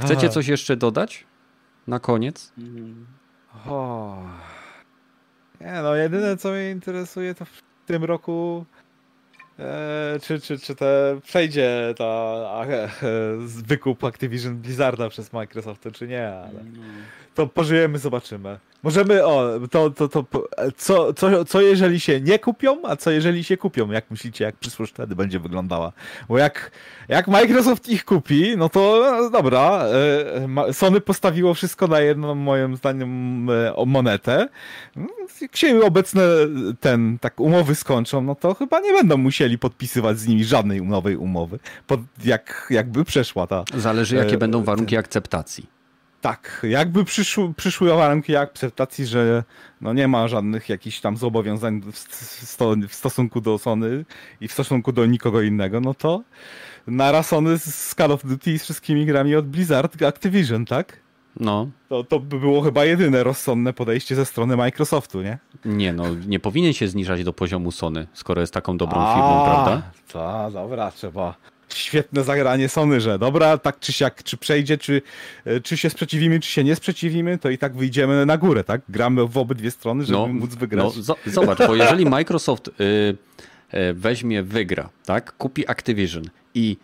Chcecie Aha. coś jeszcze dodać? Na koniec? O. Nie no, jedyne co mnie interesuje to w tym roku e, czy, czy, czy te przejdzie ta a, e, wykup Activision Blizzarda przez Microsoft, czy nie, ale to pożyjemy, zobaczymy. Możemy, o, to, to, to, co, co, co jeżeli się nie kupią, a co jeżeli się kupią? Jak myślicie, jak przyszłość wtedy będzie wyglądała? Bo jak, jak Microsoft ich kupi, no to no, dobra, e, Sony postawiło wszystko na jedną, moim zdaniem, e, monetę. Jak się obecne ten, tak umowy skończą, no to chyba nie będą musieli podpisywać z nimi żadnej nowej umowy, pod, jak, jakby przeszła ta Zależy, jakie E, będą ten- warunki akceptacji. Tak, jakby przyszły, przyszły warunki akceptacji, że no nie ma żadnych jakichś tam zobowiązań w, sto, w stosunku do Sony i w stosunku do nikogo innego, no to nara Sony z Call of Duty i z wszystkimi grami od Blizzard Activision, tak? No, To, to by było chyba jedyne rozsądne podejście ze strony Microsoftu, nie? nie no, nie powinien się zniżać do poziomu Sony, skoro jest taką dobrą firmą, prawda? Ta, dobra, trzeba. Świetne zagranie Sony, że dobra, tak czy siak, czy przejdzie, czy, e, czy się sprzeciwimy, czy się nie sprzeciwimy, to i tak wyjdziemy na górę, tak? Gramy w obydwie strony, żeby móc wygrać. No, zo- zobacz, bo jeżeli Microsoft y, y, weźmie, wygra, tak, kupi Activision i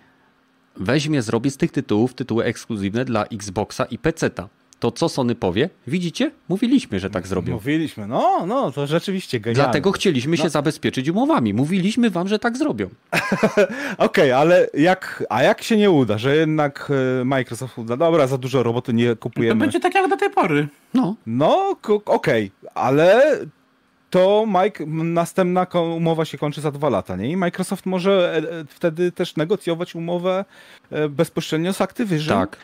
weźmie, zrobi z tych tytułów tytuły ekskluzywne dla Xboxa i PC-ta, to co Sony powie? Widzicie? Mówiliśmy, że tak zrobią. Mówiliśmy, no, no, to rzeczywiście genialne. Dlatego chcieliśmy się No. zabezpieczyć umowami. Mówiliśmy wam, że tak zrobią. Okej, ale jak, a jak się nie uda, że jednak e, Microsoft uda, dobra, za dużo roboty nie To kupujemy. będzie tak jak do tej pory. No, No, okej, ale to Mike, następna umowa się kończy za dwa lata, nie? I Microsoft może e, e, wtedy też negocjować umowę bezpośrednio z Activision. tak.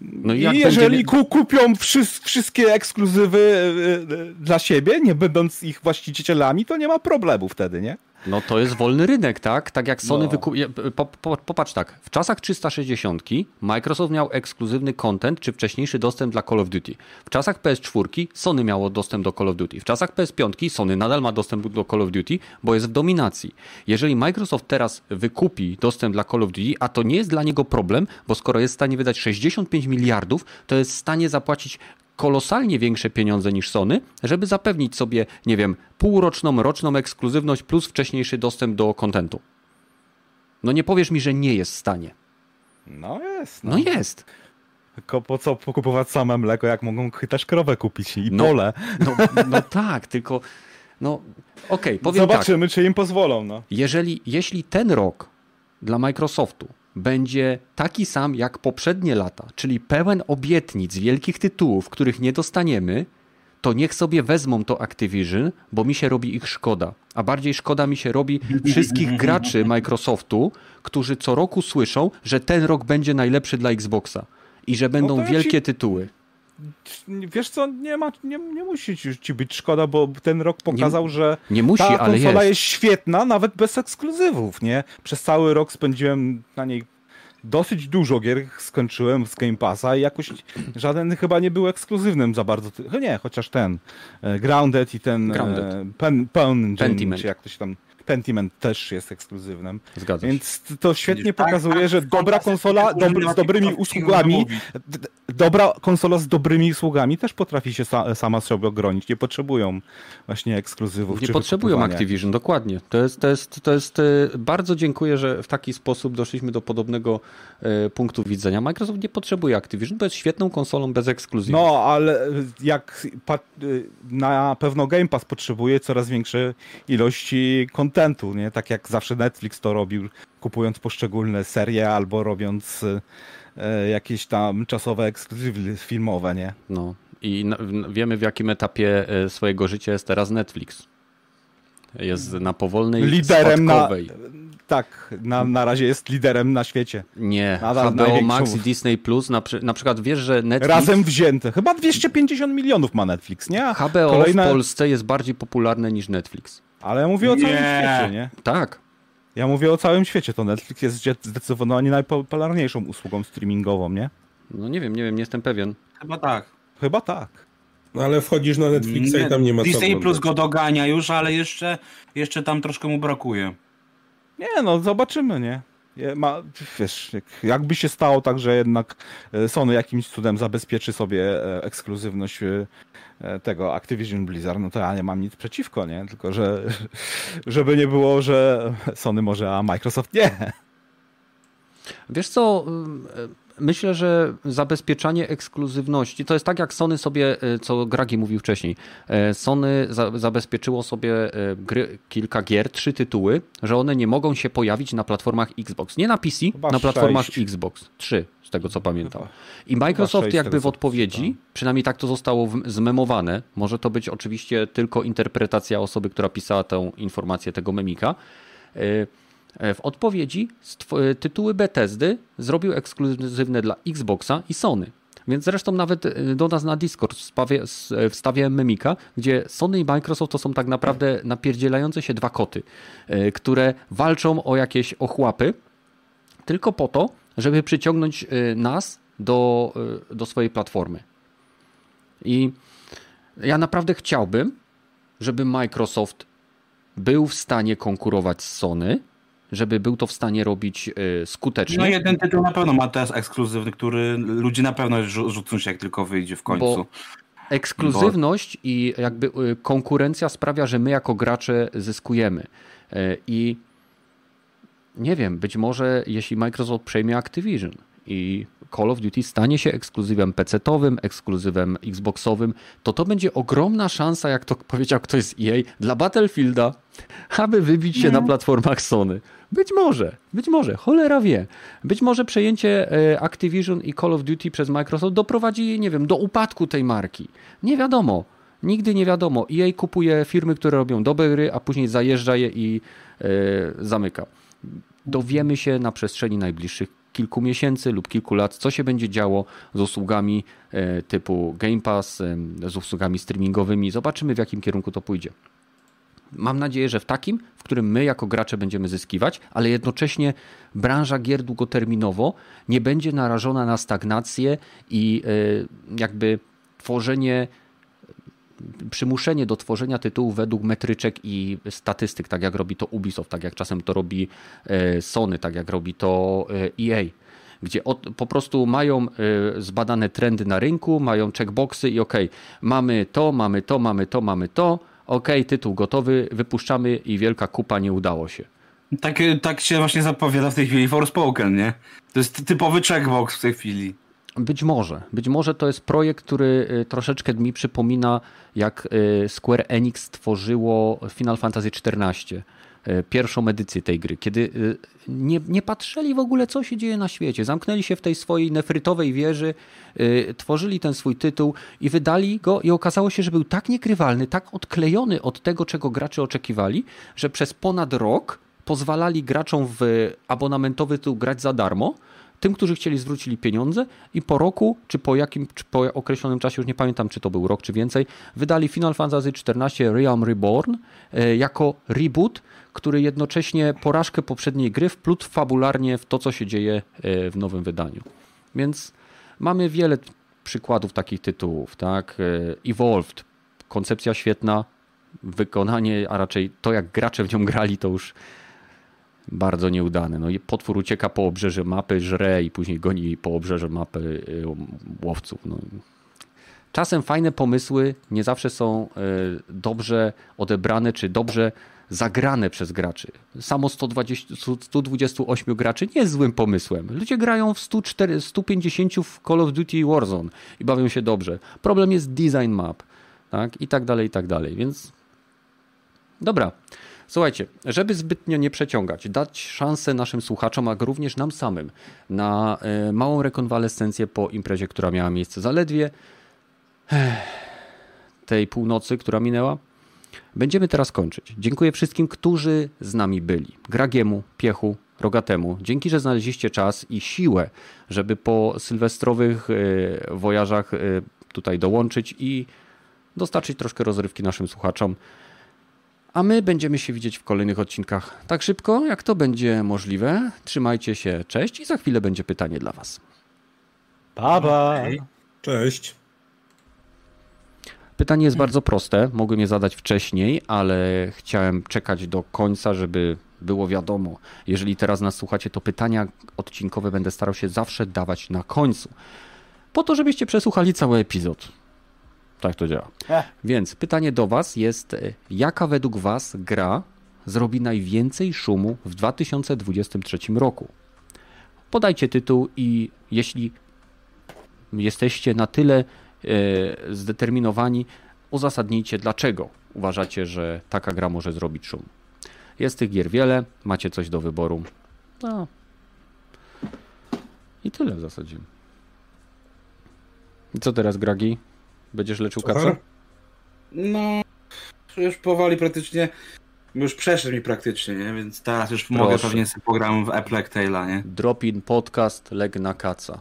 No i jeżeli będzie- ku, kupią wszy- wszystkie ekskluzywy e, e, dla siebie, nie będąc ich właścicielami, to nie ma problemu wtedy, nie? No to jest wolny rynek, tak? Tak jak Sony No. wykupuje. Po, po, popatrz tak, w czasach 360 Microsoft miał ekskluzywny content czy wcześniejszy dostęp dla Call of Duty. W czasach PS4 Sony miało dostęp do Call of Duty. W czasach PS5 Sony nadal ma dostęp do Call of Duty, bo jest w dominacji. Jeżeli Microsoft teraz wykupi dostęp dla Call of Duty, a to nie jest dla niego problem, bo skoro jest w stanie wydać 65 miliardów, to jest w stanie zapłacić kolosalnie większe pieniądze niż Sony, żeby zapewnić sobie, nie wiem, półroczną, roczną ekskluzywność plus wcześniejszy dostęp do kontentu. No nie powiesz mi, że nie jest w stanie. No jest. No jest. Tylko po co kupować same mleko, jak mogą też krowę kupić i No, pole. No, no tak, tylko no okej, powiem tak. Zobaczymy, czy im pozwolą, no. Jeżeli, jeśli ten rok dla Microsoftu będzie taki sam jak poprzednie lata, czyli pełen obietnic wielkich tytułów, których nie dostaniemy, to niech sobie wezmą to Activision, bo mi się robi ich szkoda. A bardziej szkoda mi się robi wszystkich graczy Microsoftu, którzy co roku słyszą, że ten rok będzie najlepszy dla Xboxa i że będą No to ja wielkie ci- tytuły. Wiesz co, nie, ma, nie, nie musi ci, ci być szkoda, bo ten rok pokazał, że Nie musi, ta ale konsola jest. jest. świetna, nawet bez ekskluzywów, nie? Przez cały rok spędziłem na niej dosyć dużo gier, skończyłem z Game Passa i jakoś żaden chyba nie był ekskluzywnym za bardzo. Nie, chociaż ten e, Grounded i ten Grounded. e, Pen, Pen, Pentiment. czy jak to się tam... Pentiment też jest ekskluzywnym. Zgadza się. Więc to świetnie Tak, pokazuje, tak, że dobra konsola dobry, z dobrymi usługami, dobra konsola z dobrymi usługami też potrafi się sa, sama sobie obronić. Nie potrzebują właśnie ekskluzywów. Nie czy potrzebują. Activision, dokładnie. To jest, to jest, to jest e, bardzo dziękuję, że w taki sposób doszliśmy do podobnego e, punktu widzenia. Microsoft nie potrzebuje Activision, bo jest świetną konsolą bez ekskluzywów. No, ale jak pa- na pewno Game Pass potrzebuje coraz większej ilości kontentu, nie? Tak jak zawsze Netflix to robił, kupując poszczególne serie albo robiąc e, jakieś tam czasowe ekskluzywy filmowe, nie? No. I na, wiemy w jakim etapie e, swojego życia jest teraz Netflix. Jest na powolnej Liderem na, spadkowej. tak, na, na razie jest liderem na świecie. Nie, Nadal HBO Max i Disney Plus na, na przykład wiesz, że Netflix Razem wzięte. Chyba 250 milionów ma Netflix, nie? HBO kolejne- w Polsce jest bardziej popularne niż Netflix. Ale ja mówię o całym Nie. świecie, nie? Tak. Ja mówię o całym świecie. To Netflix jest zdecydowanie najpopularniejszą usługą streamingową, nie? No nie wiem, nie wiem, nie jestem pewien. Chyba tak. Chyba tak. No ale wchodzisz na Netflixa i tam nie ma co Disney Plus oglądać. go dogania już, ale jeszcze, jeszcze tam troszkę mu brakuje. Nie, no zobaczymy, nie? Je- Ma, wiesz, jak, jakby się stało tak, że jednak e, Sony jakimś cudem zabezpieczy sobie e, ekskluzywność e, tego Activision Blizzard, no to ja nie mam nic przeciwko, nie? Tylko, że żeby nie było, że Sony może, a Microsoft nie. Wiesz co, e, myślę, że zabezpieczanie ekskluzywności, to jest tak jak Sony sobie, e, co Gragi mówił wcześniej, e, Sony za, zabezpieczyło sobie e, gry, kilka gier, trzy tytuły, że one nie mogą się pojawić na platformach Xbox. Nie na PC, Chyba na platformach sześć. Xbox. Trzy, z tego co pamiętam. I Microsoft jakby w odpowiedzi, przynajmniej tak to zostało w- zmemowane, może to być oczywiście tylko interpretacja osoby, która pisała tę informację, tego memika, w odpowiedzi e, tytuły Bethesdy zrobił ekskluzywne dla Xboxa i Sony. Więc zresztą nawet e, do nas na Discord wstawię, e, memika, gdzie Sony i Microsoft to są tak naprawdę napierdzielające się dwa koty, e, które walczą o jakieś ochłapy, tylko po to, żeby przyciągnąć nas do, do swojej platformy. I ja naprawdę chciałbym, żeby Microsoft był w stanie konkurować z Sony, żeby był to w stanie robić y, skutecznie. No jeden tytuł na pewno ma teraz ekskluzywny, który ludzie na pewno rzu- rzucą się jak tylko wyjdzie w końcu. Bo- Ekskluzywność i jakby y, konkurencja sprawia, że my jako gracze zyskujemy. Y, I nie wiem, być może jeśli Microsoft przejmie Activision i Call of Duty stanie się ekskluzywem PC-owym, ekskluzywem Xboxowym, to to będzie ogromna szansa, jak to powiedział ktoś z EA, dla Battlefielda, aby wybić się na platformach Sony. Być może, być może, cholera wie. Być może przejęcie e, Activision i Call of Duty przez Microsoft doprowadzi, nie wiem, do upadku tej marki. Nie wiadomo. Nigdy nie wiadomo. EA kupuje firmy, które robią dobre gry, a później zajeżdża je i e, zamyka. Dowiemy się na przestrzeni najbliższych kilku miesięcy lub kilku lat, co się będzie działo z usługami e, typu Game Pass, z usługami streamingowymi. Zobaczymy, w jakim kierunku to pójdzie. Mam nadzieję, że w takim, w którym my jako gracze będziemy zyskiwać, ale jednocześnie branża gier długoterminowo nie będzie narażona na stagnację i e, jakby tworzenie, przymuszenie do tworzenia tytułów według metryczek i statystyk, tak jak robi to Ubisoft, tak jak czasem to robi e, Sony, tak jak robi to e, EA gdzie od, po prostu mają zbadane trendy na rynku, mają checkboxy i okej, mamy to, mamy to, mamy to, mamy to, okej, tytuł gotowy, wypuszczamy i wielka kupa nie udało się. Tak, tak się właśnie zapowiada w tej chwili Forspoken, nie? To jest typowy checkbox w tej chwili. Być może. Być może to jest projekt, który y, troszeczkę mi przypomina, jak y, Square Enix stworzyło Final Fantasy XIV. E, pierwszą edycję tej gry, kiedy e, nie, nie patrzyli w ogóle, co się dzieje na świecie. Zamknęli się w tej swojej nefrytowej wieży, e, tworzyli ten swój tytuł i wydali go i okazało się, że był tak niekrywalny, tak odklejony od tego, czego gracze oczekiwali, że przez ponad rok pozwalali graczom w abonamentowy tytuł grać za darmo, tym, którzy chcieli, zwrócili pieniądze i po roku, czy po jakim, czy po określonym czasie, już nie pamiętam, czy to był rok, czy więcej, wydali Final Fantasy XIV Realm Reborn jako reboot, który jednocześnie porażkę poprzedniej gry wplótł fabularnie w to, co się dzieje e, w nowym wydaniu. Więc mamy wiele przykładów takich tytułów, tak? E, Evolved, koncepcja świetna, wykonanie, a raczej to, jak gracze w nią grali, to już bardzo nieudane. No potwór ucieka po obrzeży mapy, żre i później goni po obrzeży mapy y, łowców. No. Czasem fajne pomysły nie zawsze są dobrze odebrane czy dobrze zagrane przez graczy. Samo 120, 128 graczy nie jest złym pomysłem. Ludzie grają w 104, 150 w Call of Duty Warzone i bawią się dobrze. Problem jest design map, tak? I tak dalej, i tak dalej. Więc dobra. Słuchajcie, żeby zbytnio nie przeciągać, dać szansę naszym słuchaczom, a również nam samym na e, małą rekonwalescencję po imprezie, która miała miejsce zaledwie tej północy, która minęła. Będziemy teraz kończyć. Dziękuję wszystkim, którzy z nami byli. Gragiemu, Piechu, Rogatemu. Dzięki, że znaleźliście czas i siłę, żeby po sylwestrowych e, wojażach e, tutaj dołączyć i dostarczyć troszkę rozrywki naszym słuchaczom a my będziemy się widzieć w kolejnych odcinkach tak szybko, jak to będzie możliwe. Trzymajcie się, cześć i za chwilę będzie pytanie dla Was. Baba. Cześć. Pytanie jest bardzo proste. Mogłem je zadać wcześniej, ale chciałem czekać do końca, żeby było wiadomo. Jeżeli teraz nas słuchacie, to pytania odcinkowe będę starał się zawsze dawać na końcu. Po to, żebyście przesłuchali cały epizod. Tak to działa. Ech. Więc pytanie do Was jest, e, jaka według Was gra zrobi najwięcej szumu w 2023 roku? Podajcie tytuł i jeśli jesteście na tyle e, zdeterminowani, uzasadnijcie, dlaczego uważacie, że taka gra może zrobić szum. Jest tych gier wiele, macie coś do wyboru. No. I tyle w zasadzie. I co teraz, Gragi? Będziesz leczył kacę? No, już powoli praktycznie, już przeszedł mi praktycznie, nie? więc teraz już Proszę. mogę pewnie sobie pogram w Apple Tale'a, nie? Drop in podcast, leg na kaca.